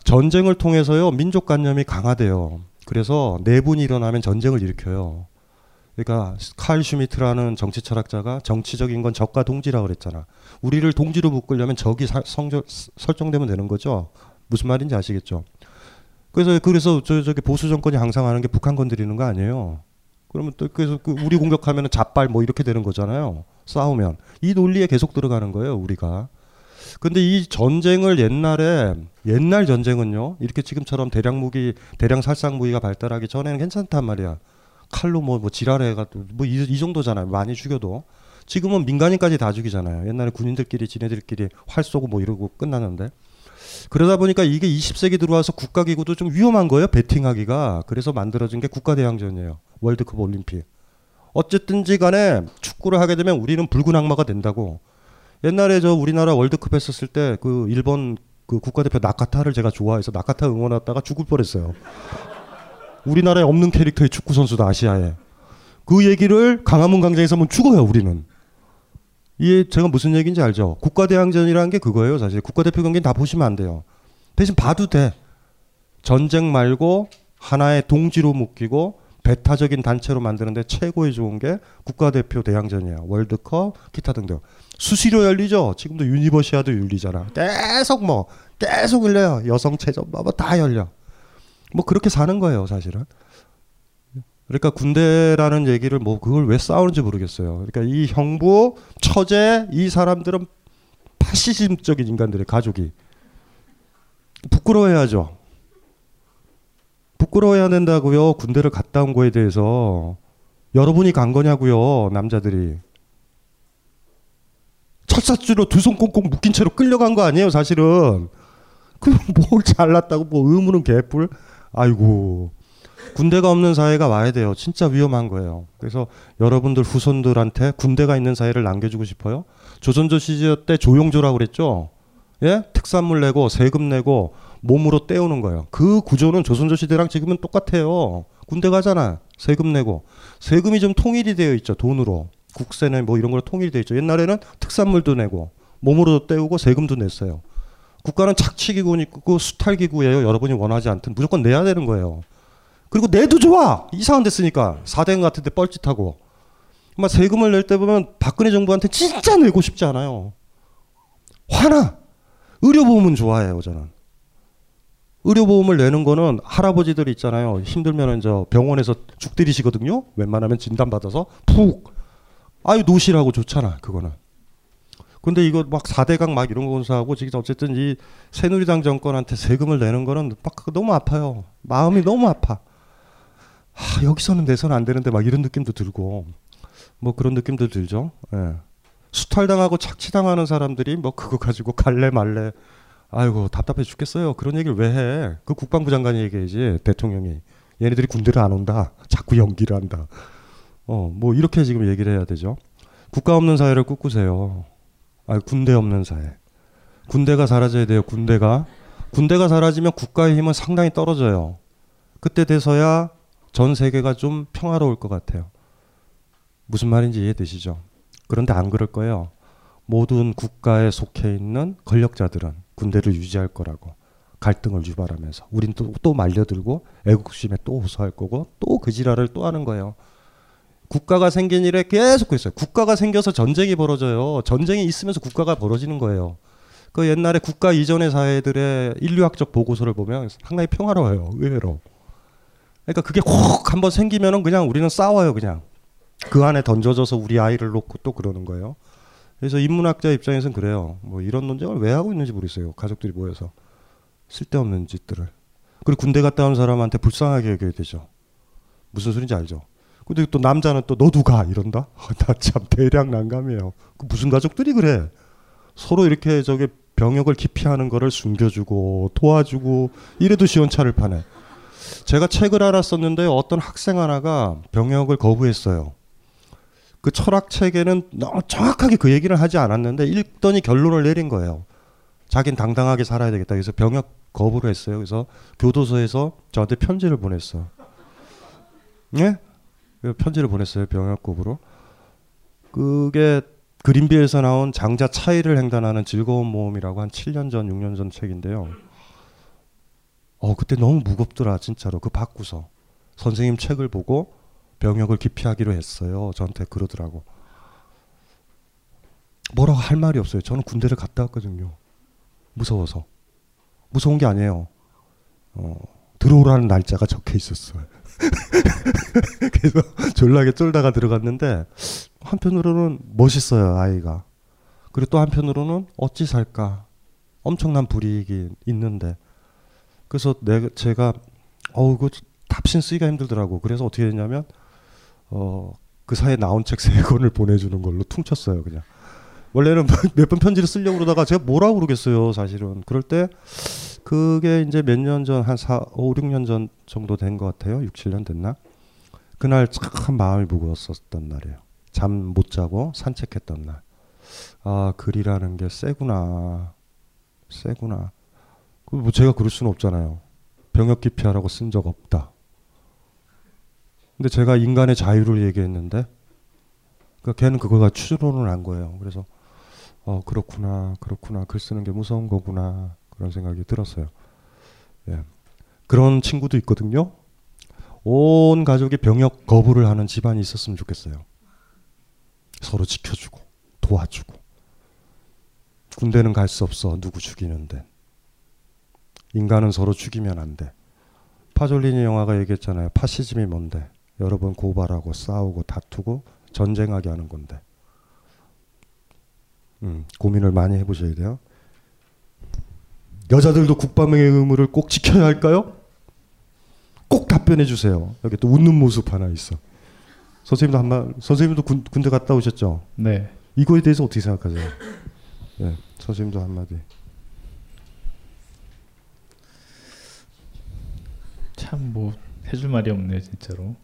S4: 전쟁을 통해서요 민족관념이 강화돼요. 그래서 내분이 일어나면 전쟁을 일으켜요. 그러니까 칼 슈미트라는 정치 철학자가 정치적인 건 적과 동지라 그랬잖아. 우리를 동지로 묶으려면 적이 사, 성적, 설정되면 되는 거죠. 무슨 말인지 아시겠죠? 그래서 그래서 저 저기 보수 정권이 항상 하는 게 북한 건드리는 거 아니에요. 그러면 또 그래서 그 우리 공격하면은 잡발 뭐 이렇게 되는 거잖아요. 싸우면 이 논리에 계속 들어가는 거예요, 우리가. 근데 이 전쟁을 옛날에 옛날 전쟁은요. 이렇게 지금처럼 대량 무기, 대량 살상 무기가 발달하기 전에는 괜찮단 말이야. 칼로 뭐, 뭐 지랄해가 뭐이 이 정도잖아요. 많이 죽여도. 지금은 민간인까지 다 죽이잖아요. 옛날에 군인들끼리 지네들끼리 활 쏘고 뭐 이러고 끝나는데. 그러다 보니까 이게 20세기 들어와서 국가기구도 좀 위험한 거예요. 배팅하기가. 그래서 만들어진 게 국가대항전이에요. 월드컵 올림픽. 어쨌든지 간에 축구를 하게 되면 우리는 붉은 악마가 된다고. 옛날에 저 우리나라 월드컵 했었을 때 그 일본 그 국가대표 나카타를 제가 좋아해서 나카타 응원하다가 죽을 뻔했어요. 우리나라에 없는 캐릭터의 축구 선수다 아시아에. 그 얘기를 강화문 광장에서 하면 죽어요 우리는. 이게 제가 무슨 얘기인지 알죠? 국가대항전이라는 게 그거예요, 사실. 국가대표 경기는 다 보시면 안 돼요. 대신 봐도 돼. 전쟁 말고 하나의 동지로 묶이고 배타적인 단체로 만드는데 최고의 좋은 게 국가대표 대항전이야. 월드컵, 기타 등등. 수시로 열리죠. 지금도 유니버시아드도 열리잖아. 계속 뭐 계속 열려요. 여성체전 뭐다 열려. 뭐 그렇게 사는 거예요, 사실은. 그러니까 군대라는 얘기를 뭐 그걸 왜 싸우는지 모르겠어요. 그러니까 이 형부, 처제 이 사람들은 파시즘적인 인간들의 가족이 부끄러워해야죠. 부끄러워해야 된다고요. 군대를 갔다 온 거에 대해서 여러분이 간 거냐고요. 남자들이 철사주로 두 손 꽁꽁 묶인 채로 끌려간 거 아니에요. 사실은 그뭘 잘났다고 뭐 의무는 개뿔. 아이고 군대가 없는 사회가 와야 돼요. 진짜 위험한 거예요. 그래서 여러분들 후손들한테 군대가 있는 사회를 남겨주고 싶어요. 조선조 시절 때 조용조라고 그랬죠. 예? 특산물 내고 세금 내고 몸으로 때우는 거예요. 그 구조는 조선조 시대랑 지금은 똑같아요. 군대 가잖아. 세금 내고. 세금이 좀 통일이 되어 있죠. 돈으로. 국세는 뭐 이런 걸로 통일이 되어 있죠. 옛날에는 특산물도 내고 몸으로도 때우고 세금도 냈어요. 국가는 착취기구고 수탈기구예요. 여러분이 원하지 않든 무조건 내야 되는 거예요. 그리고 내도 좋아. 이상한 데 쓰니까 사대강 같은 데 뻘짓하고. 막 세금을 낼 때 보면 박근혜 정부한테 진짜 내고 싶지 않아요. 화나. 의료보험은 좋아해요, 저는. 의료보험을 내는 거는 할아버지들 있잖아요. 힘들면 저 병원에서 죽 들이시거든요. 웬만하면 진단받아서 푹. 아유, 노시라고 좋잖아, 그거는. 근데 이거 막 4대강 막 이런 거 건사하고 지금 어쨌든 이 새누리당 정권한테 세금을 내는 거는 막 너무 아파요. 마음이 너무 아파. 하, 여기서는 내선 안 되는데 막 이런 느낌도 들고 뭐 그런 느낌도 들죠. 예. 수탈당하고 착취당하는 사람들이 뭐 그거 가지고 갈래 말래 아이고 답답해 죽겠어요. 그런 얘기를 왜 해? 그 국방부 장관이 얘기해야지 대통령이 얘네들이 군대를 안 온다. 자꾸 연기를 한다. 어 뭐 이렇게 지금 얘기를 해야 되죠. 국가 없는 사회를 꿈꾸세요. 아 군대 없는 사회. 군대가 사라져야 돼요. 군대가 군대가 사라지면 국가의 힘은 상당히 떨어져요. 그때 돼서야 전 세계가 좀 평화로울 것 같아요. 무슨 말인지 이해되시죠? 그런데 안 그럴 거예요. 모든 국가에 속해 있는 권력자들은 군대를 유지할 거라고 갈등을 유발하면서 우린 또, 또 말려들고 애국심에 또 호소할 거고 또 그 지랄을 또 하는 거예요. 국가가 생긴 일에 계속 그랬어요. 국가가 생겨서 전쟁이 벌어져요. 전쟁이 있으면서 국가가 벌어지는 거예요. 그 옛날에 국가 이전의 사회들의 인류학적 보고서를 보면 상당히 평화로워요. 의외로. 그러니까 그게 혹 한번 생기면은 그냥 우리는 싸워요. 그냥 그 안에 던져져서 우리 아이를 놓고 또 그러는 거예요. 그래서 인문학자 입장에서는 그래요. 뭐 이런 논쟁을 왜 하고 있는지 모르겠어요. 가족들이 모여서 쓸데없는 짓들을. 그리고 군대 갔다 온 사람한테 불쌍하게 여겨야 되죠. 무슨 소린지 알죠? 근데 또 남자는 또 너도 가 이런다? 나 참 대략 난감해요. 그 무슨 가족들이 그래? 서로 이렇게 저게 병역을 기피하는 거를 숨겨주고 도와주고 이래도 시원찮을 판에. 제가 책을 썼는데 어떤 학생 하나가 병역을 거부했어요. 그 철학 책에는 너무 정확하게 그 얘기를 하지 않았는데 읽더니 결론을 내린 거예요. 자긴 당당하게 살아야 되겠다. 그래서 병역 거부를 했어요. 그래서 교도소에서 저한테 편지를 보냈어. 예? 편지를 보냈어요. 병역 거부로. 그게 그린비에서 나온 장자 차이를 횡단하는 즐거운 모험이라고 한 7년 전, 6년 전 책인데요. 어, 그때 너무 무겁더라, 진짜로. 그 바꾸서. 선생님 책을 보고 병역을 기피하기로 했어요. 저한테 그러더라고. 뭐라고 할 말이 없어요. 저는 군대를 갔다 왔거든요. 무서워서. 무서운 게 아니에요. 어, 들어오라는 날짜가 적혀 있었어요. 그래서 졸라게 쫄다가 들어갔는데 한편으로는 멋있어요 아이가. 그리고 또 한편으로는 어찌 살까 엄청난 불이익이 있는데 그래서 내가 제가 어우 그 답신 쓰기가 힘들더라고. 그래서 어떻게 했냐면 어 그 사이에 나온 책 세 권을 보내주는 걸로 퉁쳤어요 그냥. 원래는 몇 번 편지를 쓰려고 그러다가 제가 뭐라고 그러겠어요 사실은. 그럴 때 그게 이제 몇 년 전, 한 4, 5, 6년 전 정도 된 것 같아요. 6, 7년 됐나? 그날 참 마음이 무거웠었던 날이에요. 잠 못 자고 산책했던 날. 아, 글이라는 게 세구나. 세구나. 뭐 제가 그럴 수는 없잖아요. 병역 기피하라고 쓴 적 없다. 근데 제가 인간의 자유를 얘기했는데, 그 걔는 그거가 추론을 한 거예요. 그래서, 어, 그렇구나, 그렇구나. 글 쓰는 게 무서운 거구나. 그런 생각이 들었어요. 예. 그런 친구도 있거든요. 온 가족이 병역 거부를 하는 집안이 있었으면 좋겠어요. 서로 지켜주고 도와주고 군대는 갈 수 없어 누구 죽이는데 인간은 서로 죽이면 안 돼. 파졸리니 영화가 얘기했잖아요. 파시즘이 뭔데? 여러 번 고발하고 싸우고 다투고 전쟁하게 하는 건데. 음, 고민을 많이 해보셔야 돼요. 여자들도 국방의 의무를 꼭 지켜야 할까요? 꼭 답변해 주세요. 여기 또 웃는 모습 하나 있어. 선생님도 한말 선생님도 군, 군대 갔다 오셨죠?
S3: 네.
S4: 이거에 대해서 어떻게 생각하세요? 네, 선생님도 한마디.
S3: 참 뭐 해줄 말이 없네 진짜로.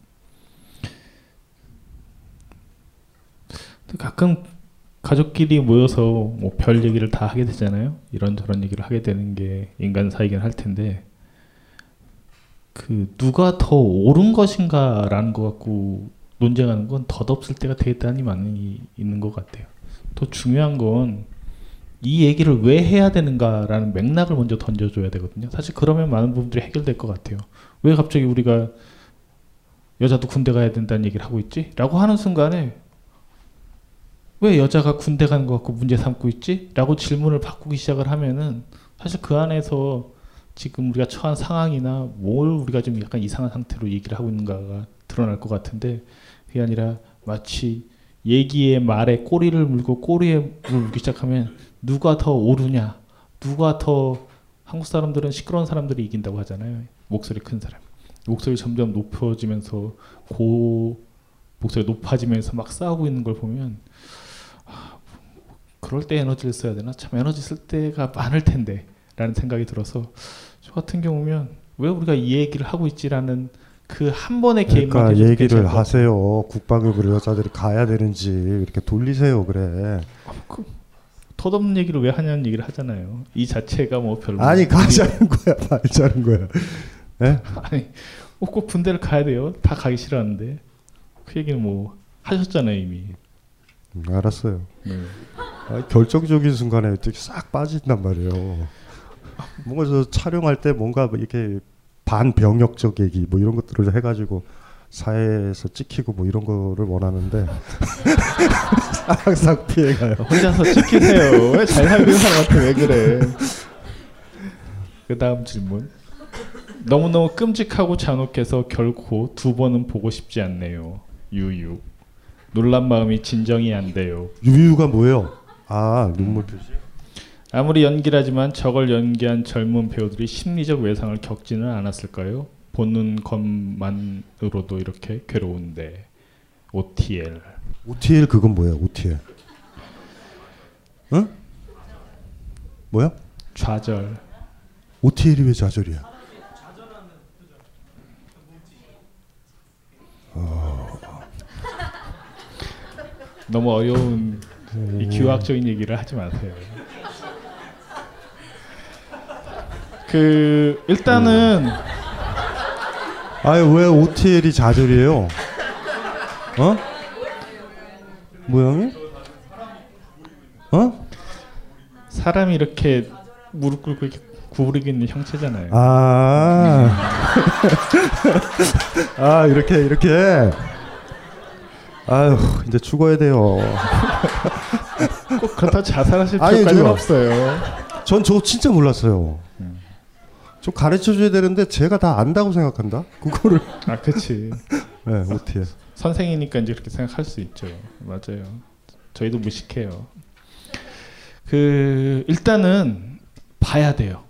S3: 가끔 가족끼리 모여서 뭐 별 얘기를 다 하게 되잖아요. 이런저런 얘기를 하게 되는 게 인간 사이긴 할 텐데 그 누가 더 옳은 것인가라는 것 갖고 논쟁하는 건 덧없을 때가 대단히 많이 있는 것 같아요. 더 중요한 건 이 얘기를 왜 해야 되는가라는 맥락을 먼저 던져줘야 되거든요. 사실 그러면 많은 부분들이 해결될 것 같아요. 왜 갑자기 우리가 여자도 군대 가야 된다는 얘기를 하고 있지? 라고 하는 순간에 왜 여자가 군대 가는 것 같고 문제 삼고 있지? 라고 질문을 바꾸기 시작을 하면은 사실 그 안에서 지금 우리가 처한 상황이나 뭘 우리가 좀 약간 이상한 상태로 얘기를 하고 있는가가 드러날 것 같은데 그게 아니라 마치 얘기의 말에 꼬리를 물고 꼬리에 물기 시작하면 누가 더 옳으냐 누가 더 한국 사람들은 시끄러운 사람들이 이긴다고 하잖아요 목소리 큰 사람 목소리 점점 높아지면서 고 목소리 높아지면서 막 싸우고 있는 걸 보면 아, 그럴 때 에너지를 써야 되나 참 에너지 쓸 때가 많을 텐데 라는 생각이 들어서 저 같은 경우면 왜 우리가 이 얘기를 하고 있지라는 그 한 번의 게임만
S4: 그러니까 얘기를. 하세요. 국방부를 여자들이 가야 되는지 이렇게 돌리세요. 그래.
S3: 덧없는 얘기를 왜 하냐는 얘기를 하잖아요. 이 자체가 뭐 별로
S4: 아니 가자는 거야, 말자는 거야. 예?
S3: 아니 뭐꼭 군대를 가야 돼요. 다 가기 싫어하는데 그 얘기는 뭐 하셨잖아요 이미.
S4: 음, 알았어요.
S3: 네.
S4: 아, 결정적인 순간에 어떻게 싹 빠진단 말이에요. 뭔가 저 촬영할 때 뭔가 뭐 이렇게 반병역적 얘기 뭐 이런 것들을 해가지고 사회에서 찍히고 뭐 이런 거를 원하는데 싹싹 피해가요.
S3: 혼자서 지키세요. 왜 잘 살고 있는 사람한테 왜 그래? 그 다음 질문. 너무너무 끔찍하고 잔혹해서 결코 두 번은 보고 싶지 않네요. 유유. 놀란 마음이 진정이 안 돼요.
S4: 유유가 뭐예요? 아 눈물 표시.
S3: 아무리 연기라지만 저걸 연기한 젊은 배우들이 심리적 외상을 겪지는 않았을까요? 보는 것만으로도 이렇게 괴로운데 OTL
S4: OTL 그건 뭐야? OTL. 응? 뭐야?
S3: 좌절
S4: OTL이 왜 좌절이야?
S3: 너무 어려운 이 기하학적인 얘기를 하지 마세요. 그 일단은
S4: 아유 왜 OTL이 좌절이에요? 어? 모양이? 어?
S3: 사람이 이렇게 무릎 꿇고 이렇게 구부리고 있는 형체잖아요.
S4: 아, 아 이렇게 이렇게. 아유 이제 죽어야 돼요.
S3: 꼭 그렇다 자살하실 필요까지는 없어요.
S4: 전 저거 진짜 몰랐어요. 좀 가르쳐 줘야 되는데 제가 다 안다고 생각한다. 그거를.
S3: 아, 그렇지.
S4: 네, OTL.
S3: 선생이니까 이제 그렇게 생각할 수 있죠. 맞아요. 저희도 무식해요. 그 일단은 봐야 돼요.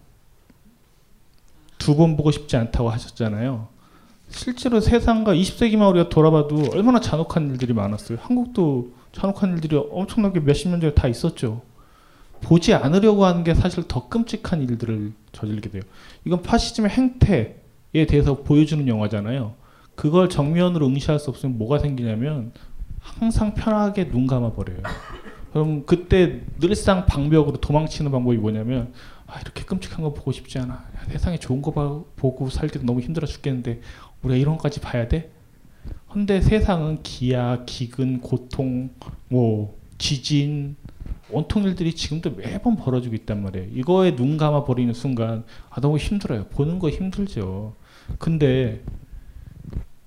S3: 두 번 보고 싶지 않다고 하셨잖아요. 실제로 세상과 20세기만 우리가 돌아봐도 얼마나 잔혹한 일들이 많았어요. 한국도 잔혹한 일들이 엄청나게 몇십 년 전에 다 있었죠. 보지 않으려고 하는 게 사실 더 끔찍한 일들을 저질게 돼요. 이건 파시즘의 행태에 대해서 보여주는 영화잖아요. 그걸 정면으로 응시할 수 없으면 뭐가 생기냐면 항상 편하게 눈 감아 버려요. 그럼 그때 늘상 방벽으로 도망치는 방법이 뭐냐면 아, 이렇게 끔찍한 거 보고 싶지 않아. 야, 세상에 좋은 거 봐, 보고 살기도 너무 힘들어 죽겠는데 우리가 이런 것까지 봐야 돼? 근데 세상은 기아, 기근, 고통, 뭐 지진, 온통 일들이 지금도 매번 벌어지고 있단 말이에요. 이거에 눈 감아 버리는 순간 아 너무 힘들어요. 보는 거 힘들죠. 근데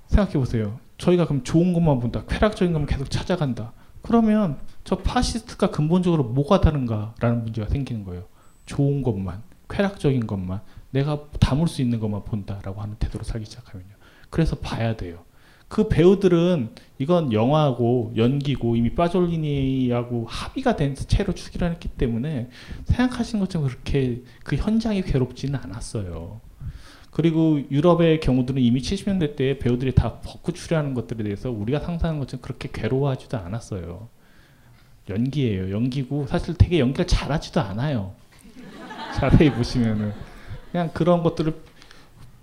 S3: 생각해 보세요. 저희가 그럼 좋은 것만 본다. 쾌락적인 것만 계속 찾아간다. 그러면 저 파시스트가 근본적으로 뭐가 다른가라는 문제가 생기는 거예요. 좋은 것만, 쾌락적인 것만, 내가 담을 수 있는 것만 본다라고 하는 태도로 살기 시작하면요. 그래서 봐야 돼요. 그 배우들은 이건 영화고 연기고 이미 빠졸리니하고 합의가 된 채로 추기를 했기 때문에 생각하신 것처럼 그렇게 그 현장이 괴롭지는 않았어요. 그리고 유럽의 경우들은 이미 70년대 때 배우들이 다 벗고 출연하는 것들에 대해서 우리가 상상하는 것처럼 그렇게 괴로워하지도 않았어요. 연기예요. 연기고 사실 되게 연기를 잘하지도 않아요. 자세히 보시면은 그냥 그런 것들을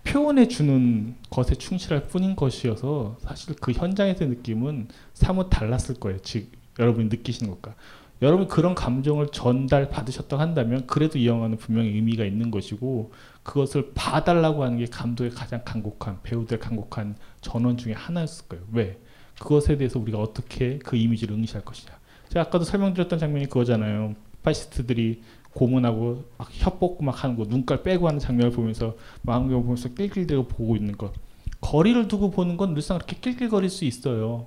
S3: 표현해 주는 것에 충실할 뿐인 것이어서 사실 그 현장에서의 느낌은 사뭇 달랐을 거예요. 즉 여러분이 느끼시는 것과 여러분 그런 감정을 전달 받으셨다고 한다면 그래도 이 영화는 분명히 의미가 있는 것이고 그것을 봐달라고 하는 게 감독의 가장 간곡한 배우들의 간곡한 전원 중에 하나였을 거예요. 왜? 그것에 대해서 우리가 어떻게 그 이미지를 응시할 것이냐. 제가 아까도 설명드렸던 장면이 그거잖아요. 파시스트들이 고문하고 막 혀뽑고 막 하는 거, 눈깔 빼고 하는 장면을 보면서 마음을 보면서 낄낄대고 보고 있는 것. 거리를 두고 보는 건 늘상 그렇게 낄낄거릴 수 있어요.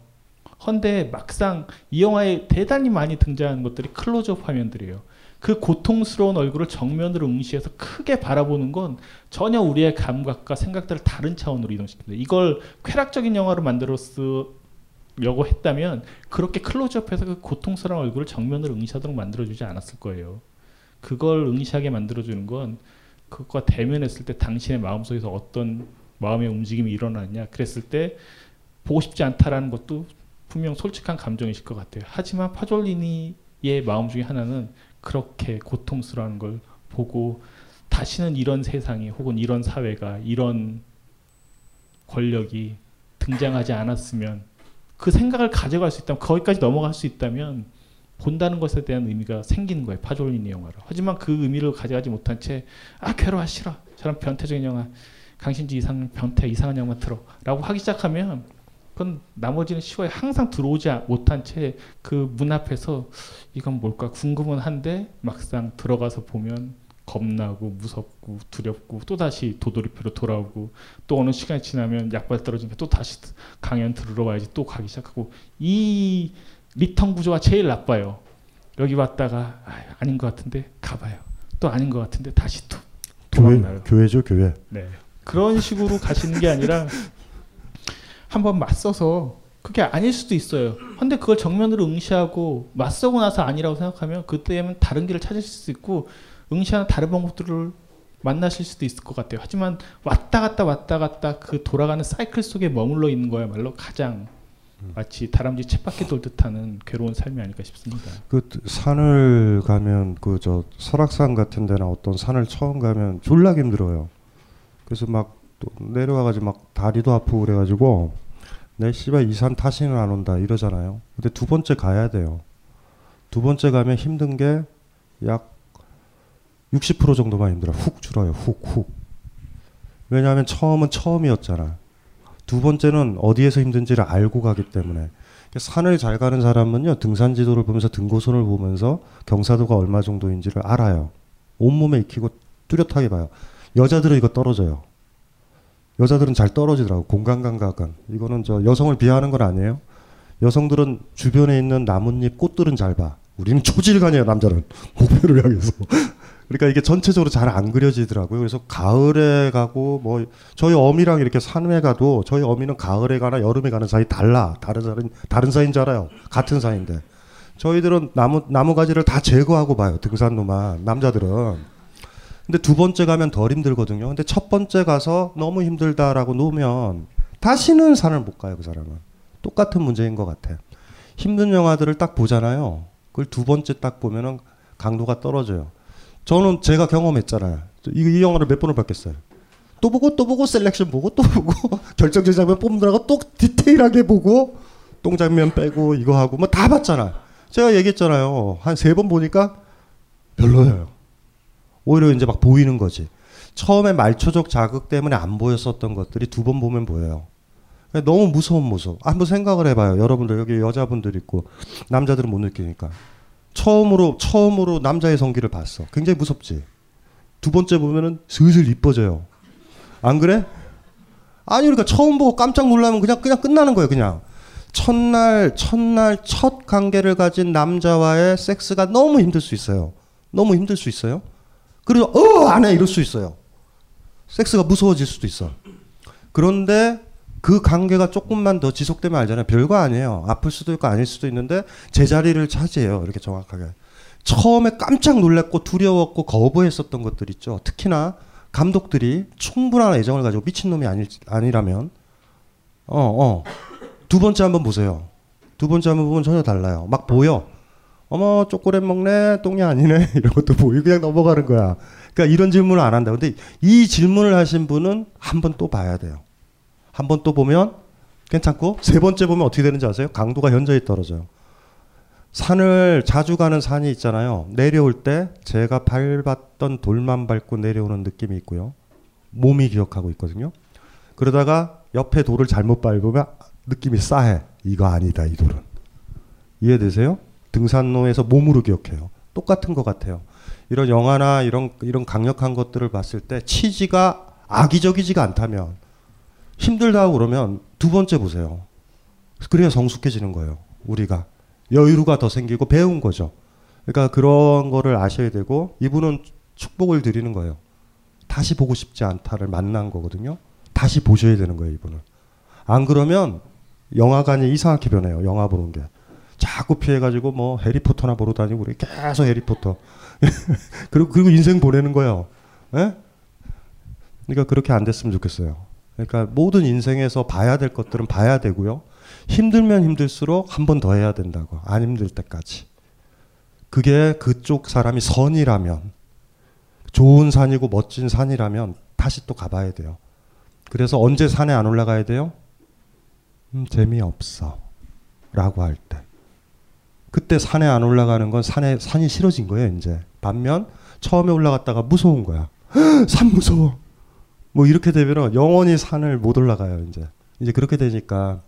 S3: 헌데 막상 이 영화에 대단히 많이 등장하는 것들이 클로즈업 화면들이에요. 그 고통스러운 얼굴을 정면으로 응시해서 크게 바라보는 건 전혀 우리의 감각과 생각들을 다른 차원으로 이동시킵니다. 이걸 쾌락적인 영화로 만들었으려고 했다면 그렇게 클로즈업해서 그 고통스러운 얼굴을 정면으로 응시하도록 만들어주지 않았을 거예요. 그걸 응시하게 만들어주는 건 그것과 대면했을 때 당신의 마음속에서 어떤 마음의 움직임이 일어나냐 그랬을 때 보고 싶지 않다라는 것도 분명 솔직한 감정이실 것 같아요. 하지만 파졸리니의 마음 중에 하나는 그렇게 고통스러운 걸 보고 다시는 이런 세상이 혹은 이런 사회가 이런 권력이 등장하지 않았으면 그 생각을 가져갈 수 있다면 거기까지 넘어갈 수 있다면 본다는 것에 대한 의미가 생기는 거예요. 파졸리니 영화로. 하지만 그 의미를 가져가지 못한 채 아 괴로워 싫어. 저런 변태적인 영화 강신지 이상 변태 이상한 영화 틀어 라고 하기 시작하면 그건 나머지는 쉬워요. 항상 들어오지 못한 채 그 문 앞에서 이건 뭘까 궁금은 한데 막상 들어가서 보면 겁나고 무섭고 두렵고 또 다시 도돌이표로 돌아오고 또 어느 시간이 지나면 약발 떨어지니까 또 다시 강연 들으러 와야지 또 가기 시작하고 이 return 구조가 제일 나빠요. 여기 왔다가 아, 아닌 것 같은데 가봐요. 또 아닌 것 같은데 다시 또
S4: 교회
S3: 도망나요.
S4: 교회죠 교회.
S3: 네. 그런 식으로 가시는 게 아니라 한번 맞서서 그게 아닐 수도 있어요. 근데 그걸 정면으로 응시하고 맞서고 나서 아니라고 생각하면 그때면 다른 길을 찾으실 수 있고 응시하는 다른 방법들을 만나실 수도 있을 것 같아요. 하지만 왔다 갔다 왔다 갔다 그 돌아가는 사이클 속에 머물러 있는 거야말로 가장 마치 다람쥐 쳇바퀴 돌듯 하는 괴로운 삶이 아닐까 싶습니다.
S4: 그 산을 가면 그 저 설악산 같은 데나 어떤 산을 처음 가면 졸라 힘들어요. 그래서 막또 내려와가지고 막 다리도 아프고 그래가지고 내 씨발 이 산 다시는 안 온다 이러잖아요. 근데 두 번째 가야 돼요. 두 번째 가면 힘든 게 약 60% 정도만 힘들어. 훅 줄어요. 훅 훅. 왜냐하면 처음은 처음이었잖아. 두 번째는 어디에서 힘든지를 알고 가기 때문에 산을 잘 가는 사람은요 등산 지도를 보면서 등고선을 보면서 경사도가 얼마 정도인지를 알아요. 온몸에 익히고 뚜렷하게 봐요. 여자들은 이거 떨어져요. 여자들은 잘 떨어지더라고 공간 감각은 이거는 저 여성을 비하하는 건 아니에요. 여성들은 주변에 있는 나뭇잎 꽃들은 잘 봐. 우리는 초질간이에요 남자는 목표를 향해서. 그러니까 이게 전체적으로 잘 안 그려지더라고요. 그래서 가을에 가고 뭐 저희 어미랑 이렇게 산에 가도 저희 어미는 가을에 가나 여름에 가는 사이 달라. 다른 사인 다른 사이인 줄 알아요. 같은 사이인데. 저희들은 나무 나무 가지를 다 제거하고 봐요. 등산로만 남자들은. 근데 두 번째 가면 덜 힘들거든요. 근데 첫 번째 가서 너무 힘들다라고 놓으면 다시는 산을 못 가요. 그 사람은. 똑같은 문제인 것 같아. 힘든 영화들을 딱 보잖아요. 그걸 두 번째 딱 보면은 강도가 떨어져요. 저는 제가 경험했잖아요. 이, 이 영화를 몇 번을 봤겠어요. 또 보고 또 보고 selection 보고 또 보고 결정적 장면 뽑느라고 또 디테일하게 보고 똥 장면 빼고 이거 하고 뭐 다 봤잖아. 제가 얘기했잖아요. 한 세 번 보니까 별로예요. 오히려 이제 막 보이는 거지. 처음에 말초적 자극 때문에 안 보였었던 것들이 두 번 보면 보여요. 너무 무서운 모습. 한번 생각을 해봐요. 여러분들 여기 여자분들 있고 남자들은 못 느끼니까. 처음으로 처음으로 남자의 성기를 봤어. 굉장히 무섭지. 두 번째 보면은 슬슬 이뻐져요. 안 그래? 아니 그러니까 처음 보고 깜짝 놀라면 그냥 그냥 끝나는 거예요. 그냥 첫날 첫날 첫 관계를 가진 남자와의 섹스가 너무 힘들 수 있어요. 너무 힘들 수 있어요. 그리고 어안 해 이럴 수 있어요. 섹스가 무서워질 수도 있어. 그런데 그 관계가 조금만 더 지속되면 알잖아요. 별거 아니에요. 아플 수도 있고 아닐 수도 있는데 제자리를 차지해요. 이렇게 정확하게. 처음에 깜짝 놀랐고 두려웠고 거부했었던 것들 있죠. 특히나 감독들이 충분한 애정을 가지고 미친놈이 아니, 아니라면 어, 어. 두 번째 한번 보세요. 두 번째 한번 보면 전혀 달라요. 막 보여. 어머, 초콜릿 먹네, 똥이 아니네. 이런 것도 보이고 그냥 넘어가는 거야. 그러니까 이런 질문을 안 한다. 근데 이 질문을 하신 분은 한번 또 봐야 돼요. 한 번 또 보면 괜찮고 세 번째 보면 어떻게 되는지 아세요? 강도가 현저히 떨어져요. 산을 자주 가는 산이 있잖아요. 내려올 때 제가 밟았던 돌만 밟고 내려오는 느낌이 있고요. 몸이 기억하고 있거든요. 그러다가 옆에 돌을 잘못 밟으면 느낌이 싸해. 이거 아니다, 이 돌은. 이해되세요? 등산로에서 몸으로 기억해요. 똑같은 것 같아요. 이런 영화나 이런 이런 강력한 것들을 봤을 때 치지가 악의적이지가 않다면 힘들다고 그러면 두 번째 보세요. 그래야 성숙해지는 거예요. 우리가 여유가 더 생기고 배운 거죠. 그러니까 그런 거를 아셔야 되고 이분은 축복을 드리는 거예요. 다시 보고 싶지 않다를 만난 거거든요. 다시 보셔야 되는 거예요, 이분은. 안 그러면 영화관이 이상하게 변해요. 영화 보는 게. 자꾸 피해가지고 뭐 해리포터나 보러 다니고 그래. 계속 해리포터. 그리고 그리고 인생 보내는 거예요. 예? 그러니까 그렇게 안 됐으면 좋겠어요. 그러니까 모든 인생에서 봐야 될 것들은 봐야 되고요. 힘들면 힘들수록 한 번 더 해야 된다고. 안 힘들 때까지. 그게 그쪽 사람이 선이라면 좋은 산이고 멋진 산이라면 다시 또 가봐야 돼요. 그래서 언제 산에 안 올라가야 돼요? 음, 재미없어. 라고 할 때. 그때 산에 안 올라가는 건 산에, 산이 싫어진 거예요, 이제. 반면 처음에 올라갔다가 무서운 거야. 산 무서워. 뭐 이렇게 되면 영원히 산을 못 올라가요, 이제. 이제 그렇게 되니까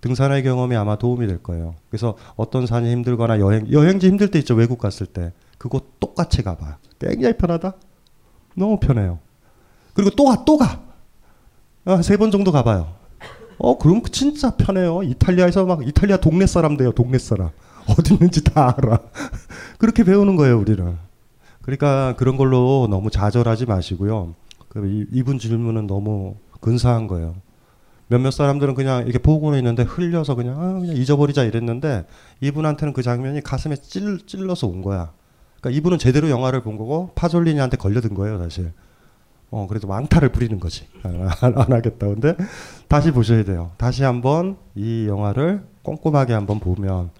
S4: 등산의 경험이 아마 도움이 될 거예요. 그래서 어떤 산이 힘들거나 여행, 여행지 힘들 때 있죠, 외국 갔을 때. 그거 똑같이 가봐요. 굉장히 편하다? 너무 편해요. 그리고 또 가, 또 가! 아, 세 번 정도 가봐요. 어, 그럼 진짜 편해요. 이탈리아에서 막 이탈리아 동네 사람 돼요, 동네 사람. 어디 있는지 다 알아. 그렇게 배우는 거예요, 우리는. 그러니까 그런 걸로 너무 좌절하지 마시고요. 그 이분 질문은 너무 근사한 거예요. 몇몇 사람들은 그냥 이렇게 보고는 있는데 흘려서 그냥 아, 그냥 잊어버리자 이랬는데 이분한테는 그 장면이 가슴에 찔, 찔러서 온 거야. 그러니까 이분은 제대로 영화를 본 거고 파졸리니한테 걸려든 거예요, 사실. 어, 그래도 왕타를 부리는 거지. 안, 안 하겠다. 근데 다시 보셔야 돼요. 다시 한번 이 영화를 꼼꼼하게 한번 보면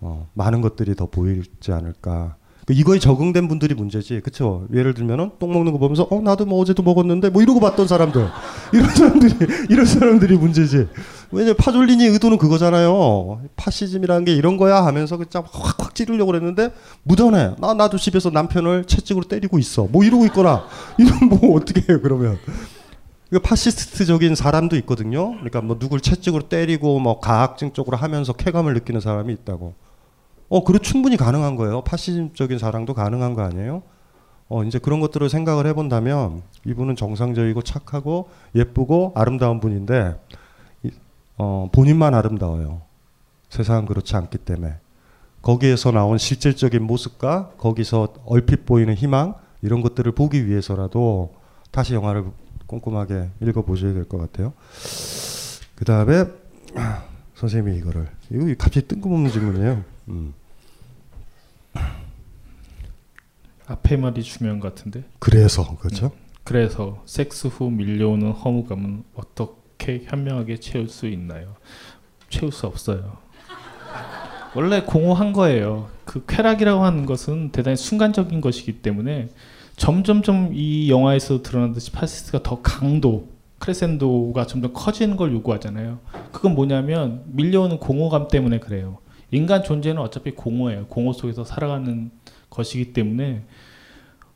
S4: 어, 많은 것들이 더 보이지 않을까. 그 이거에 적응된 분들이 문제지, 그렇죠? 예를 들면은 똥 먹는 거 보면서 어 나도 뭐 어제도 먹었는데 뭐 이러고 봤던 사람들, 이런 사람들이 이런 사람들이 문제지. 왜냐 파졸리니 의도는 그거잖아요. 파시즘이라는 게 이런 거야 하면서 확확 찌르려고 그랬는데 묻어내. 나 나도 집에서 남편을 채찍으로 때리고 있어. 뭐 이러고 있거나 이런 뭐 어떻게 해요 그러면? 그 파시스트적인 사람도 있거든요. 그러니까 뭐 누굴 채찍으로 때리고 뭐 가학증적으로 하면서 쾌감을 느끼는 사람이 있다고. 어, 그래 충분히 가능한 거예요. 파시즘적인 사랑도 가능한 거 아니에요? 어, 이제 그런 것들을 생각을 해본다면 이분은 정상적이고 착하고 예쁘고 아름다운 분인데 이, 어, 본인만 아름다워요. 세상은 그렇지 않기 때문에 거기에서 나온 실질적인 모습과 거기서 얼핏 보이는 희망 이런 것들을 보기 위해서라도 다시 영화를 꼼꼼하게 읽어보셔야 될 것 같아요. 그 다음에 선생님이 이거를 이거 갑자기 뜬금없는 질문이에요. 음.
S3: 앞에 말이 중요한 것 같은데.
S4: 그래서 그렇죠. 음.
S3: 그래서 섹스 후 밀려오는 허무감은 어떻게 현명하게 채울 수 있나요? 채울 수 없어요. 원래 공허한 거예요. 그 쾌락이라고 하는 것은 대단히 순간적인 것이기 때문에 점점점 이 영화에서 드러나듯이 파시스트가 더 강도, 크레센도가 점점 커지는 걸 요구하잖아요. 그건 뭐냐면 밀려오는 공허감 때문에 그래요. 인간 존재는 어차피 공허예요. 공허 속에서 살아가는 것이기 때문에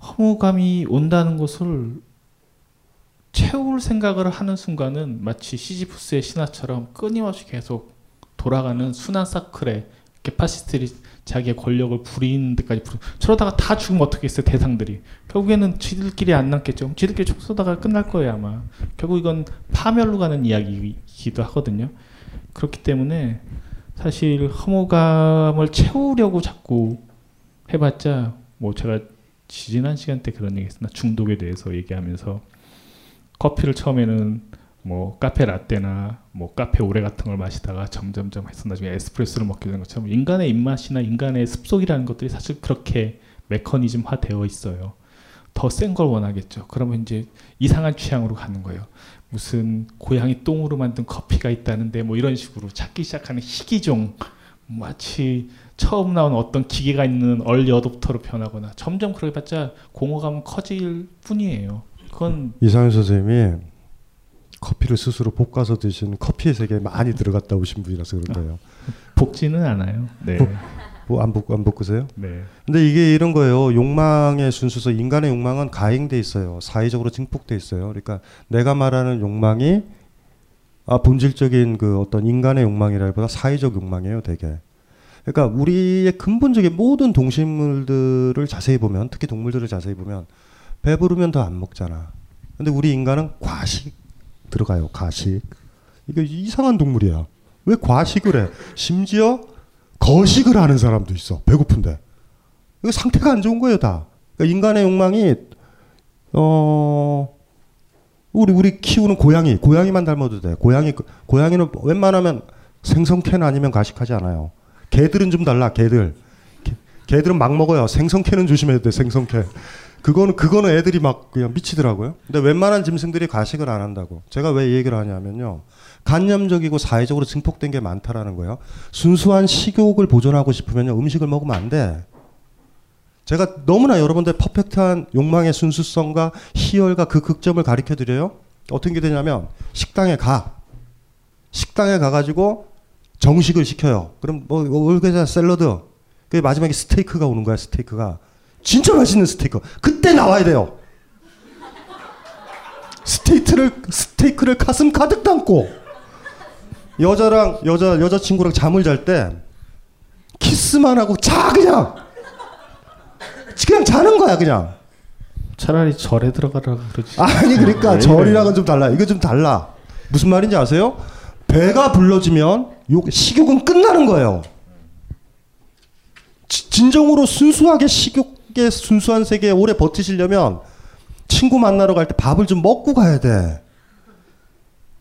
S3: 허무감이 온다는 것을 채울 생각을 하는 순간은 마치 시지푸스의 신화처럼 끊임없이 계속 돌아가는 순환 사이클에 파시스트들이 자기의 권력을 부리는 데까지 부리... 저러다가 다 죽으면 어떻겠어요 대상들이? 결국에는 지들끼리 안 남겠죠. 지들끼리 총 쏘다가 끝날 거예요 아마. 결국 이건 파멸로 가는 이야기이기도 하거든요. 그렇기 때문에 사실 허무감을 채우려고 자꾸 해봤자 뭐 제가 지지난 시간 때 그런 얘기 했었나 중독에 대해서 얘기하면서 커피를 처음에는 뭐 카페 라떼나 뭐 카페 오레 같은 걸 마시다가 점점점 해서 나중에 에스프레소를 먹게 되는 것처럼 인간의 입맛이나 인간의 습속이라는 것들이 사실 그렇게 메커니즘화 되어 있어요. 더 센 걸 원하겠죠. 그러면 이제 이상한 취향으로 가는 거예요. 무슨 고양이 똥으로 만든 커피가 있다는데 뭐 이런 식으로 찾기 시작하는 희귀종 마치 처음 나온 어떤 기계가 있는 얼리 어답터로 변하거나 점점 그렇게 봤자 공허감은 커질 뿐이에요. 그건
S4: 이상현 선생님이 커피를 스스로 볶아서 드신 커피의 세계에 많이 들어갔다 오신 분이라서 그런 거예요.
S3: 볶지는 않아요. 네.
S4: 뭐안 볶, 안 볶으세요?
S3: 네.
S4: 근데 이게 이런 거예요. 욕망의 순수서, 인간의 욕망은 가행돼 있어요. 사회적으로 증폭돼 있어요. 그러니까 내가 말하는 욕망이 아, 본질적인 그 어떤 인간의 욕망이라기보다 사회적 욕망이에요, 되게. 그러니까 우리의 근본적인 모든 동식물들을 자세히 보면, 특히 동물들을 자세히 보면, 배부르면 더 안 먹잖아. 근데 우리 인간은 과식 들어가요, 과식. 이게 이상한 동물이야. 왜 과식을 해? 심지어 거식을 하는 사람도 있어. 배고픈데. 이거 상태가 안 좋은 거예요, 다. 그러니까 인간의 욕망이 어 우리 우리 키우는 고양이, 고양이만 닮아도 돼. 고양이 고양이는 웬만하면 생선캔 아니면 가식하지 않아요. 개들은 좀 달라. 개들. 개, 개들은 막 먹어요. 생선캔은 조심해야 돼. 생선캔. 그거는 그거는 애들이 막 그냥 미치더라고요. 근데 웬만한 짐승들이 가식을 안 한다고. 제가 왜 이 얘기를 하냐면요. 간념적이고 사회적으로 증폭된 게 많다라는 거예요. 순수한 식욕을 보존하고 싶으면요. 음식을 먹으면 안 돼. 제가 너무나 여러분들 퍼펙트한 욕망의 순수성과 희열과 그 극점을 가르쳐 드려요. 어떤 게 되냐면 식당에 가. 식당에 가가지고 정식을 시켜요. 그럼 뭐 올게자 샐러드. 그 마지막에 스테이크가 오는 거야. 스테이크가 진짜 맛있는 스테이크. 그때 나와야 돼요. 스테이크를 스테이크를 가슴 가득 담고 여자랑 여자 여자 친구랑 잠을 잘 때 키스만 하고 자 그냥 그냥 자는 거야 그냥.
S3: 차라리 절에 들어가라 그러지.
S4: 아니 그러니까? 절이랑은 좀 달라. 이거 좀 달라. 무슨 말인지 아세요? 배가 불러지면 요 식욕은 끝나는 거예요. 지- 진정으로 순수하게 식욕의 순수한 세계에 오래 버티시려면 친구 만나러 갈 때 밥을 좀 먹고 가야 돼.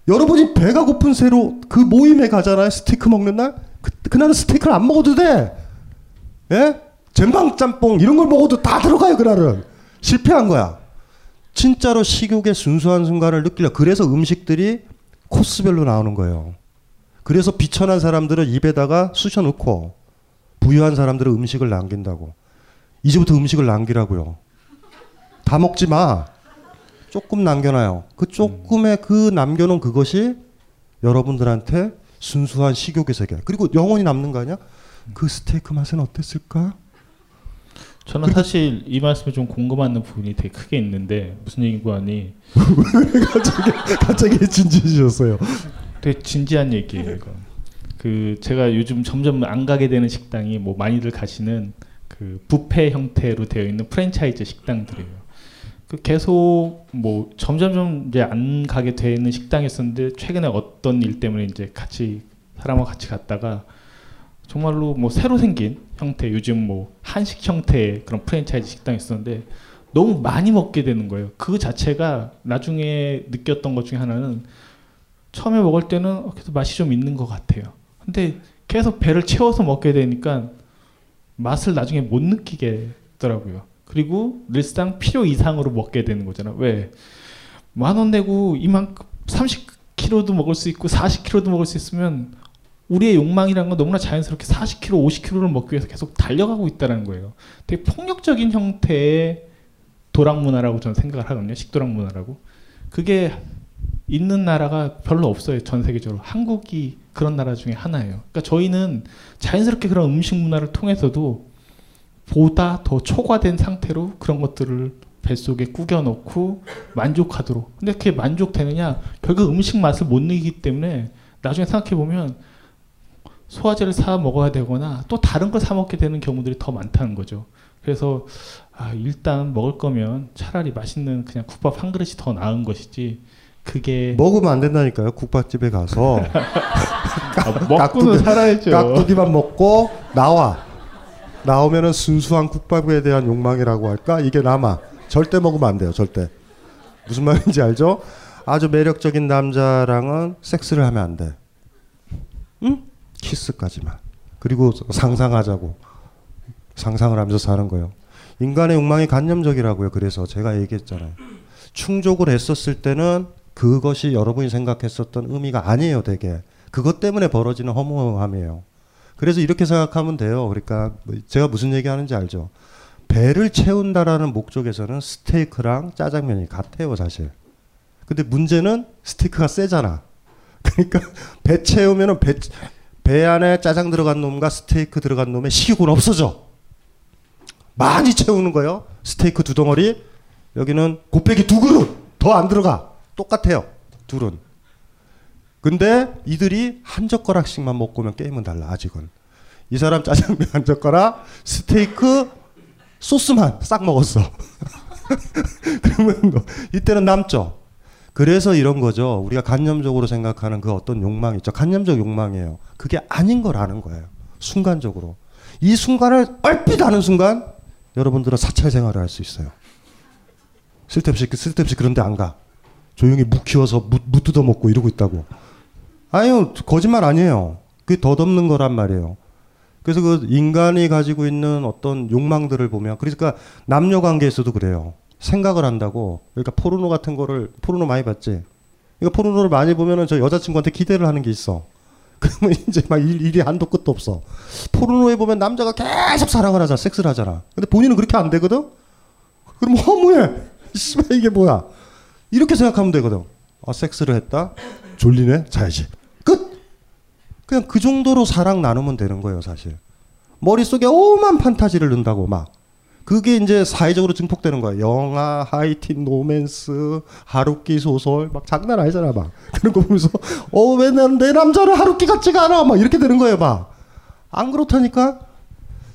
S4: 여러분이 배가 고픈 새로 그 모임에 가잖아요. 스테이크 먹는 날. 그, 그날은 스테이크를 안 먹어도 돼. 예? 젠방 짬뽕 이런 걸 먹어도 다 들어가요. 그날은. 실패한 거야. 진짜로 식욕의 순수한 순간을 느끼려. 그래서 음식들이 코스별로 나오는 거예요. 그래서 비천한 사람들은 입에다가 쑤셔 넣고 부유한 사람들은 음식을 남긴다고. 이제부터 음식을 남기라고요. 다 먹지 마. 조금 남겨놔요. 그 조금의 그 남겨놓은 그것이 여러분들한테 순수한 식욕의 세계. 그리고 영원히 남는 거 아니야? 그 스테이크 맛은 어땠을까?
S3: 저는 사실 이 말씀에 좀 공감하는 부분이 되게 크게 있는데 무슨 얘기고 하니
S4: 갑자기 갑자기 진지해지셨어요.
S3: 되게 진지한 얘기예요. 이거. 그 제가 요즘 점점 안 가게 되는 식당이 뭐 많이들 가시는 그 뷔페 형태로 되어 있는 프랜차이즈 식당들이에요. 그 계속 뭐 점점점 이제 안 가게 되는 식당이었었는데 최근에 어떤 일 때문에 이제 같이 사람하고 같이 갔다가 정말로 뭐 새로 생긴 형태 요즘 뭐 한식 형태의 그런 프랜차이즈 식당이 있었는데 너무 많이 먹게 되는 거예요. 그 자체가 나중에 느꼈던 것 중에 하나는 처음에 먹을 때는 어, 그래도 맛이 좀 있는 것 같아요. 근데 계속 배를 채워서 먹게 되니까 맛을 나중에 못 느끼겠더라고요. 그리고 늘상 필요 이상으로 먹게 되는 거잖아. 왜? 만 원 내고 이만큼 30kg도 먹을 수 있고 40kg도 먹을 수 있으면 우리의 욕망이라는 건 너무나 자연스럽게 40kg, 50kg를 먹기 위해서 계속 달려가고 있다는 거예요. 되게 폭력적인 형태의 도락 문화라고 저는 생각을 하거든요. 식도락 문화라고. 그게 있는 나라가 별로 없어요. 전 세계적으로. 한국이 그런 나라 중에 하나예요. 그러니까 저희는 자연스럽게 그런 음식 문화를 통해서도 보다 더 초과된 상태로 그런 것들을 뱃속에 꾸겨 넣고 만족하도록. 근데 그게 만족되느냐? 결국 음식 맛을 못 느끼기 때문에 나중에 생각해 보면 소화제를 사 먹어야 되거나 또 다른 걸 사 먹게 되는 경우들이 더 많다는 거죠. 그래서 아, 일단 먹을 거면 차라리 맛있는 그냥 국밥 한 그릇이 더 나은 것이지. 그게
S4: 먹으면 안 된다니까요. 국밥집에 가서
S3: 아, 먹고는 살아야죠.
S4: 깍두기만 먹고 나와. 나오면은 순수한 국밥에 대한 욕망이라고 할까? 이게 남아. 절대 먹으면 안 돼요. 절대. 무슨 말인지 알죠? 아주 매력적인 남자랑은 섹스를 하면 안 돼. 응? 키스까지만. 그리고 상상하자고. 상상을 하면서 사는 거예요. 인간의 욕망이 간념적이라고요. 그래서 제가 얘기했잖아요. 충족을 했었을 때는 그것이 여러분이 생각했었던 의미가 아니에요, 되게. 그것 때문에 벌어지는 허무함이에요. 그래서 이렇게 생각하면 돼요. 그러니까 뭐 제가 무슨 얘기 하는지 알죠? 배를 채운다라는 목적에서는 스테이크랑 짜장면이 같아요, 사실. 근데 문제는 스테이크가 세잖아. 그러니까 배 채우면은 배, 배 안에 짜장 들어간 놈과 스테이크 들어간 놈의 식욕은 없어져. 많이 채우는 거예요. 스테이크 두 덩어리, 여기는 곱빼기 두 그릇 더 안 들어가. 똑같아요. 둘은. 근데 이들이 한 젓가락씩만 먹고 오면 게임은 달라 아직은. 이 사람 짜장면 한 젓가락, 스테이크 소스만 싹 먹었어. 그러면 뭐 이때는 남죠. 그래서 이런 거죠. 우리가 간념적으로 생각하는 그 어떤 욕망 있죠. 간념적 욕망이에요. 그게 아닌 걸 아는 거예요. 순간적으로. 이 순간을 얼핏 아는 순간 여러분들은 사찰 생활을 할 수 있어요. 쓸데없이 쓸데없이 그런데 안 가. 조용히 묵 키워서 무, 무 뜯어 먹고 이러고 있다고. 아니요 거짓말 아니에요. 그게 덧없는 거란 말이에요. 그래서 그 인간이 가지고 있는 어떤 욕망들을 보면 그러니까 남녀 관계에서도 그래요. 생각을 한다고. 그러니까 포르노 같은 거를 포르노 많이 봤지. 그러니까 포르노를 많이 보면은 저 여자친구한테 기대를 하는 게 있어. 그러면 이제 막 일, 일이 한도 끝도 없어. 포르노에 보면 남자가 계속 사랑을 하잖아, 섹스를 하잖아. 근데 본인은 그렇게 안 되거든. 그럼 허무해. 씨발 이게 뭐야? 이렇게 생각하면 되거든. 아 섹스를 했다. 졸리네. 자야지. 끝. 그냥 그 정도로 사랑 나누면 되는 거예요, 사실. 머릿속에 오만 판타지를 넣는다고 막. 그게 이제 사회적으로 증폭되는 거야. 영화, 하이틴, 노맨스, 하루키 소설, 막 장난 아니잖아, 막. 그런 거 보면서, 어, 왜난내 남자를 하루키 같지가 않아? 막 이렇게 되는 거예요, 막. 안 그렇다니까?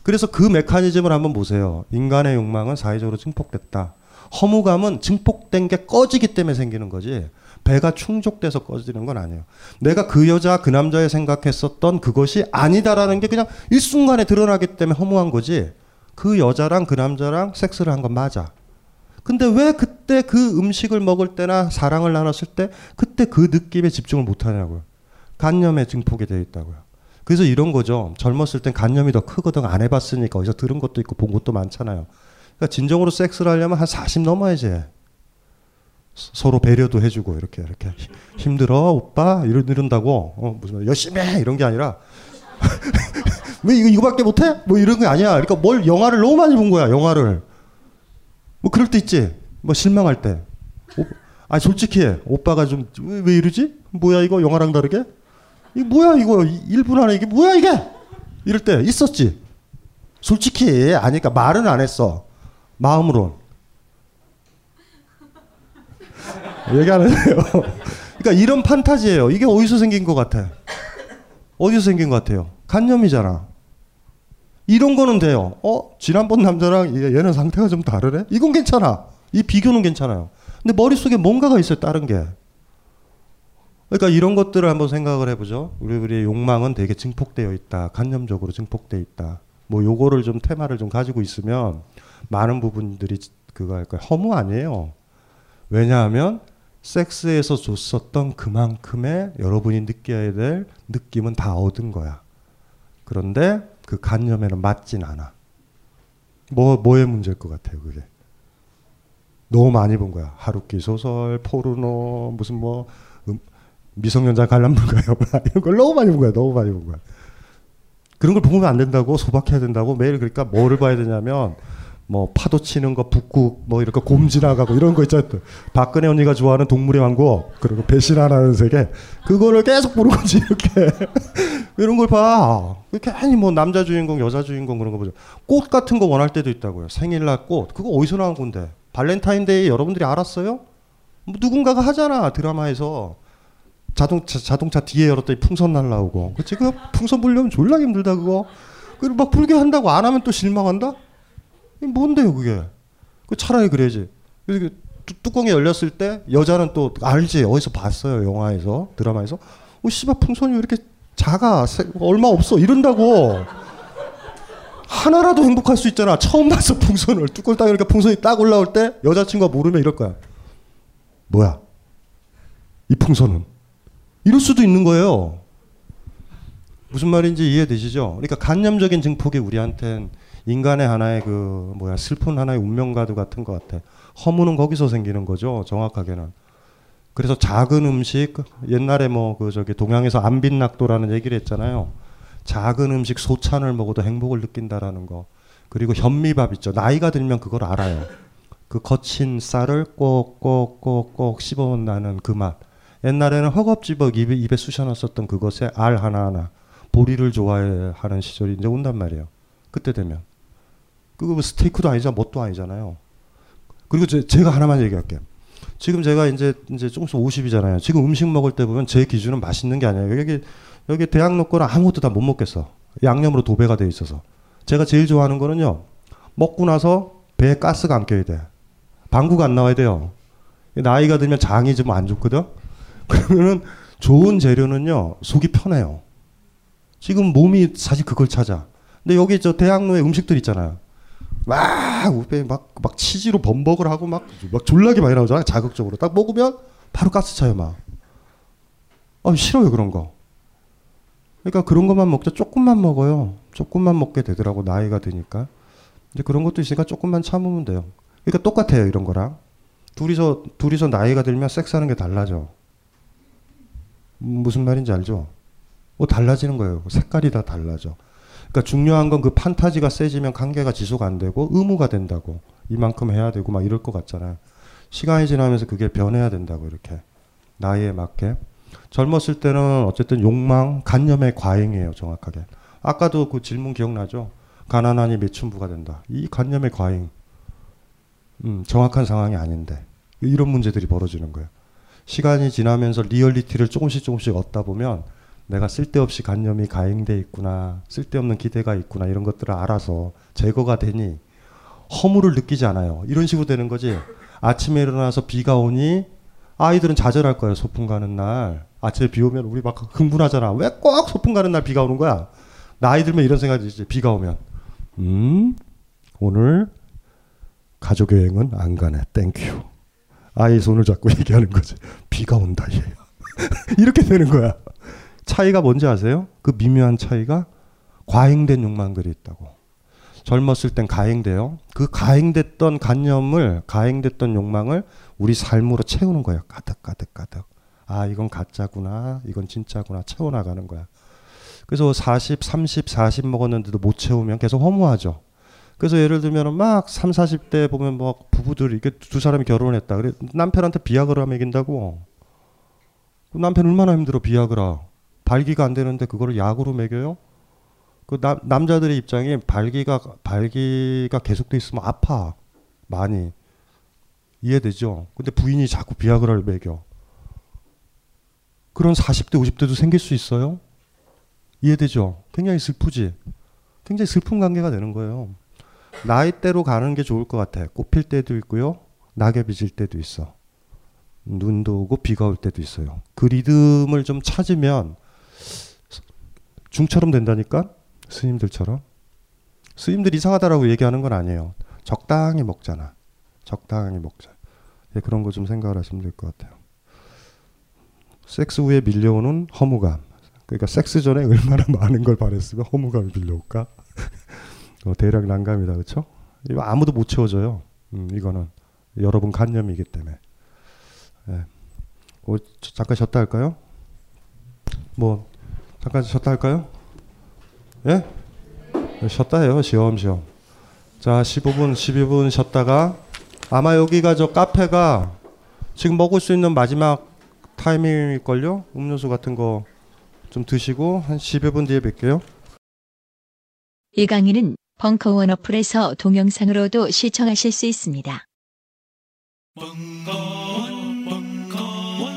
S4: 그래서 그 메커니즘을 한번 보세요. 인간의 욕망은 사회적으로 증폭됐다. 허무감은 증폭된 게 꺼지기 때문에 생기는 거지. 배가 충족돼서 꺼지는 건 아니에요. 내가 그 여자, 그 남자에 생각했었던 그것이 아니다라는 게 그냥 일순간에 드러나기 때문에 허무한 거지. 그 여자랑 그 남자랑 섹스를 한 건 맞아. 근데 왜 그때 그 음식을 먹을 때나 사랑을 나눴을 때 그때 그 느낌에 집중을 못 하냐고요. 간념에 증폭이 되어 있다고요. 그래서 이런 거죠. 젊었을 땐 간념이 더 크거든. 안 해봤으니까 어디서 들은 것도 있고 본 것도 많잖아요. 그러니까 진정으로 섹스를 하려면 한 40 넘어야지. 서로 배려도 해주고 이렇게 이렇게 힘들어 오빠 이런 이런다고 어, 무슨 열심히 해 이런 게 아니라 왜 이거 이거밖에 못해? 뭐 이런 게 아니야. 그러니까 뭘 영화를 너무 많이 본 거야. 영화를. 뭐 그럴 때 있지. 뭐 실망할 때. 오, 아 솔직히 오빠가 좀 왜 이러지? 뭐야 이거 영화랑 다르게? 이 뭐야 이거 1분 안에 이게 뭐야 이게? 이럴 때 있었지. 솔직히 아니까 말은 안 했어. 마음으로. 얘기 안 해요. 그러니까 이런 판타지예요. 이게 어디서 생긴 것 같아? 어디서 생긴 것 같아요? 간념이잖아. 이런 거는 돼요. 어? 지난번 남자랑 얘는 상태가 좀 다르네? 이건 괜찮아. 이 비교는 괜찮아요. 근데 머릿속에 뭔가가 있어요, 다른 게. 그러니까 이런 것들을 한번 생각을 해보죠. 우리, 우리의 욕망은 되게 증폭되어 있다. 간념적으로 증폭되어 있다. 뭐 요거를 좀 테마를 좀 가지고 있으면 많은 부분들이 그거 할까 허무 아니에요. 왜냐하면 섹스에서 줬었던 그만큼의 여러분이 느껴야 될 느낌은 다 얻은 거야. 그런데 그 간념에는 맞진 않아. 뭐 뭐의 문제일 것 같아요, 그게. 너무 많이 본 거야. 하루키 소설, 포르노, 무슨 뭐 음, 미성년자 관람물가요 이런 걸 너무 많이 본 거야. 너무 많이 본 거야. 그런 걸 보면 안 된다고 소박해야 된다고 매일 그러니까 뭐를 봐야 되냐면 뭐 파도 치는 거 북극 뭐 이렇게 곰 지나가고 이런 거 있잖아요. 박근혜 언니가 좋아하는 동물의 왕국 그리고 배신하라는 세계 그거를 계속 보는 거지 이렇게 이런 걸 봐. 괜히 뭐 남자 주인공 여자 주인공 그런 거 보죠. 꽃 같은 거 원할 때도 있다고요. 생일날 꽃 그거 어디서 나온 건데? 발렌타인데이 여러분들이 알았어요? 뭐 누군가가 하잖아 드라마에서 자동차 자동차 뒤에 열었더니 풍선 날라오고 그치 그 풍선 불려면 졸라 힘들다 그거 그리고 막 불게 한다고 안 하면 또 실망한다? 뭔데요 그게? 그 차라리 그래야지. 그래서 뚜, 뚜껑이 열렸을 때 여자는 또 알지 어디서 봤어요 영화에서 드라마에서 어 씨발 풍선이 왜 이렇게 작아 세, 얼마 없어 이런다고 하나라도 행복할 수 있잖아 처음 나서 풍선을 뚜껑 딱 이렇게 풍선이 딱 올라올 때 여자친구가 모르면 이럴 거야 뭐야 이 풍선은. 이럴 수도 있는 거예요. 무슨 말인지 이해되시죠? 그러니까 간념적인 증폭이 우리한텐 인간의 하나의 그 뭐야 슬픈 하나의 운명가드 같은 것 같아. 허무는 거기서 생기는 거죠. 정확하게는. 그래서 작은 음식 옛날에 뭐 그 저기 동양에서 안빈낙도라는 얘기를 했잖아요. 작은 음식 소찬을 먹어도 행복을 느낀다라는 거. 그리고 현미밥 있죠. 나이가 들면 그걸 알아요. 그 거친 쌀을 꼭꼭꼭꼭 씹어 나는 그 맛. 옛날에는 허겁지겁 입에, 입에 쑤셔 넣었던 그것에 알 하나하나 보리를 좋아하는 시절이 이제 온단 말이에요. 그때 되면. 그거 뭐 스테이크도 아니잖아, 뭣도 아니잖아요. 그리고 제, 제가 하나만 얘기할게요. 지금 제가 이제 이제 조금씩 50이잖아요. 지금 음식 먹을 때 보면 제 기준은 맛있는 게 아니에요. 여기 여기 대학 놓 거는 아무것도 다 못 먹겠어. 양념으로 도배가 돼 있어서. 제가 제일 좋아하는 거는요. 먹고 나서 배에 가스가 안 껴야 돼. 방구가 안 나와야 돼요. 나이가 들면 장이 좀 안 좋거든. 그러면은 좋은 재료는요. 속이 편해요. 지금 몸이 사실 그걸 찾아. 근데 여기 저 대학로에 음식들 있잖아요. 막 우배 막, 막 치즈로 범벅을 하고 막, 막 졸라게 많이 나오잖아요. 자극적으로. 딱 먹으면 바로 가스 차요, 막. 아, 싫어요, 그런 거. 그러니까 그런 것만 먹자. 조금만 먹어요. 조금만 먹게 되더라고, 나이가 드니까. 이제 그런 것도 있으니까 조금만 참으면 돼요. 그러니까 똑같아요, 이런 거랑. 둘이서, 둘이서 나이가 들면 섹스하는 게 달라져. 무슨 말인지 알죠? 뭐 달라지는 거예요. 색깔이 다 달라져. 그러니까 중요한 건 그 판타지가 세지면 관계가 지속 안 되고 의무가 된다고. 이만큼 해야 되고 막 이럴 것 같잖아요. 시간이 지나면서 그게 변해야 된다고 이렇게. 나이에 맞게. 젊었을 때는 어쨌든 욕망, 간념의 과잉이에요, 정확하게. 아까도 그 질문 기억나죠? 가난하니 매춘부가 된다. 이 관념의 과잉. 음, 정확한 상황이 아닌데. 이런 문제들이 벌어지는 거예요. 시간이 지나면서 리얼리티를 조금씩 조금씩 얻다 보면 내가 쓸데없이 관념이 과잉돼 있구나, 쓸데없는 기대가 있구나 이런 것들을 알아서 제거가 되니 허무를 느끼지 않아요. 이런 식으로 되는 거지. 아침에 일어나서 비가 오니 아이들은 좌절할 거예요. 소풍 가는 날. 아침에 비 오면 우리 막 흥분하잖아. 왜 꼭 소풍 가는 날 비가 오는 거야? 나이 들면 이런 생각이 들지. 비가 오면. 음, 오늘 가족 여행은 안 가네. Thank you. 아이 손을 잡고 얘기하는 거지. 비가 온다, 얘. 이렇게 되는 거야. 차이가 뭔지 아세요? 그 미묘한 차이가 과잉된 욕망들이 있다고. 젊었을 땐 과잉돼요. 그 과잉됐던 관념을, 과잉됐던 욕망을 우리 삶으로 채우는 거예요. 가득, 가득, 가득. 아, 이건 가짜구나. 이건 진짜구나. 채워나가는 거야. 그래서 40, 30, 40 먹었는데도 못 채우면 계속 허무하죠. 그래서 예를 들면 막 3, 40대 보면 뭐 부부들이 이게 두 사람이 결혼했다. 그래 남편한테 비아그라 먹인다고. 남편 얼마나 힘들어 비아그라. 발기가 안 되는데 그거를 약으로 먹여요? 그 남, 남자들의 입장에 발기가 발기가 계속돼 있으면 아파 많이 이해되죠. 근데 부인이 자꾸 비아그라를 먹여. 그런 40대 50대도 생길 수 있어요. 이해되죠. 굉장히 슬프지. 굉장히 슬픈 관계가 되는 거예요. 나이대로 가는 게 좋을 것 같아. 꽃필 때도 있고요. 낙엽이 질 때도 있어. 눈도 오고 비가 올 때도 있어요. 그 리듬을 좀 찾으면 중처럼 된다니까? 스님들처럼. 스님들 이상하다라고 얘기하는 건 아니에요. 적당히 먹잖아. 적당히 먹자. 예, 그런 거 좀 생각을 하시면 될 것 같아요. 섹스 후에 밀려오는 허무감. 그러니까 섹스 전에 얼마나 많은 걸 바랬으면 허무감이 밀려올까? 어, 대략 난감이다, 그렇죠? 이거 아무도 못 채워줘요. 음, 이거는 여러분 간념이기 때문에. 예. 어, 잠깐 쉬었다 할까요? 뭐 잠깐 쉬었다 할까요? 예? 쉬었다 해요. 시험시험. 자, 15분, 12분 쉬었다가 아마 여기가 저 카페가 지금 먹을 수 있는 마지막 타이밍일걸요? 음료수 같은 거 좀 드시고 한 10여 뒤에 뵐게요.
S6: 이 강의는 벙커원 어플에서 동영상으로도 시청하실 수 있습니다.
S8: 벙커원, 벙커원,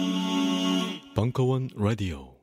S8: 벙커원 라디오.